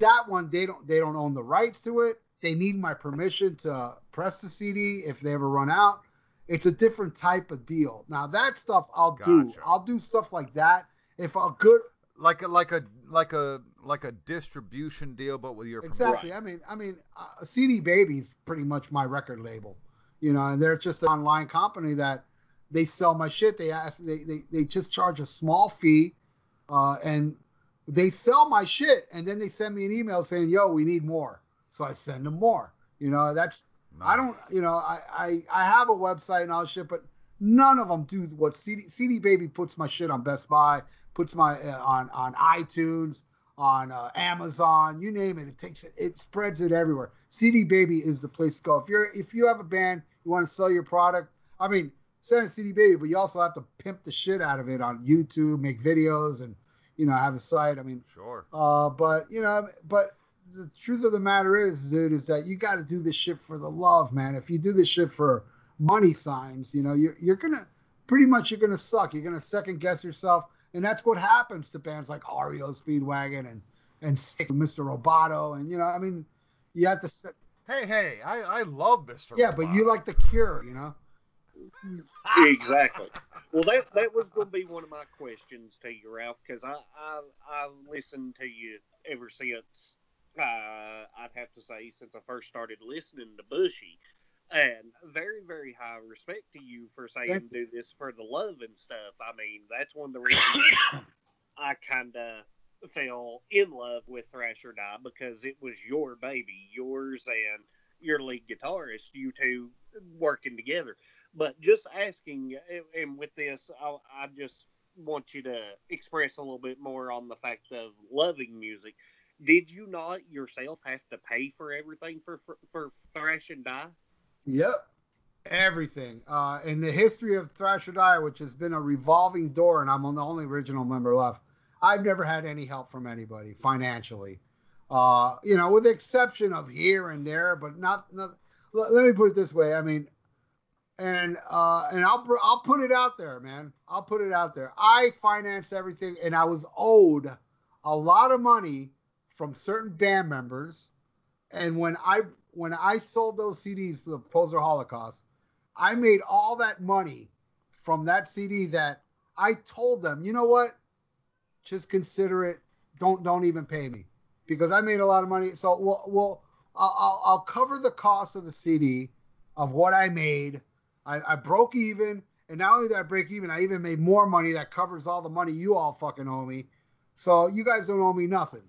that one they don't they don't own the rights to it. They need my permission to press the CD if they ever run out. It's a different type of deal. Now that stuff I'll do. I'll do stuff like that if a good like a like a like a like a distribution deal, but with your exactly. I mean I mean uh, CD Baby's pretty much my record label, you know, and they're just an online company that they sell my shit. They ask they they, they just charge a small fee, uh, and they sell my shit, and then they send me an email saying, "Yo, we need more." So I send them more. You know, that's I don't, you know, I, I, I have a website and all shit, but none of them do what CD, CD Baby puts my shit on Best Buy, puts my uh, on on iTunes, on uh, Amazon, you name it. It takes it, it spreads it everywhere. CD Baby is the place to go. If you're if you have a band, you want to sell your product. I mean, send a CD Baby, but you also have to pimp the shit out of it on YouTube, make videos, and you know have a site. I mean, Sure. uh, but you know, but the truth of the matter is, dude, is that you got to do this shit for the love, man. If you do this shit for money signs, you know, you're you're gonna pretty much you're gonna suck. You're gonna second guess yourself, and that's what happens to bands like REO Speedwagon and and Styx with Mr. Roboto, and you know, I mean, you have to. se- Hey, hey, I, I love Mr. Yeah, but you like the Cure, you know. exactly. Well, that that was going to be one of my questions to you, Ralph, because I, I I've listened to you ever since uh, I'd have to say since I first started listening to Bushy, and very very high respect to you for saying Thank do this for the love and stuff. I mean, that's one of the reasons I kind of fell in love with Thrash or Die because it was your baby, yours and your lead guitarist, you two working together. But just asking, and with this, I, I just want you to express a little bit more on the fact of loving music. Did you not yourself have to pay for everything for for, for Thrash or Die? Yep. Everything. Uh, in the history of Thrash or Die, which has been a revolving door, and I'm the only original member left, I've never had any help from anybody financially. Uh, you know, with the exception of here and there, but not. not let, let me put it this way. I mean, and uh, and I'll I'll put it out there, man. I'll put it out there. I financed everything, and I was owed a lot of money from certain band members. And when I when I sold those CDs for the Poser Holocaust, I made all that money from that CD that I told them, you know what? Just consider it. Don't don't even pay me because I made a lot of money. So we'll, we'll I'll, I'll cover the cost of the CD of what I made. I, I broke even, and not only did I break even, I even made more money that covers all the money you all fucking owe me. So you guys don't owe me nothing.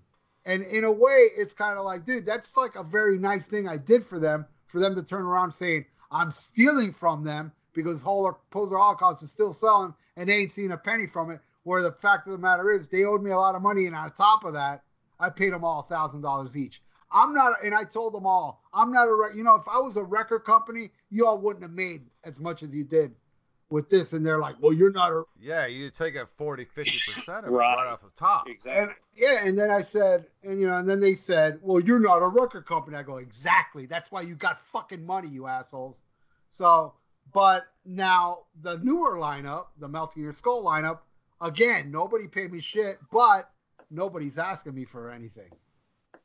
And in a way, it's kind of like, dude, that's like a very nice thing I did for them, for them to turn around saying, I'm stealing from them because Poser Holocaust is still selling and they ain't seen a penny from it. Where the fact of the matter is, they owed me a lot of money, and on top of that, I paid them all a thousand dollars each. I'm not, and I told them all, I'm not a, you know, if I was a record company, you all wouldn't have made as much as you did with this. And they're like, well, you're not a, Yeah, you take a 40, 50% of it Right. right off the top. Exactly. and yeah, and then I said, and you know, and then they said, well, you're not a record company. I go, exactly. That's why you got fucking money, you assholes. So, but now the newer lineup, the Melting Your Skull lineup, again, nobody paid me shit, but nobody's asking me for anything.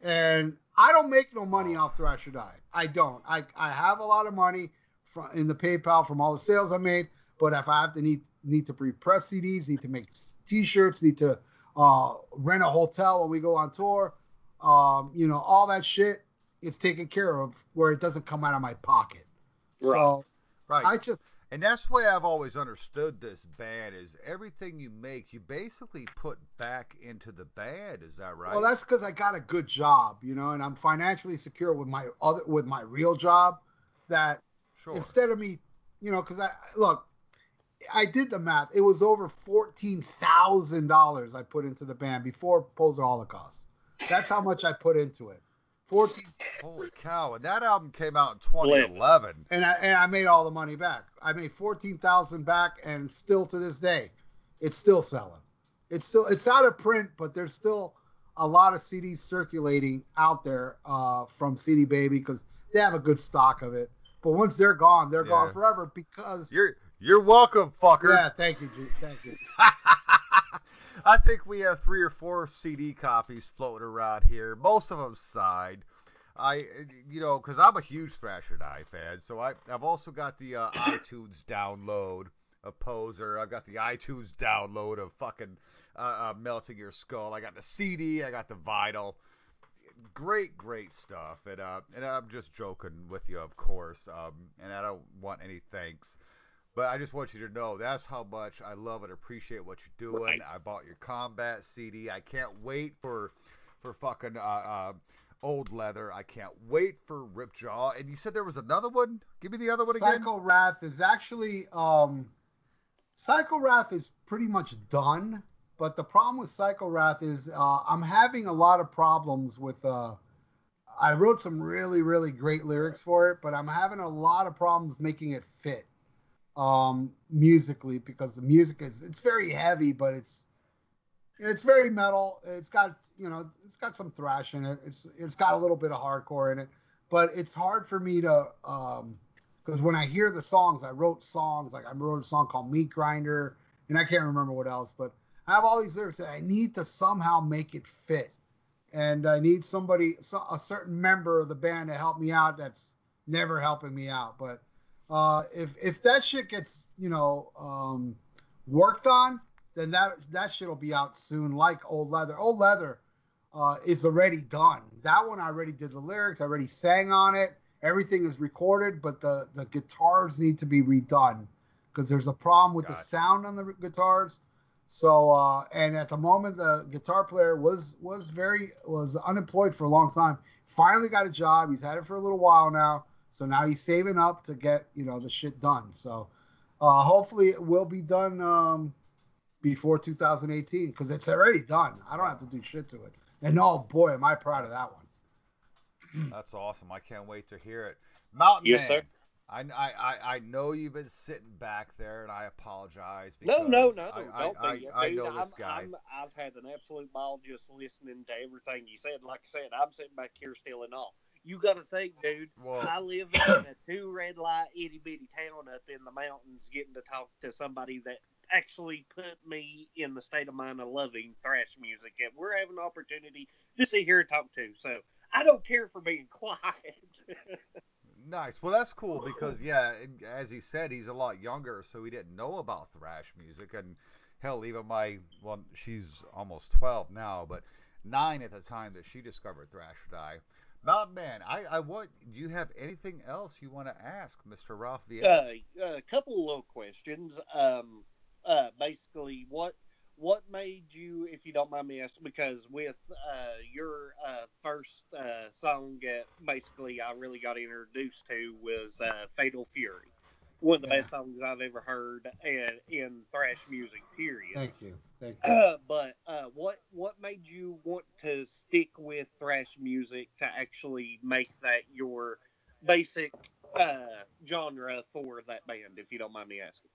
And I don't make no money off Thrash or Die. I don't. I, I have a lot of money from in the PayPal from all the sales I made, but if I have to need need to pre-press CDs, need to make T-shirts, need to uh, rent a hotel when we go on tour, um, you know, all that shit, it's taken care of where it doesn't come out of my pocket. So Right. I just And that's the way I've always understood this band is everything you make, you basically put back into the band. Is that right? Well, that's because I got a good job, you know, and I'm financially secure with my other with my real job. That sure. instead of me, you know, because I look, I did the math. It was over fourteen thousand dollars I put into the band before Poser Holocaust. That's how much I put into it. Fourteen, Holy cow! And that album came out in 2011. and I and I made all the money back. I made fourteen thousand back, and still to this day, it's still selling. It's still it's out of print, but there's still a lot of CDs circulating out there uh, from CD Baby because they have a good stock of it. But once they're gone, they're Yeah. gone forever because. You're you're welcome, fucker. Yeah, thank you, G. Thank you. I think we have three or four CD copies floating around here. Most of them signed. I, you know, because I'm a huge Thrash or Die fan, so I, I've also got the uh, iTunes download of Poser. I've got the iTunes download of fucking uh, uh, Melting Your Skull. I got the CD. I got the vinyl. Great, great stuff. And uh, and I'm just joking with you, of course. Um, and I don't want any thanks. But I just want you to know that's how much I love and appreciate what you're doing. Right. I bought your combat CD. I can't wait for for fucking uh, uh, old leather. I can't wait for Ripjaw. And you said there was another one. Give me the other one again. Psycho Wrath is actually um, Psycho Wrath is pretty much done. But the problem with Psycho Wrath is uh, I'm having a lot of problems with. Uh, I wrote some really really great lyrics for it, but I'm having a lot of problems making it fit um, musically because the music is it's very heavy, but it's it's very metal. It's got you know it's got some thrash in it. It's it's got a little bit of hardcore in it, but it's hard for me to um because when I hear the songs, I wrote songs like I wrote a song called Meat Grinder, and I can't remember what else, but I have all these lyrics that I need to somehow make it fit, and I need somebody, so- a certain member of the band to help me out. That's never helping me out, but uh, if if that shit gets you know um, worked on, then that that shit will be out soon. Like Old Leather, Old Leather uh, is already done. That one I already did the lyrics, I already sang on it. Everything is recorded, but the the guitars need to be redone because there's a problem with the sound on the guitars. So uh, and at the moment the guitar player was was very was unemployed for a long time. Finally got a job. He's had it for a little while now. So now he's saving up to get you know the shit done. So uh, hopefully it will be done um, before 2018 because it's already done. I don't have to do shit to it. And oh boy, am I proud of that one. That's awesome. I can't wait to hear it. Mountain Yes, Man. sir. I, I, I, I know you've been sitting back there, and I apologize. No, no, no, I, don't I, be. I, I Dude, know I'm, this guy. I'm, I've had an absolute ball just listening to everything you said. Like I said, I'm sitting back here still and all. You got to think, dude. Well- I live in a two red light itty bitty town up in the mountains, getting to talk to somebody that actually put me in the state of mind of loving thrash music, and we're having an opportunity to sit here and talk to. So I don't care for being quiet. Nice. Well, that's cool because yeah, as he said, he's a lot younger, so he didn't know about thrash music. And hell, even my well, she's almost 12 now, but nine at the time that she discovered thrash or die. Mountain Man, I, I want. Do you have anything else you want to ask, Mr. Ralph Viera? uh, a couple of little questions. Um, uh, basically, what what made you, if you don't mind me asking, because with uh, your uh, first uh, song, that basically I really got introduced to was uh, "Fatal Fury," one of the Yeah. best songs I've ever heard in, in thrash music. Period. Thank you. Uh, but uh, uh, what what made you want to stick with thrash music to actually make that your basic uh, genre for that band, if you don't mind me asking?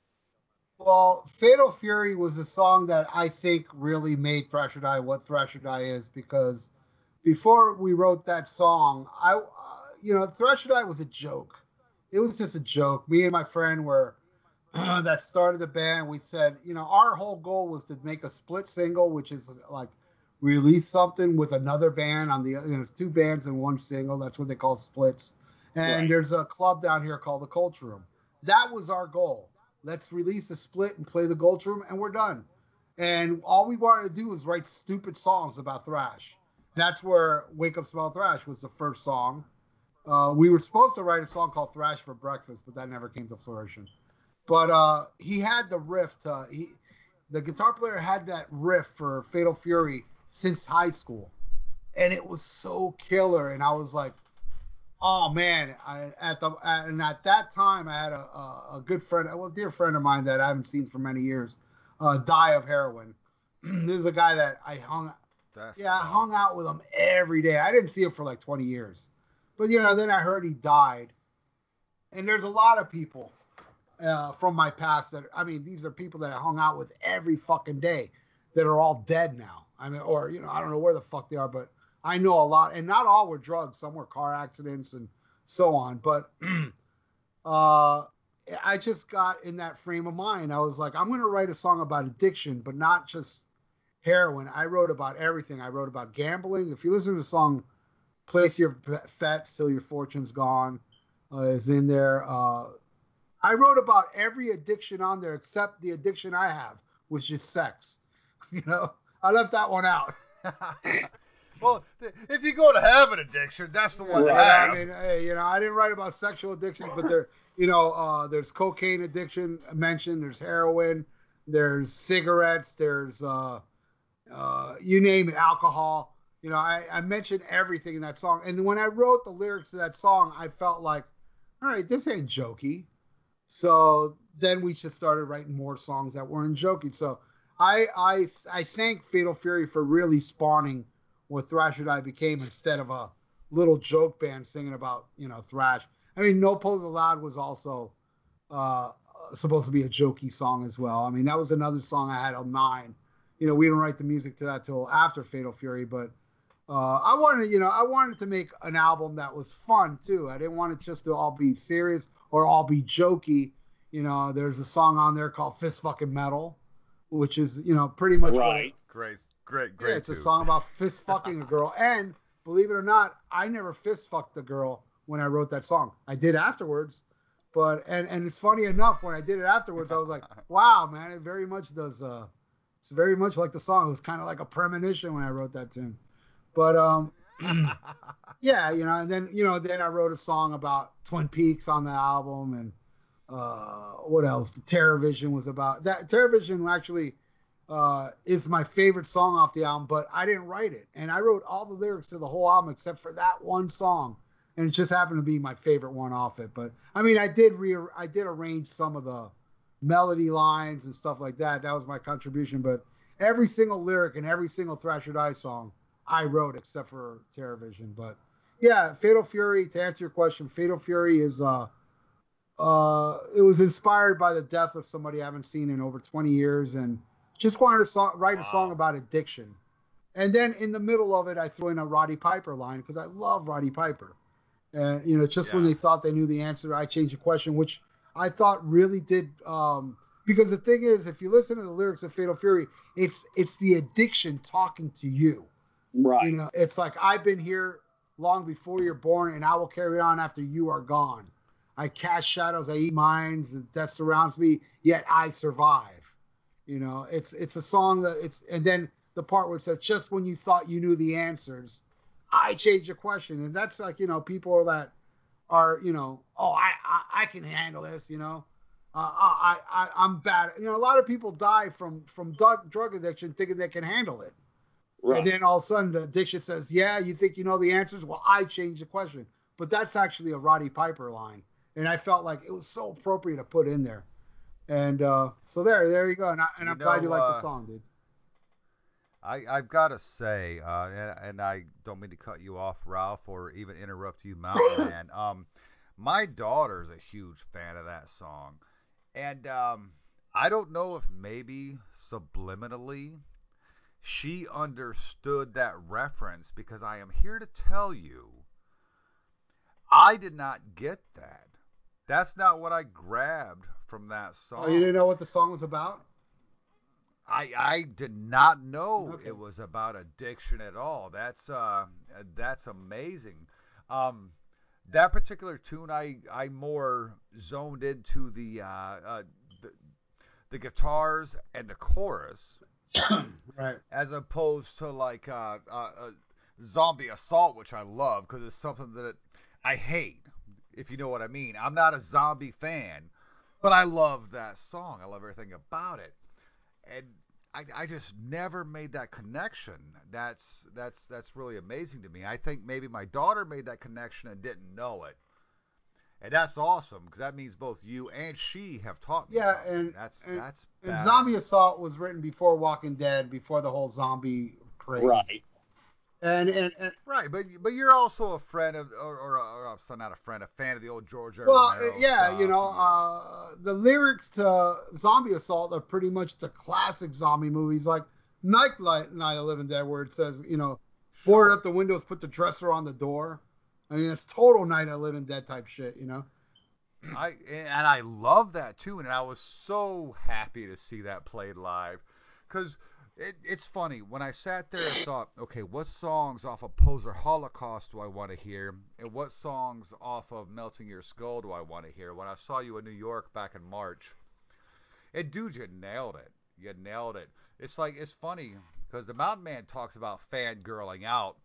Well, Fatal Fury was a song that I think really made Thrash or Die what Thrash or Die is because before we wrote that song, I, uh, you know, Thrash or Die was a joke. It was just a joke. Me and my friend were that started the band. We said, you know, our whole goal was to make a split single, which is like release something with another band on the, you know, it's two bands in one single. That's what they call splits. And Right. there's a club down here called the Culture Room. That was our goal. Let's release a split and play the Culture Room, and we're done. And all we wanted to do was write stupid songs about thrash. That's where Wake Up Smell Thrash was the first song. Uh, we were supposed to write a song called Thrash for Breakfast, but that never came to fruition. But uh, he had the riff. To, he, the guitar player had that riff for Fatal Fury since high school, and it was so killer. And I was like, oh man! I, at the and at that time, I had a, a, a good friend, well, dear friend of mine that I haven't seen for many years, uh, die of heroin. this is a guy that I hung That's yeah, I hung out with him every day. I didn't see him for like 20 years. But, you know, then I heard he died. And there's a lot of people uh, from my past that, I mean, these are people that I hung out with every fucking day that are all dead now. I mean, or, you know, I don't know where the fuck they are, but I know a lot. And not all were drugs. Some were car accidents and so on. But uh, I just got in that frame of mind. I was like, I'm to write a song about addiction, but not just heroin. I wrote about everything. I wrote about gambling. If you listen to the song "Place Your Bets Till Your Fortune's Gone," uh, is in there. Uh, I wrote about every addiction on there except the addiction I have, which is sex. You know, I left that one out. well, th- if you go to have an addiction, that's the one to have. I mean, hey, you know, I didn't write about sexual addictions, but there, you know, uh, there's cocaine addiction mentioned. There's heroin. There's cigarettes. There's uh, uh, you name it, alcohol. You know, I, I mentioned everything in that song. And when I wrote the lyrics to that song, I felt like, all right, this ain't jokey. So then we just started writing more songs that weren't joking. So I I I thank Fatal Fury for really spawning what Thrash or Die became instead of a little joke band singing about you know thrash. I mean, No Pose Allowed was also uh, supposed to be a jokey song as well. I mean, that was another song I had on mine. You know, we didn't write the music to that till after Fatal Fury, but uh, I wanted, you know, I wanted to make an album that was fun too. I didn't want it just to all be serious or all be jokey. You know, there's a song on there called Fist Fucking Metal, which is, you know, pretty much what it, Right. Great, great, great. yeah, it's a song about fist fucking a girl. And believe it or not, I never fist fucked a girl when I wrote that song. I did afterwards, but and and it's funny enough when I did it afterwards, I was like, wow, man, it very much does. Uh, it's very much like the song. It was kind of like a premonition when I wrote that tune. But um, yeah, you know, and then you know, then I wrote a song about Twin Peaks on the album, and uh, what else? The Terrorvision was about that. Terrorvision actually uh, is my favorite song off the album, but I didn't write it, and I wrote all the lyrics to the whole album except for that one song, and it just happened to be my favorite one off it. But I mean, I did re I did arrange some of the melody lines and stuff like that. That was my contribution, but every single lyric and every single Thrash or Die song I wrote except for Terrorvision. But yeah, Fatal Fury. To answer your question, Fatal Fury is uh uh it was inspired by the death of somebody I haven't seen in over 20 years, and just wanted to song, write a song about addiction. And then in the middle of it, I threw in a Roddy Piper line because I love Roddy Piper. And you know, just when they thought they knew the answer, I changed the question, which I thought really did. Um, because the thing is, if you listen to the lyrics of Fatal Fury, it's it's the addiction talking to you. Right. You know, it's like I've been here long before you're born, and I will carry on after you are gone. I cast shadows, I eat minds, and death surrounds me, yet I survive. You know, it's it's a song that it's and then the part where it says just when you thought you knew the answers, I changed the question, and that's like you know people that are you know oh I I, I can handle this you know. Uh, I, I I'm bad. You know, a lot of people die from from drug, drug addiction thinking they can handle it. Right. And then all of a sudden the addiction says, Yeah, you think you know the answers? Well, I changed the question. But that's actually a Roddy Piper line. And I felt like it was so appropriate to put in there. And uh, so there, there you go. And, I, I'm glad you know, like the uh, song, dude. I, I've got to say, uh, and, and I don't mean to cut you off, Ralph, or even interrupt you, Mountain Man. Um, my daughter's a huge fan of that song, and um, I don't know if maybe subliminally she understood that reference because I am here to tell you, I did not get that. That's not what I grabbed from that song. Oh, you didn't know what the song was about? I I did not know Okay. it was about addiction at all. That's uh that's amazing. Um that particular tune I I more zoned into the uh, uh the, the guitars and the chorus Right. as opposed to like uh, uh, uh zombie assault which I love because it's something that I hate if you know what I mean. I'm not a zombie fan, but I love that song. I love everything about it. And I, I just never made that connection. That's that's that's really amazing to me. I think maybe my daughter made that connection and didn't know it. And that's awesome because that means both you and she have taught me. Yeah, something. and- that's and- that's And badass. Zombie Assault was written before Walking Dead, before the whole zombie craze. Right. And and, and Right, but but you're also a friend of, or, or, or, or not a friend, a fan of the old George well, Romero yeah, stuff. you know, uh, the lyrics to Zombie Assault are pretty much the classic zombie movies, like Night Light, Night of Living Dead, where it says, you know, board up the windows, put the dresser on the door. I mean, it's total Night of the Living Dead type shit, you know. I and I love that too, and I was so happy to see that played live, because it, it's funny when I sat there and thought, okay, what songs off of Poser Holocaust do I want to hear, and what songs off of Melting Your Skull do I want to hear? When I saw you in New York back in March, and dude, you nailed it. You nailed it. It's like it's funny because the Mountain Man talks about fangirling out.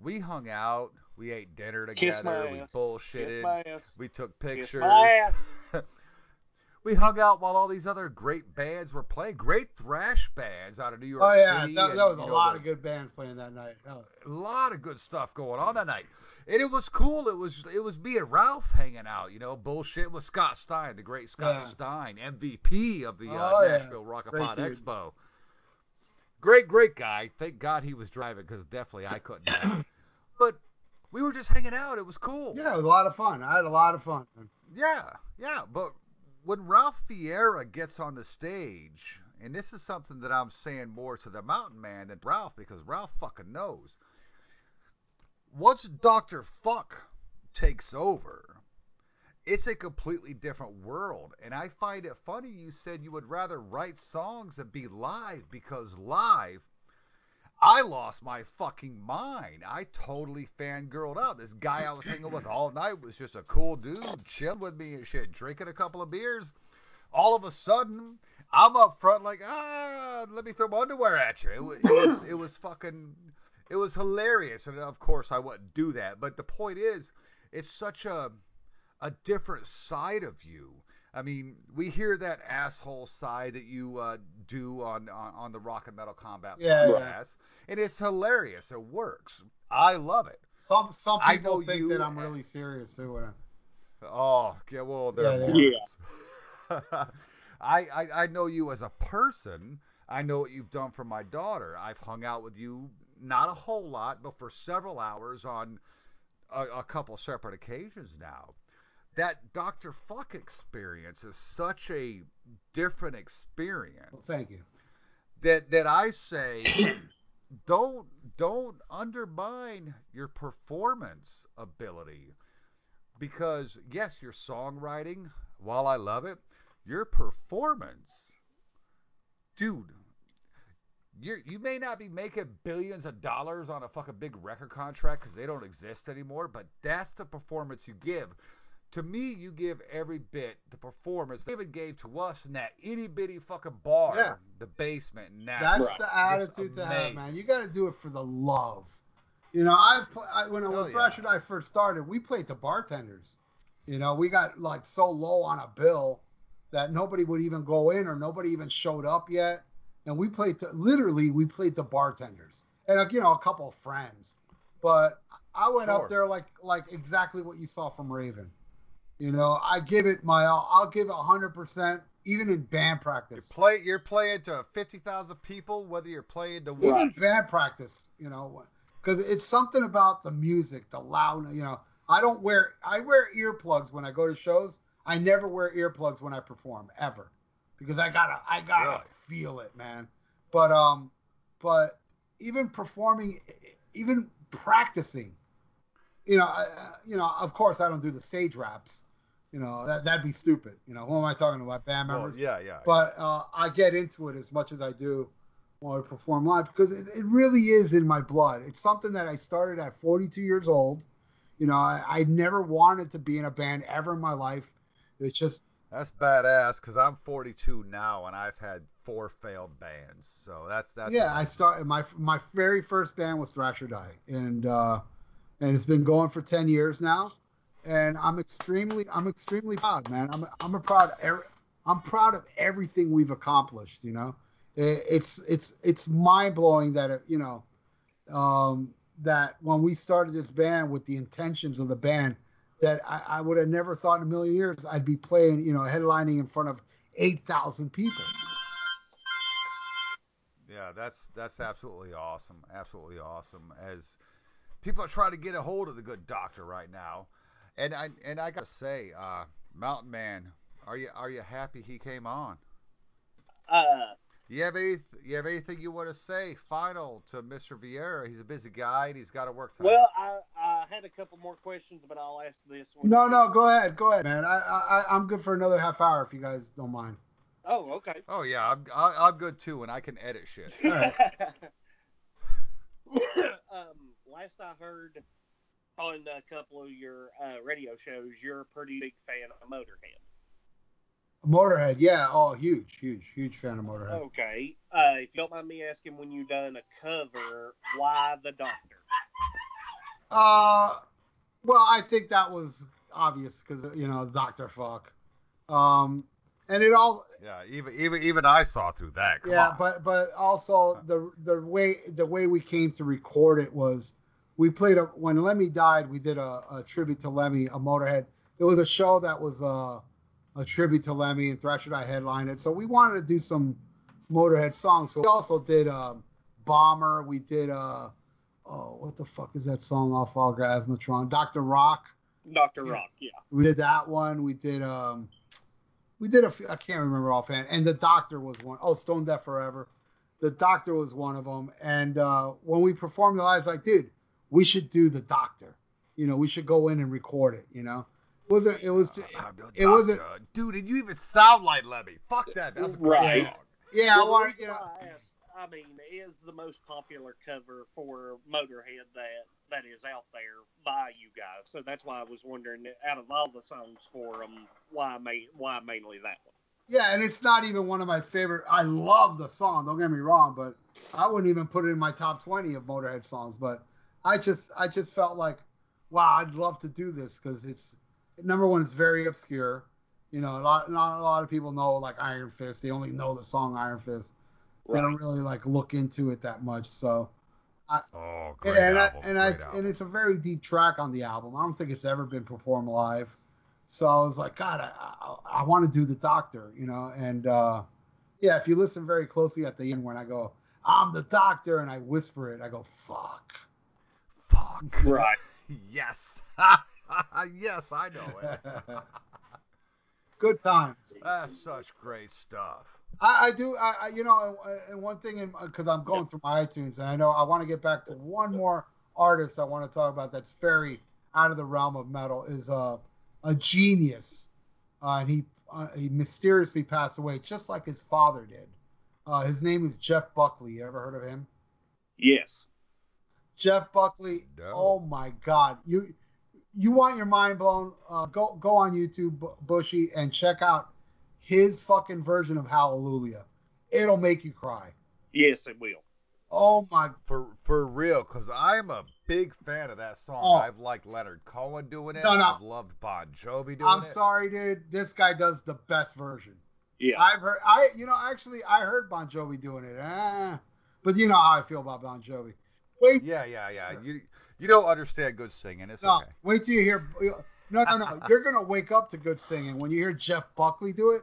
We hung out, we ate dinner Kiss together, my we ass. bullshitted. Kiss my ass. We took Kiss pictures. my ass. we hung out while all these other great bands were playing. Great thrash bands out of New York Oh yeah, City. that, and, that was a know, lot the- of good bands playing that night. Hell, A lot of good stuff going on that night. And it was cool. It was it was me and Ralph hanging out, you know, bullshit with Scott Stein, the great Scott Yeah. Stein, MVP of the uh, Oh, yeah. Nashville Rock Great Pod dude. Expo. Great, great guy. Thank God he was driving because definitely I couldn't. but we were just hanging out. It was cool. yeah, it was a lot of fun. I had a lot of fun. Yeah, yeah, but when Ralph Viera gets on the stage, and this is something that I'm saying more to the Mountain Man than Ralph because Ralph fucking knows. Once Dr. Fukk takes over, it's a completely different world. And I find it funny you said you would rather write songs than be live because live, I lost my fucking mind. I totally fangirled out. This guy I was hanging with all night was just a cool dude, chilling with me and shit, drinking a couple of beers. All of a sudden, I'm up front like, ah, let me throw my underwear at you. It was, it was, it was fucking, it was hilarious. And of course, I wouldn't do that. But the point is, it's such a, a different side of you. I mean, we hear that asshole side that you uh, do on, on on the Rock and Metal Combat Yeah, podcast, yeah. and it's hilarious. It works. I love it. Some some I people know think you- that I'm really serious too. When I, Oh, yeah, well, they're Yeah, they morons. I, I I know you as a person. I know what you've done for my daughter. I've hung out with you not a whole lot, but for several hours on a, a couple separate occasions now. That Dr. Fukk experience is such a different experience well, thank you. that that I say don't don't undermine your performance ability because yes your songwriting while I love it your performance dude you you may not be making billions of dollars on a fucking big record contract because they don't exist anymore but that's the performance you give to me, you give every bit the performance David gave to us in that itty bitty fucking bar, Yeah. the basement. in That's Right. the attitude to have, man. You got to do it for the love. You know, I, pl- I when, Hell when yeah. Thrash and I first started, we played to bartenders. You know, we got like so low on a bill that nobody would even go in or nobody even showed up yet. And we played to literally we played to bartenders and like, you know a couple of friends. But I went Sure. up there like like exactly what you saw from Raven. You know, I give it my all. I'll give it 100%. even in band You practice. play. You're playing to fifty thousand people, whether you're playing to even what? band practice, you know, because it's something about the music, the loud, you know. I don't wear I wear earplugs when I go to shows. I never wear earplugs when I perform ever, because I gotta I gotta Really? feel it, man. But um, but even performing, even practicing, you know, I, I- you know, of course I don't do the stage raps. You know, that that'd be stupid. You know, who am I talking about? Band Well, members yeah, yeah. but uh, I get into it as much as I do when I perform live because it, it really is in my blood. It's something that I started at 42 years old. You know, I, I never wanted to be in a band ever in my life. It's just, That's badass because I'm 42 now and I've had four failed bands. So that's that's yeah, I started my my very first band was Thrash or Die, and uh, and it's been going for 10 years now. And I'm extremely I'm extremely proud, man. I'm I'm a proud I'm proud of everything we've accomplished. You know, It- it's it's it's mind blowing that it, you know um, that when we started this band with the intentions of the band, that I, I would have never thought in a million years I'd be playing, you know, headlining in front of 8,000 people. Yeah, that's that's absolutely awesome. Absolutely awesome. As people are trying to get a hold of the good doctor right now, and I and I gotta say, uh, Mountain Man, are you are you happy he came on? Uh, You have any you have anything you want to say final to Mr. Viera? He's a busy guy and he's got to work. Time. well, I, I had a couple more questions, but I'll ask this one. No, no, go ahead, go ahead, man. I, I I'm good for another half hour if you guys don't mind. Oh, okay. Oh yeah, I'm I, I'm good too, and I can edit shit. All right. um, last I heard on a couple of your uh, radio shows, you're a pretty big fan of Motorhead. Motorhead, yeah. Oh, huge, huge, huge fan of Motorhead. Okay. Uh, if you don't mind me asking, when you done a cover, why the Doctor? Uh, well, I think that was obvious because you know Doctor Fuck. Um, and it all Yeah, even even even I saw through that. Come yeah, on. but but also the the way the way we came to record it was we played a when Lemmy died, we did a, a tribute to Lemmy, a Motorhead. It was a show that was a, a tribute to Lemmy, and Thrasher and I headlined it. So we wanted to do some Motorhead songs. So we also did um, Bomber. We did uh, oh, what the fuck is that song off Orgasmatron? Doctor Rock. Doctor Rock, yeah. We did that one. We did um, we did a few, I can't remember offhand. And the Doctor was one. Oh, Stone Deaf Forever. The Doctor was one of them. And uh, when we performed I was like, dude, we should do the Doctor. You know, we should go in and record it. You know, it wasn't it was just, I'm it wasn't. Dude, Did you even sound like Lemmy. Fuck that. That's a great Right. song. yeah. I Well, the wanted reason you know. I asked, I mean, is the most popular cover for Motorhead that that is out there by you guys. So that's why I was wondering, out of all the songs for them, why ma- why mainly that one? Yeah, and it's not even one of my favorite. I love the song. Don't get me wrong, but I wouldn't even put it in my top 20 of Motorhead songs. But I just, I just felt like, wow, I'd love to do this because it's number one, it's very obscure. You know, a lot, not a lot of people know like Iron Fist. They only know the song Iron Fist. They don't really like look into it that much. So, Oh, great and album. I, and I, album. and it's a very deep track on the album. I don't think it's ever been performed live. So I was like, God, I, I, I want to do the Doctor, you know. And uh, yeah, if you listen very closely at the end when I go, I'm the Doctor, and I whisper it, I go, fuck. Fuck. Right. Yes. yes, I know it. Good times. That's such great stuff. I, I do, I, I, you know, and- and one thing, because I'm going through my iTunes, and I know I want to get back to one more artist I want to talk about that's very out of the realm of metal is uh, a genius, uh, and he uh, he mysteriously passed away just like his father did. Uh, his name is Jeff Buckley. You ever heard of him? Yes. Jeff Buckley. No. Oh my God, you you want your mind blown? Uh, go go on YouTube, Bu- Bushy, and check out his fucking version of Hallelujah. It'll make you cry. Yes, it will. Oh my For for real, because I'm a big fan of that song. Oh. I've liked Leonard Cohen doing it. No, no. I've loved Bon Jovi doing it. I'm sorry, dude. This guy does the best version. Yeah. I've heard. I you know actually I heard Bon Jovi doing it. Ah, but you know how I feel about Bon Jovi. Wait. Yeah, yeah, yeah. You you don't understand good singing. It's No. okay. Wait till you hear. No, no, no. You're gonna wake up to good singing when you hear Jeff Buckley do it.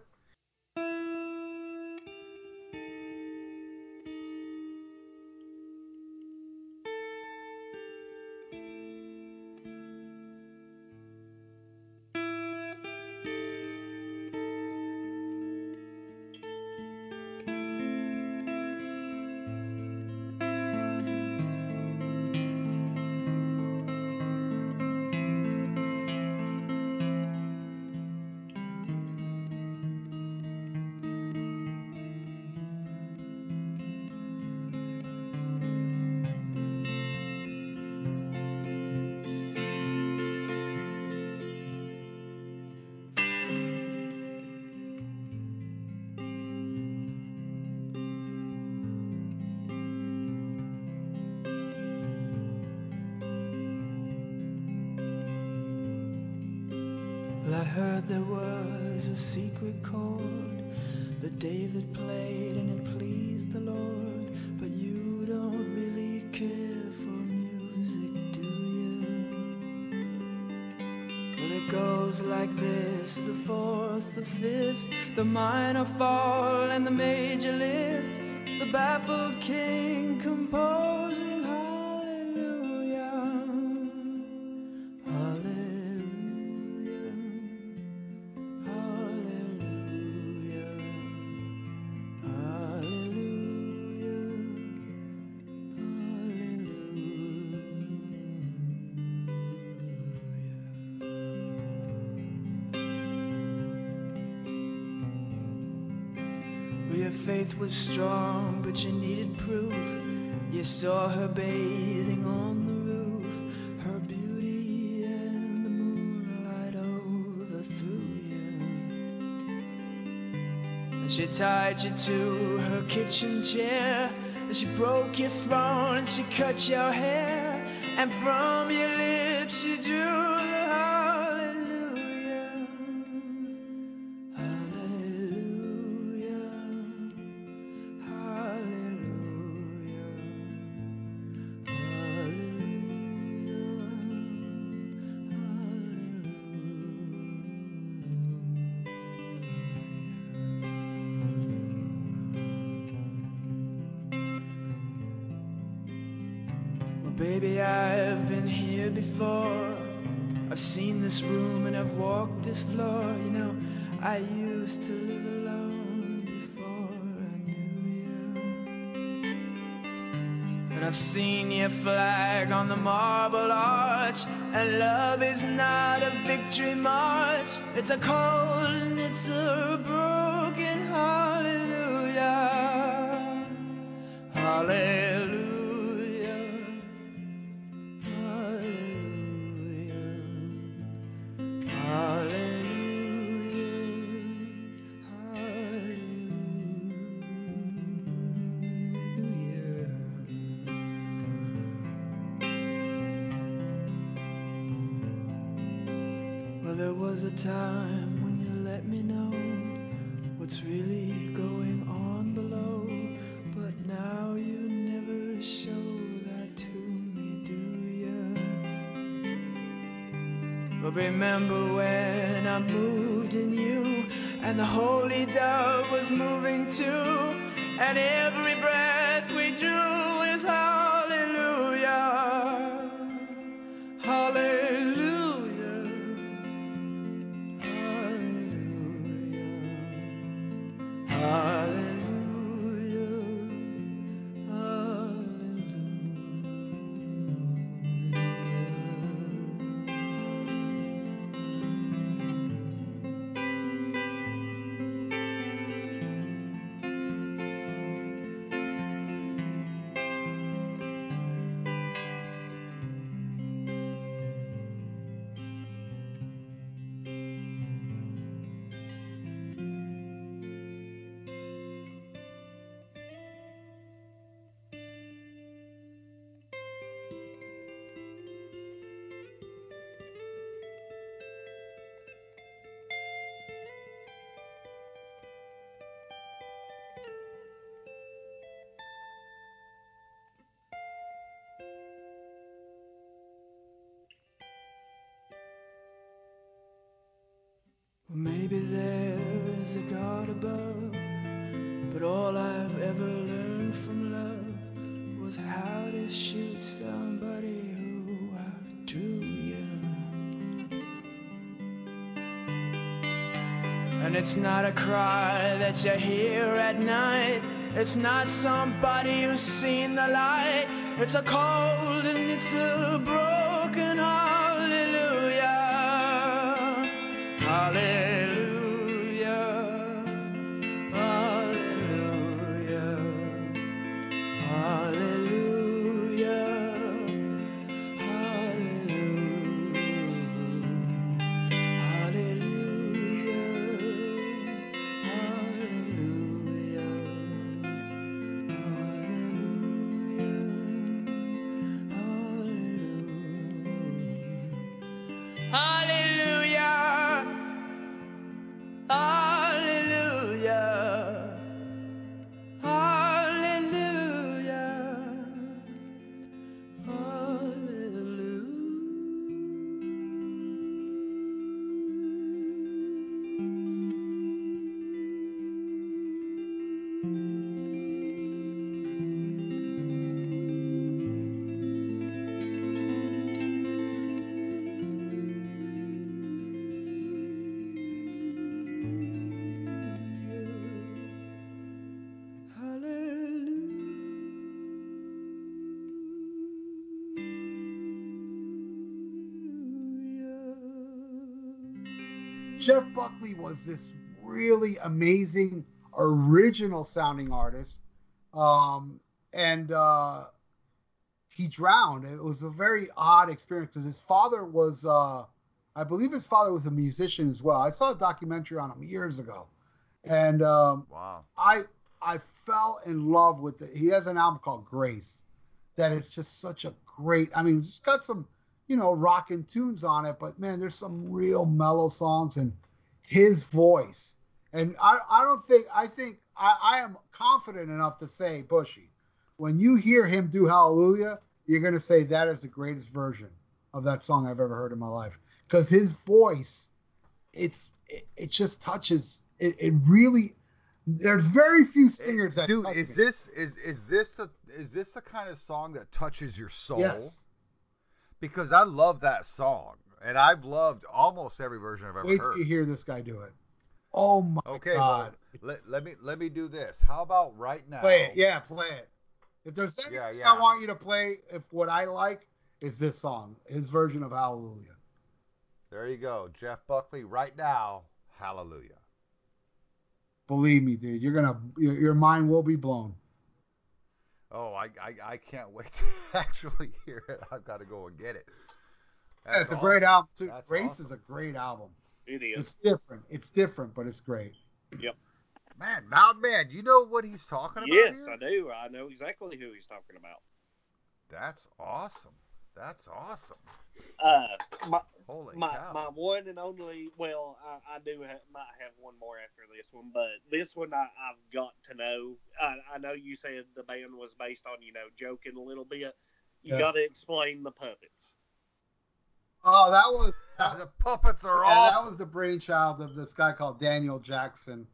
Maybe there's a God above, but all I've ever learned from love was how to shoot somebody who outdrew you. And it's not a cry that you hear at night. It's not somebody who's seen the light. It's a cold and it's a broken hallelujah. Hallelujah. Jeff Buckley was this really amazing, original sounding artist. Um, and uh, he drowned. It was a very odd experience because his father was, uh, I believe his father was a musician as well. I saw a documentary on him years ago. And um, Wow. I I fell in love with it. He has an album called Grace that is just such a great. I mean, it's got some you know rockin' tunes on it, but man, there's some real mellow songs and his voice. And I I don't think I think I, I am confident enough to say Bushy, when you hear him do Hallelujah, you're gonna say that is the greatest version of that song I've ever heard in my life because his voice, it's it, it just touches it. It really. There's very few singers that Dude, touch is me. this is is this the is this the kind of song that touches your soul? Yes. Because I love that song, and I've loved almost every version I've ever Wait heard. till you hear this guy do it. Oh my Okay, God. well, let, let me let me do this. How about right now? Play it. Yeah, play it. If there's anything Yeah, yeah. I want you to play, if what I like is this song, his version of Hallelujah. There you go, Jeff Buckley. Right now, Hallelujah. Believe me, dude, you're gonna your, your mind will be blown. Oh, I, I I can't wait to actually hear it. I've got to go and get it. Yeah, That's it's a great album too. That's Grace awesome. is a great album. It is. It's different. It's different, but it's great. Yep. Man, Mountain Man, you know what he's talking about Yes, here? I do. I know exactly who he's talking about. That's awesome. That's awesome. Uh, my Holy my, cow. my one and only. Well, I, I do have, might have one more after this one, but this one I, I've got to know. I, I know you said the band was based on you know joking a little bit. You Yeah. got to explain the puppets. Oh, that was the puppets are Yeah, that was the brainchild of this guy called Daniel Jackson,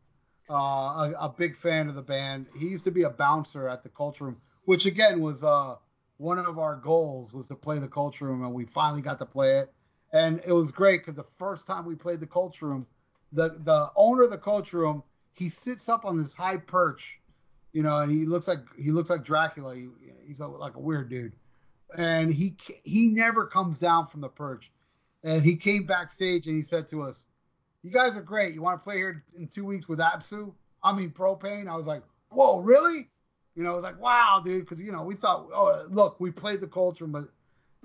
uh, a, a big fan of the band. He used to be a bouncer at the Culture Room, which again was uh, one of our goals was to play the Culture Room, and we finally got to play it. And it was great because the first time we played the Culture Room, the the owner of the Culture Room, he sits up on this high perch, you know, and he looks like he looks like Dracula. He, he's like a weird dude, and he he never comes down from the perch. And he came backstage and he said to us, "You guys are great. You want to play here in two weeks with Absu? I mean Propane." I was like, "Whoa, really?" You know, it was like, "Wow, dude," because you know we thought, "Oh, look, we played the culture, but,"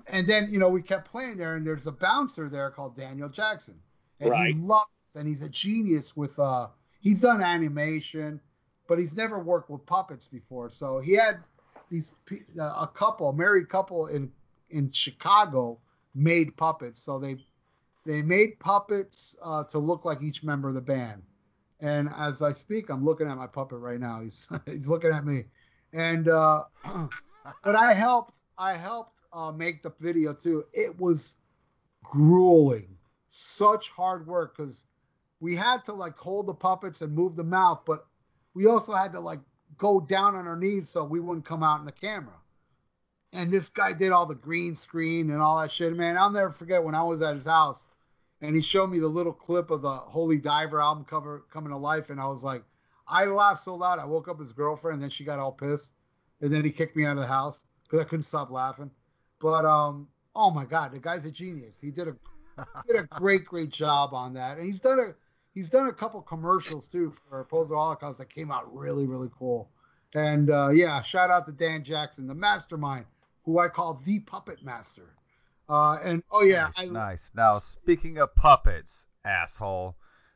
and then you know we kept playing there, and there's a bouncer there called Daniel Jackson, and Right. he loves, and he's a genius with uh, he's done animation, but he's never worked with puppets before, so he had these uh, a couple, a married couple in in Chicago made puppets. So they they made puppets uh, to look like each member of the band. And as I speak, I'm looking at my puppet right now. He's he's looking at me. And uh, but I helped I helped uh, make the video too. It was grueling, such hard work because we had to like hold the puppets and move the mouth, but we also had to like go down on our knees so we wouldn't come out in the camera. And this guy did all the green screen and all that shit. Man, I'll never forget when I was at his house and he showed me the little clip of the Holy Diver album cover coming to life. And I was like, I laughed so loud. I woke up his girlfriend and then she got all pissed. And then he kicked me out of the house because I couldn't stop laughing. But, um, oh my God, the guy's a genius. He did a, did a great, great job on that. And he's done a, he's done a couple commercials too for Poser Holocaust that came out really, really cool. And uh, yeah, shout out to Dan Jackson, the mastermind, who I call the puppet master. Uh, and oh yeah, nice, I, nice. Now, speaking of puppets, asshole,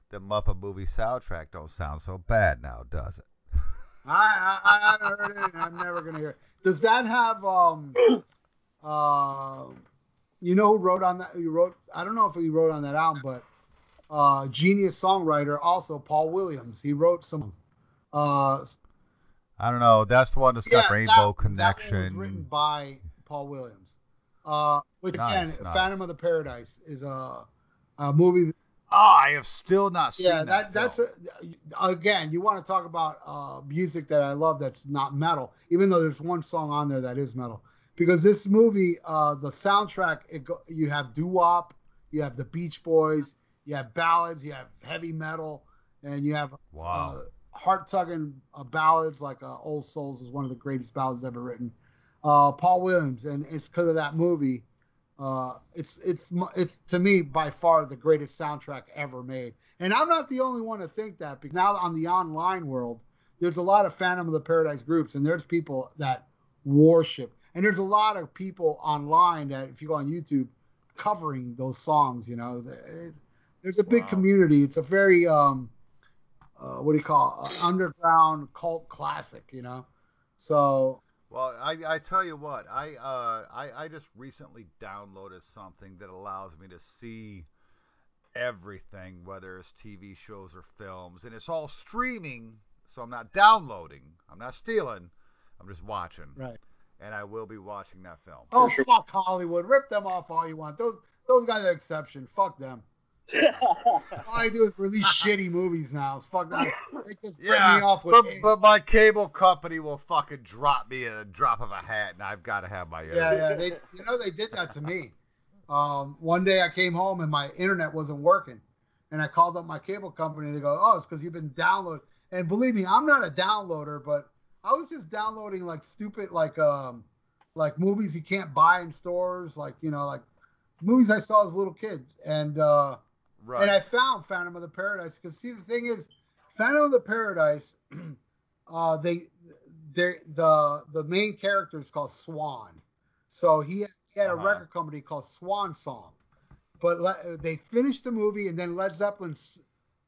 the Muppet movie soundtrack don't sound so bad now, does it? I, I, I haven't heard it, and I'm never gonna hear it. Does that have um, uh, you know who wrote on that? Who wrote? I don't know if he wrote on that album, but uh, genius songwriter also Paul Williams. He wrote some. Uh, I don't know. That's the one that's got yeah, Rainbow that, That one Connection. was written by Paul Williams. Uh, which Nice, again, nice. Phantom of the Paradise is a, a movie. oh, I have still not seen yeah, that. that, that's a, again. You want to talk about uh, music that I love that's not metal, even though there's one song on there that is metal. Because this movie, uh, the soundtrack, it go, you have doo wop, you have the Beach Boys, you have ballads, you have heavy metal, and you have Wow. uh, heart tugging uh, ballads like uh, Old Souls is one of the greatest ballads ever written. Uh, Paul Williams, and it's because of that movie Uh, it's it's it's to me by far the greatest soundtrack ever made. And I'm not the only one to think that because now on the online world, there's a lot of Phantom of the Paradise groups, and there's people that worship, and there's a lot of people online that if you go on YouTube, covering those songs. You know, It- there's a big Wow. community. It's a very um, uh, what do you call it? Uh, underground cult classic. You know, so Well, I, I tell you what, I, uh, I I just recently downloaded something that allows me to see everything, whether it's TV shows or films, and it's all streaming, so I'm not downloading, I'm not stealing, I'm just watching. right. And I will be watching that film. Oh sure. fuck Hollywood, rip them off all you want. Those those guys are exception. Fuck them. All I do is release shitty movies now. Fuck that. They just rip me off with. but, but my cable company will fucking drop me a drop of a hat, and I've got to have my yeah, yeah. They, you know, they did that to me. Um, one day I came home and my internet wasn't working, and I called up my cable company. They go, "Oh, it's because you've been downloading." And believe me, I'm not a downloader, but I was just downloading like stupid, like um, like movies you can't buy in stores, like you know, like movies I saw as a little kid, and uh, Right. and I found Phantom of the Paradise because see the thing is, Phantom of the Paradise, uh, they, they the the main character is called Swan, so he he had a Uh-huh. record company called Swan Song, but le- they finished the movie and then Led Zeppelin s-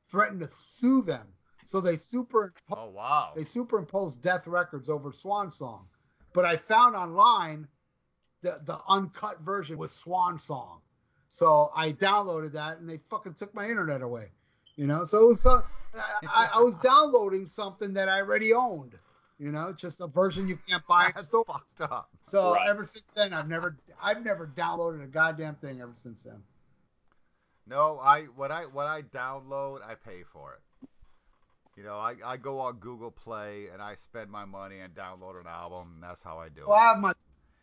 threatened to sue them, so they superimposed oh wow. they superimposed Death Records over Swan Song, but I found online the the uncut version was Swan Song, so I downloaded that and they fucking took my internet away, you know. So it was some, I, I, I was downloading something that I already owned, you know, just a version you can't buy in That's store. fucked up. So Right. ever since then, I've never I've never downloaded a goddamn thing ever since then. No, I when I when I download, I pay for it. You know, I, I go on Google Play and I spend my money and download an album, and that's how I do Well, I it. have my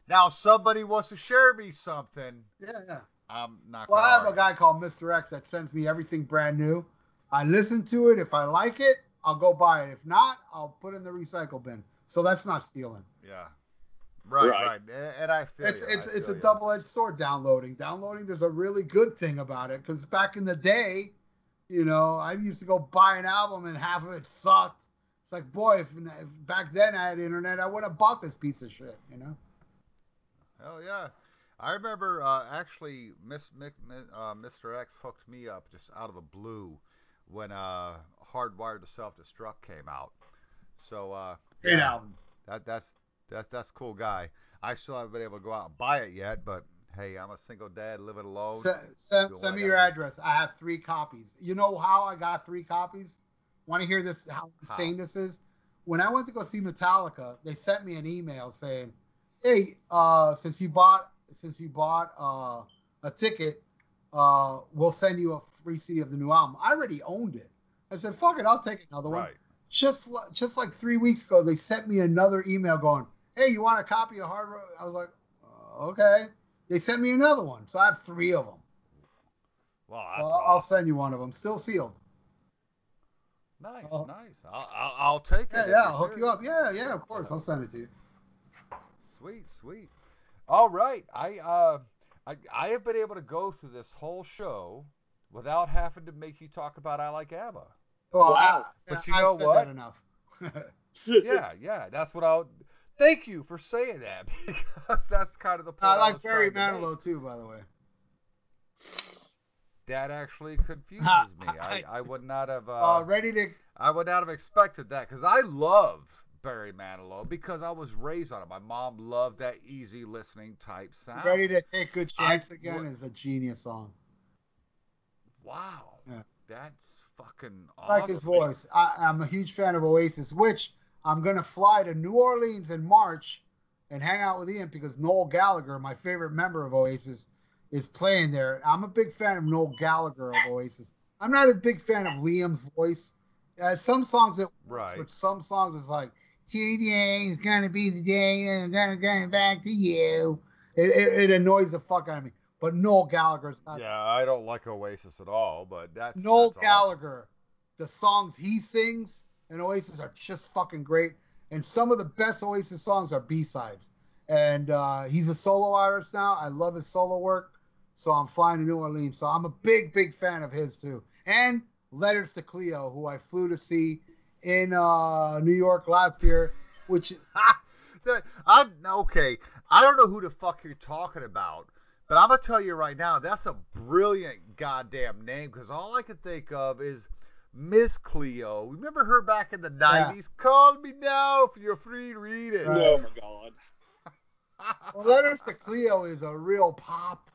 Now, if somebody wants to share me something, yeah yeah. I'm not Well, gonna I have a guy called Mr. X that sends me everything brand new. I listen to it. If I like it, I'll go buy it. If not, I'll put it in the recycle bin. So that's not stealing. Yeah. Right, Right. right, And I feel It's you, it's I it's a you. double-edged sword. Downloading, downloading. There's a really good thing about it because back in the day, you know, I used to go buy an album and half of it sucked. It's like, boy, if, if back then I had internet, I would have bought this piece of shit. You know. Hell yeah. I remember uh, actually Miss Mick, uh, Mr. X hooked me up just out of the blue when uh, Hardwired to Self Destruct came out. So uh, Great yeah, album. That that's that's that's cool guy. I still haven't been able to go out and buy it yet, but hey, I'm a single dad living alone. Se- send, send me your do. address. I have three copies. You know how I got three copies? Want to hear this? How How? insane this is? When I went to go see Metallica, they sent me an email saying, "Hey, uh, since you bought since you bought uh, a ticket, uh, we'll send you a free CD of the new album." I already owned it. I said, "Fuck it, I'll take another one." Right. Just li- just like three weeks ago, they sent me another email going, "Hey, you want a copy of Hard Rock?" I was like, uh, "Okay." They sent me another one, so I have three of them. Well, Well, I'll send you one of them, still sealed. Nice, uh, nice. I'll, I'll, I'll take it. Yeah, yeah, I'll hook you up. Yeah, yeah, of course, I'll send it to you. Sweet, sweet. All right. I uh I I have been able to go through this whole show without having to make you talk about I like ABBA. Well, Wow. I, But you I've know said what? That enough. Yeah, yeah. That's what I'll. Thank you for saying that because that's kind of the point I I like was Barry trying to make. Manilow too, by the way. That actually confuses me. I, I would not have. Uh, Uh, ready to I would not have expected that because I love Barry Manilow because I was raised on it. My mom loved that easy listening type sound. ready to take good I chance again would- is a genius song. Wow. Yeah. That's fucking I awesome. like his voice. I, I'm a huge fan of Oasis, which I'm gonna fly to New Orleans in March and hang out with Ian because Noel Gallagher, my favorite member of Oasis, is playing there. I'm a big fan of Noel Gallagher of Oasis. I'm not a big fan of Liam's voice. Uh, some songs it works, Right. but some songs it's like today is gonna be the day and I'm gonna come back to you. It, it, it annoys the fuck out of me. But Noel Gallagher's not Yeah, I don't like Oasis at all, but that's Noel that's awesome. Gallagher, the songs he sings in Oasis are just fucking great. And some of the best Oasis songs are B sides. and uh, he's a solo artist now. I love his solo work, so I'm flying to New Orleans. So I'm a big, big fan of his too. And Letters to Cleo, who I flew to see in uh, New York last year, which I'm okay. I don't know who the fuck you're talking about, but I'm gonna tell you right now, that's a brilliant goddamn name because all I can think of is Miss Cleo. Remember her back in the '90s? Call me now if you're free reading. Right. Oh my god. well, Letters to Cleo is a real pop.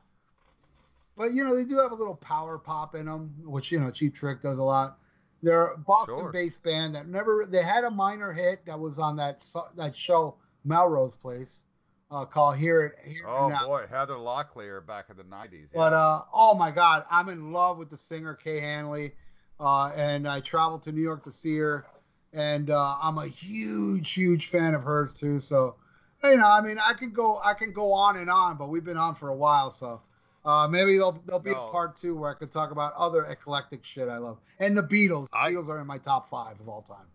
But you know they do have a little power pop in them, which you know Cheap Trick does a lot. They're a Boston-based band that never they had a minor hit that was on that that show Melrose Place uh, called Here It Hear It Oh Now. boy, Heather Locklear back in the '90s. But yeah. uh, oh my God, I'm in love with the singer Kay Hanley, uh, and I traveled to New York to see her, and uh, I'm a huge, huge fan of hers too. So, you know, I mean, I can go, I can go on and on, but we've been on for a while, so uh, maybe there'll, there'll be No. a part two where I could talk about other eclectic shit I love, and the Beatles. The I- Beatles are in my top five of all time.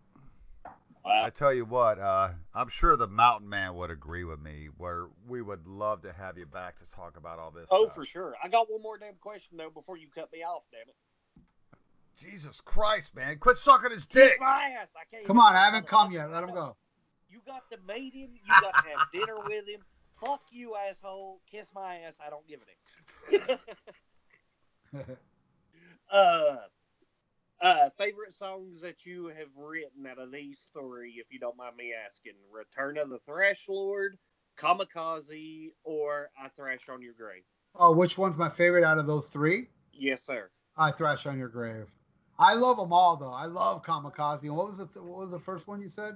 I tell you what, uh, I'm sure the Mountain Man would agree with me. Where we would love to have you back to talk about all this. Oh, stuff. for sure. I got one more damn question though before you cut me off, damn it. Jesus Christ, man, quit sucking his Kiss dick. my ass. I can't. Come on, I haven't come yet. Let him go. You got to meet him. You got to have dinner with him. Fuck you, asshole. Kiss my ass. I don't give a damn. Uh, uh, favorite songs that you have written out of these three, if you don't mind me asking: Return of the Thrash Lord, Kamikaze, or I Thrash on Your Grave. oh, which one's my favorite out of those three? Yes, sir. I thrash on your grave. I love them all though. I love Kamikaze. And what was the what was the first one you said?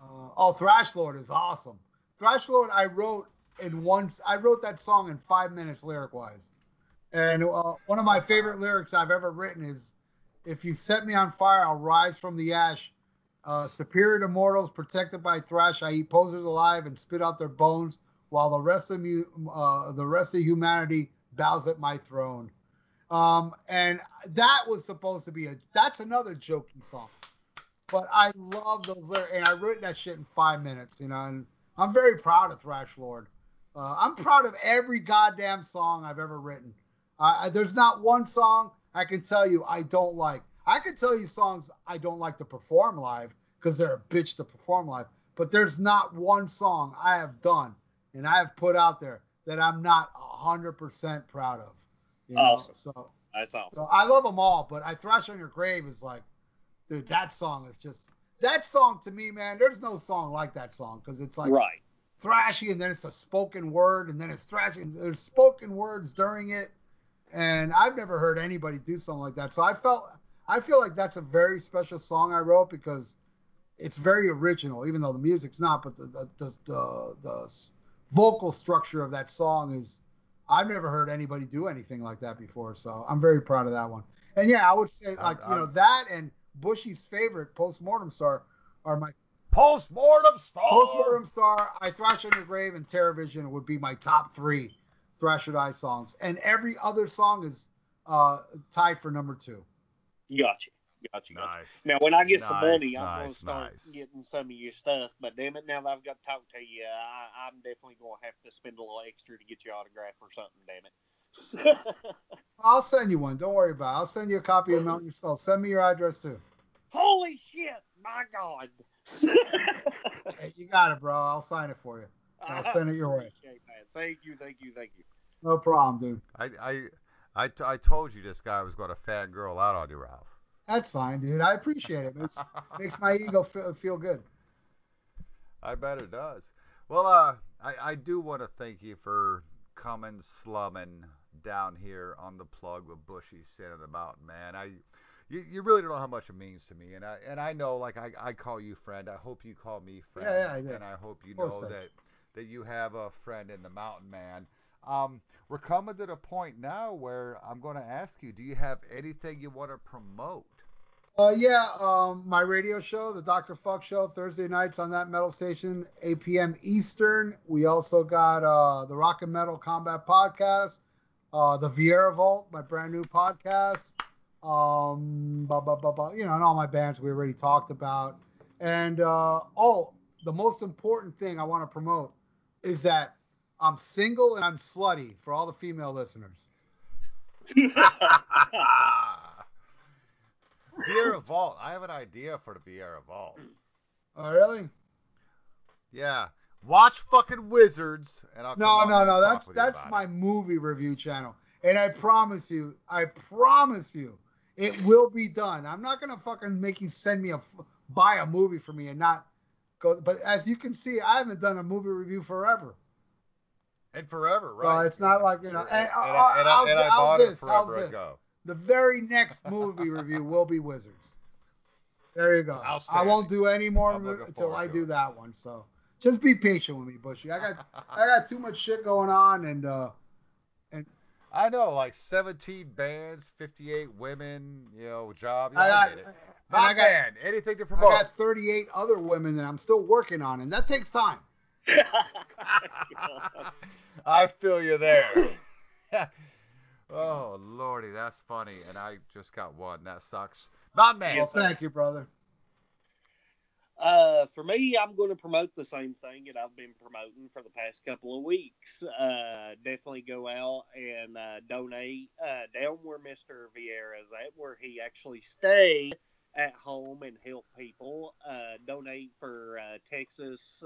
Uh, oh, Thrash Lord is awesome. Thrash Lord, I wrote in one. I wrote that song in five minutes lyric wise. And uh, one of my favorite lyrics I've ever written is, "If you set me on fire, I'll rise from the ash. Uh, superior to mortals, protected by thrash, I eat posers alive and spit out their bones, while the rest of mu- uh, the rest of humanity bows at my throne." Um, and that was supposed to be a that's another joking song. But I love those lyrics, and I wrote that shit in five minutes, you know. And I'm very proud of Thrash Lord. Uh, I'm proud of every goddamn song I've ever written. Uh, there's not one song I can tell you I don't like. I can tell you songs I don't like to perform live because they're a bitch to perform live. But there's not one song I have done and I have put out there that I'm not 100% proud of. You know? Awesome. So That's awesome. so I love them all, but I thrash on your grave is like, dude, that song is just that song to me, man. There's no song like that song because it's like right. Thrashy and then it's a spoken word and then it's thrashy and there's spoken words during it, and I've never heard anybody do something like that. So I felt I feel like that's a very special song I wrote because it's very original, even though the music's not, but the the the, the, the vocal structure of that song is I've never heard anybody do anything like that before, so I'm very proud of that one. And yeah, I would say like you know that and Bushy's favorite postmortem star are my Postmortem star. postmortem star. I thrash on your grave and Terrorvision would be my top three Thrash or Die songs, and every other song is uh, tied for number two. Gotcha. Gotcha. Gotcha. Nice. Now, when I get some Nice, money, I'm nice, gonna start nice. getting some of your stuff. But damn it, now that I've got to talk to you, I, I'm definitely gonna have to spend a little extra to get your autograph or something. Damn it. I'll send you one. Don't worry about it. I'll send you a copy of Mountain Skull. Send me your address too. Holy shit! My God. Hey, you got it, bro. I'll sign it for you. I'll send it your way. Appreciate. Thank you. Thank you. Thank you. No problem, dude. I, I, I, t- I told you this guy was going to fangirl out on you, Ralph. That's fine, dude. I appreciate it. It's, makes my ego feel, feel good. I bet it does. Well, uh, I, I do want to thank you for coming slumming down here on the plug with Bushy Sin of the Mountain, man. I, you, you really don't know how much it means to me, and I and I know like I, I call you friend. I hope you call me friend. Yeah, yeah, did. And I hope you know I that that you have a friend in the Mountain Man. Um, we're coming to the point now where I'm going to ask you: Do you have anything you want to promote? Uh, yeah, um, my radio show, the Dr. Fukk Show, Thursday nights on that metal station, 8 p.m. Eastern. We also got uh, the Rock and Metal Combat Podcast, uh, the Viera Vault, my brand new podcast. Um, blah, blah, blah, blah, you know, and all my bands we already talked about. And uh, oh, the most important thing I want to promote is that I'm single and I'm slutty for all the female listeners. Viera Vault. I have an idea for the Viera Vault. Oh, really? Yeah. Watch fucking Wizards, and I'll No, no, no. That's that's my it. movie review channel, and I promise you, I promise you, it will be done. I'm not gonna fucking make you send me a buy a movie for me and not go. But as you can see, I haven't done a movie review forever. And forever, So right? it's not like you know. And, And, and uh, I, and I, and I bought this? it forever this? ago. The very next movie review will be Wizards. There you go. I won't do any more until I do it. that one. So just be patient with me, Bushy. I got I got too much shit going on, and uh, I know, like 17 bands, 58 women, you know, job. Yeah, I I, got get it. Not I got bad. Anything to promote. I got 38 other women that I'm still working on, and that takes time. I feel you there. oh lordy, that's funny. And I just got one. That sucks. Not man. Well, thank you, brother. Uh, for me, I'm going to promote the same thing that I've been promoting for the past couple of weeks. Uh, definitely go out and uh, donate uh, down where Mr. Viera is at, where he actually stays at home and help people. Uh, donate for uh, Texas,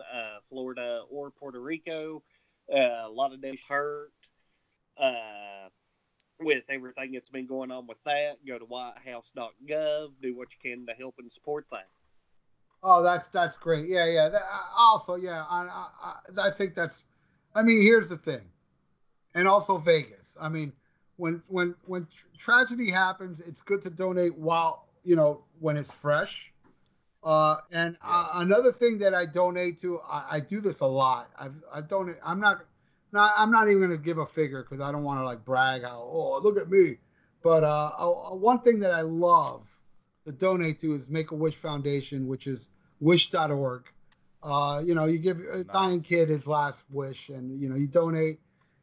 Florida, or Puerto Rico. A lot of days hurt. With everything that's been going on with that, go to whitehouse.gov, do what you can to help and support that. Oh, that's that's great. Yeah, yeah. That, also, yeah, I, I I I think that's. I mean, here's the thing, and also Vegas. I mean, when when when tr- tragedy happens, it's good to donate while you know when it's fresh. Uh, and uh, another thing that I donate to, I, I do this a lot. I've I donate. I'm not not I'm not even gonna give a figure because I don't want to like brag how oh look at me. But uh, uh, one thing that I love to donate to is Make a Wish Foundation, which is wish.org. Uh, you know, you give a dying Nice. kid his last wish, and you know, you donate,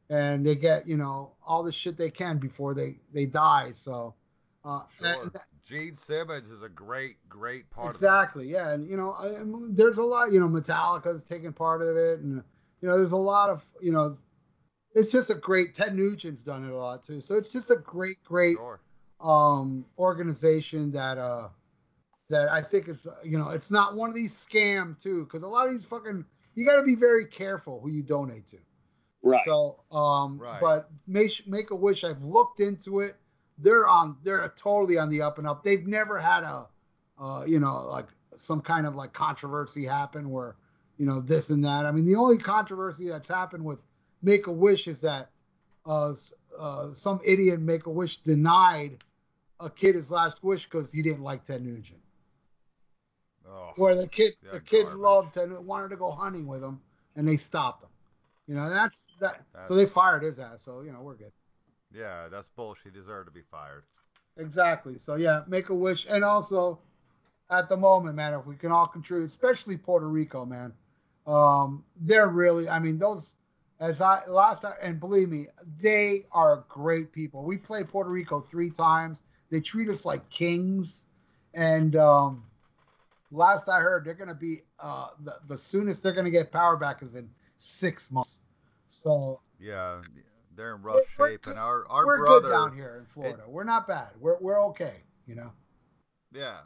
and they get you know all the shit they can before they they die. So, uh, Sure. and- Gene Simmons is a great, great part exactly, yeah, and you know, I, there's a lot. You know, Metallica's taking part of it, and you know, there's a lot of you know, it's just a great. Ted Nugent's done it a lot too, so it's just a great, great. Sure. Um organization that uh that I think it's you know it's not one of these scam too because a lot of these fucking you got to be very careful who you donate to. Right. So um Right. but make make a wish I've looked into it. They're on they're totally on the up and up. They've never had a uh you know like some kind of like controversy happen where you know this and that. I mean the only controversy that's happened with Make a Wish is that uh, uh some idiot Make a Wish denied a kid his last wish because he didn't like Ted Nugent. Oh, Where the kid, the kids garbage. loved Ted, wanted to go hunting with him, and they stopped him. You know, that's that. That's- so they fired his ass. So you know, we're good. yeah, that's bullshit. He deserved to be fired. Exactly. So yeah, make a wish, and also at the moment, man, if we can all contribute, especially Puerto Rico, man, um, they're really. I mean, those as I last time, and believe me, they are great people. We played Puerto Rico three times. They treat us like kings, and um, last I heard, they're gonna be uh, the, the soonest they're gonna get power back is in six months. So Yeah, they're in rough We're- we're shape, and our our we're brother. good down here in Florida. we're not bad. We're we're okay. You know. Yeah.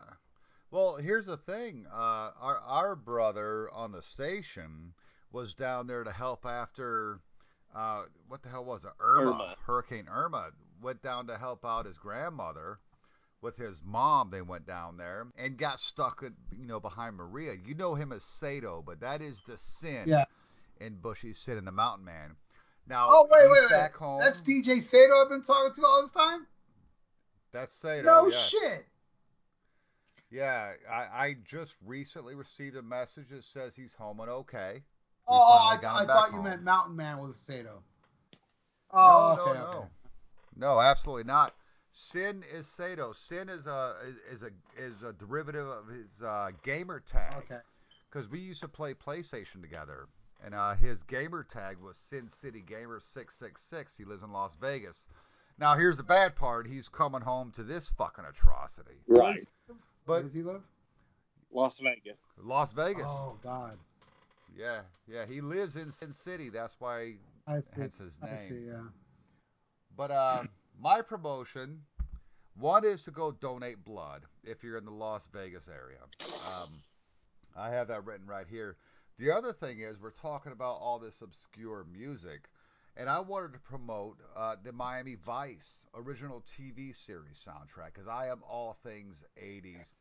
Well, here's the thing. Uh, our our brother on the station was down there to help after uh, what the hell was it? Irma, Irma. Hurricane Irma went down to help out his grandmother with his mom. They went down there and got stuck, you know, behind Maria. You know him as Sato, but that is the sin Yeah. in Bushy's Sin in the Mountain Man. Now Oh wait, he's wait, wait. back home. That's DJ Sato I've been talking to all this time. That's Sato. no yes. shit. Yeah, I, I just recently received a message that says he's home and okay. We Oh, I, got I him back thought you meant Mountain Man was Sato. Oh, no, okay, no, okay. no. No, absolutely not. Sin is Sato. Sin is a is, is a is a derivative of his uh, gamer tag. Okay. Because we used to play PlayStation together, and uh, his gamer tag was Sin City Gamer six six six. He lives in Las Vegas. Now here's the bad part. He's coming home to this fucking atrocity. Right. Where But does he live? Las Vegas. Las Vegas. Oh God. Yeah, yeah. He lives in Sin City. That's why I see. hence his I name. see. Yeah. But uh, my promotion, one is to go donate blood if you're in the Las Vegas area. Um, I have that written right here. The other thing is we're talking about all this obscure music, and I wanted to promote uh, the Miami Vice original TV series soundtrack because I am all things 80s.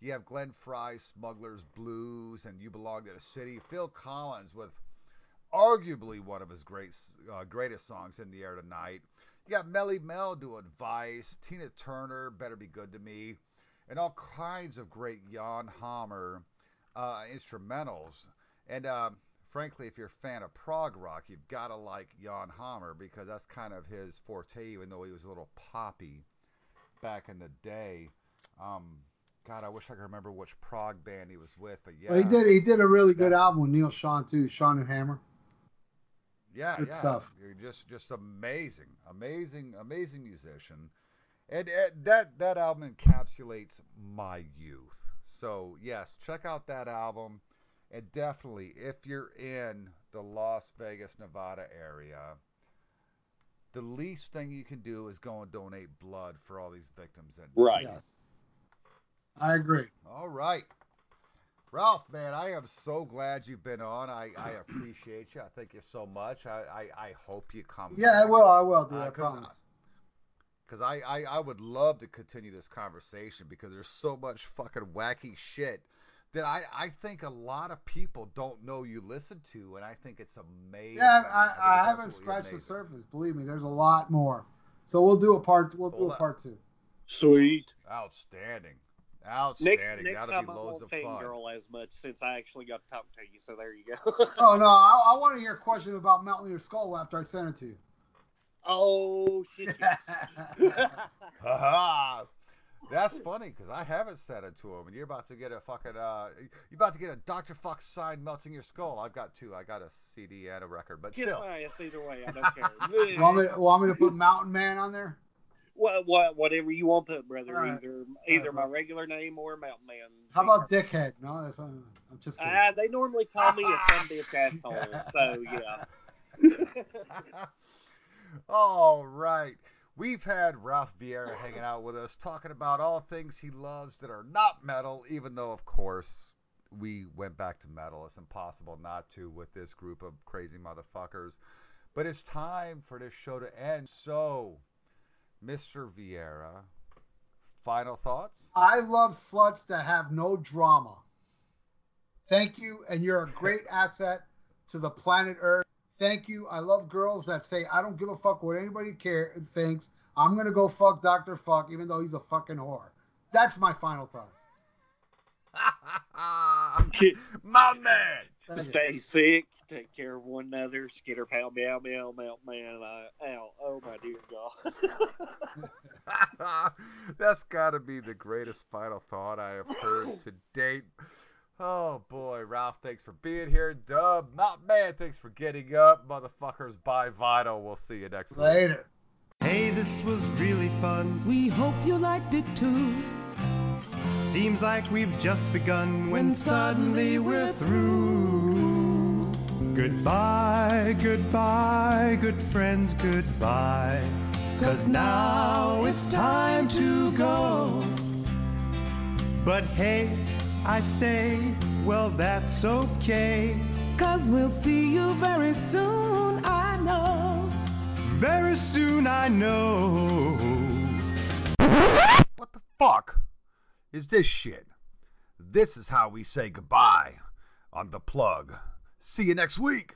You have Glenn Frey's Smuggler's Blues and You Belong to the City. Phil Collins with arguably one of his great, uh, greatest songs in the air tonight. You got Melle Mel doing Vice, Tina Turner, Better Be Good to Me, and all kinds of great Jan Hammer uh, instrumentals. And um, frankly, if you're a fan of prog rock, you've got to like Jan Hammer because that's kind of his forte, even though he was a little poppy back in the day. Um, God, I wish I could remember which prog band he was with, but yeah, Well, he did. He did a really good album with Neal Schon too. Schon and Hammer. Yeah, Good yeah. stuff. You're just just amazing, amazing, amazing musician, and, uh that that album encapsulates my youth. So yes, check out that album, and definitely if you're in the Las Vegas, Nevada area, the least thing you can do is go and donate blood for all these victims that Right. Yes. I agree. All right. Ralph, man, I am so glad you've been on. I, I appreciate you. I thank you so much. I, I, I hope you come. Yeah, I will. I will, dude. Uh, I 'cause promise. because I, I, I would love to continue this conversation because there's so much fucking wacky shit that I, I think a lot of people don't know you listen to, and I think it's amazing. Yeah, think I, I haven't absolutely scratched the surface. Believe me, there's a lot more. So we'll do a part. We'll do a that- part two. Sweet. Outstanding, Next, outstanding. next That'll time be I loads won't of fun. fangirl as much since I actually got to talk to you. So there you go. Oh no, I, I want to hear a question about melting your skull after I send it to you. oh shit. Haha. That's funny because I haven't said it to him, and you're about to get a fucking uh, you're about to get a Dr. Fukk sign melting your skull. I've got two. I got a CD and a record, but Kiss still. my ass either way. I don't care. want me want me to put Mountain Man on there? What, what, whatever you want to put, brother. Right. Either either my bro. regular name or Mountain Man. How about Dickhead? No, that's I'm just kidding. Uh, they normally call me a some bitch asshole. So yeah. All right. We've had Ralph Viera hanging out with us, talking about all things he loves that are not metal, even though, of course, we went back to metal. It's impossible not to with this group of crazy motherfuckers. But it's time for this show to end. So, Mr. Viera, final thoughts? I love sluts that have no drama. Thank you, and you're a great asset to the planet Earth. Thank you. I love girls that say I don't give a fuck what anybody care thinks. I'm gonna go fuck Doctor Fukk, even though he's a fucking whore. That's my final thoughts. My man. Thank you. Stay sick. Take care of one another. Skitter pow meow meow meow man. I, ow. Oh my dear God. That's got to be the greatest final thought I have heard to date. Oh boy, Ralph, thanks for being here. Dub, not man, thanks for getting up. Motherfuckers, bye vital. We'll see you next week. Later. Hey, this was really fun. We hope you liked it too. Seems like we've just begun when suddenly we're through. Goodbye, goodbye, good friends, goodbye. Cause now it's time to go. But hey, I say, well, that's okay. Cause we'll see you very soon, I know. Very soon, I know. What the fuck is this shit. This is how we say goodbye on The Plug. See you next week.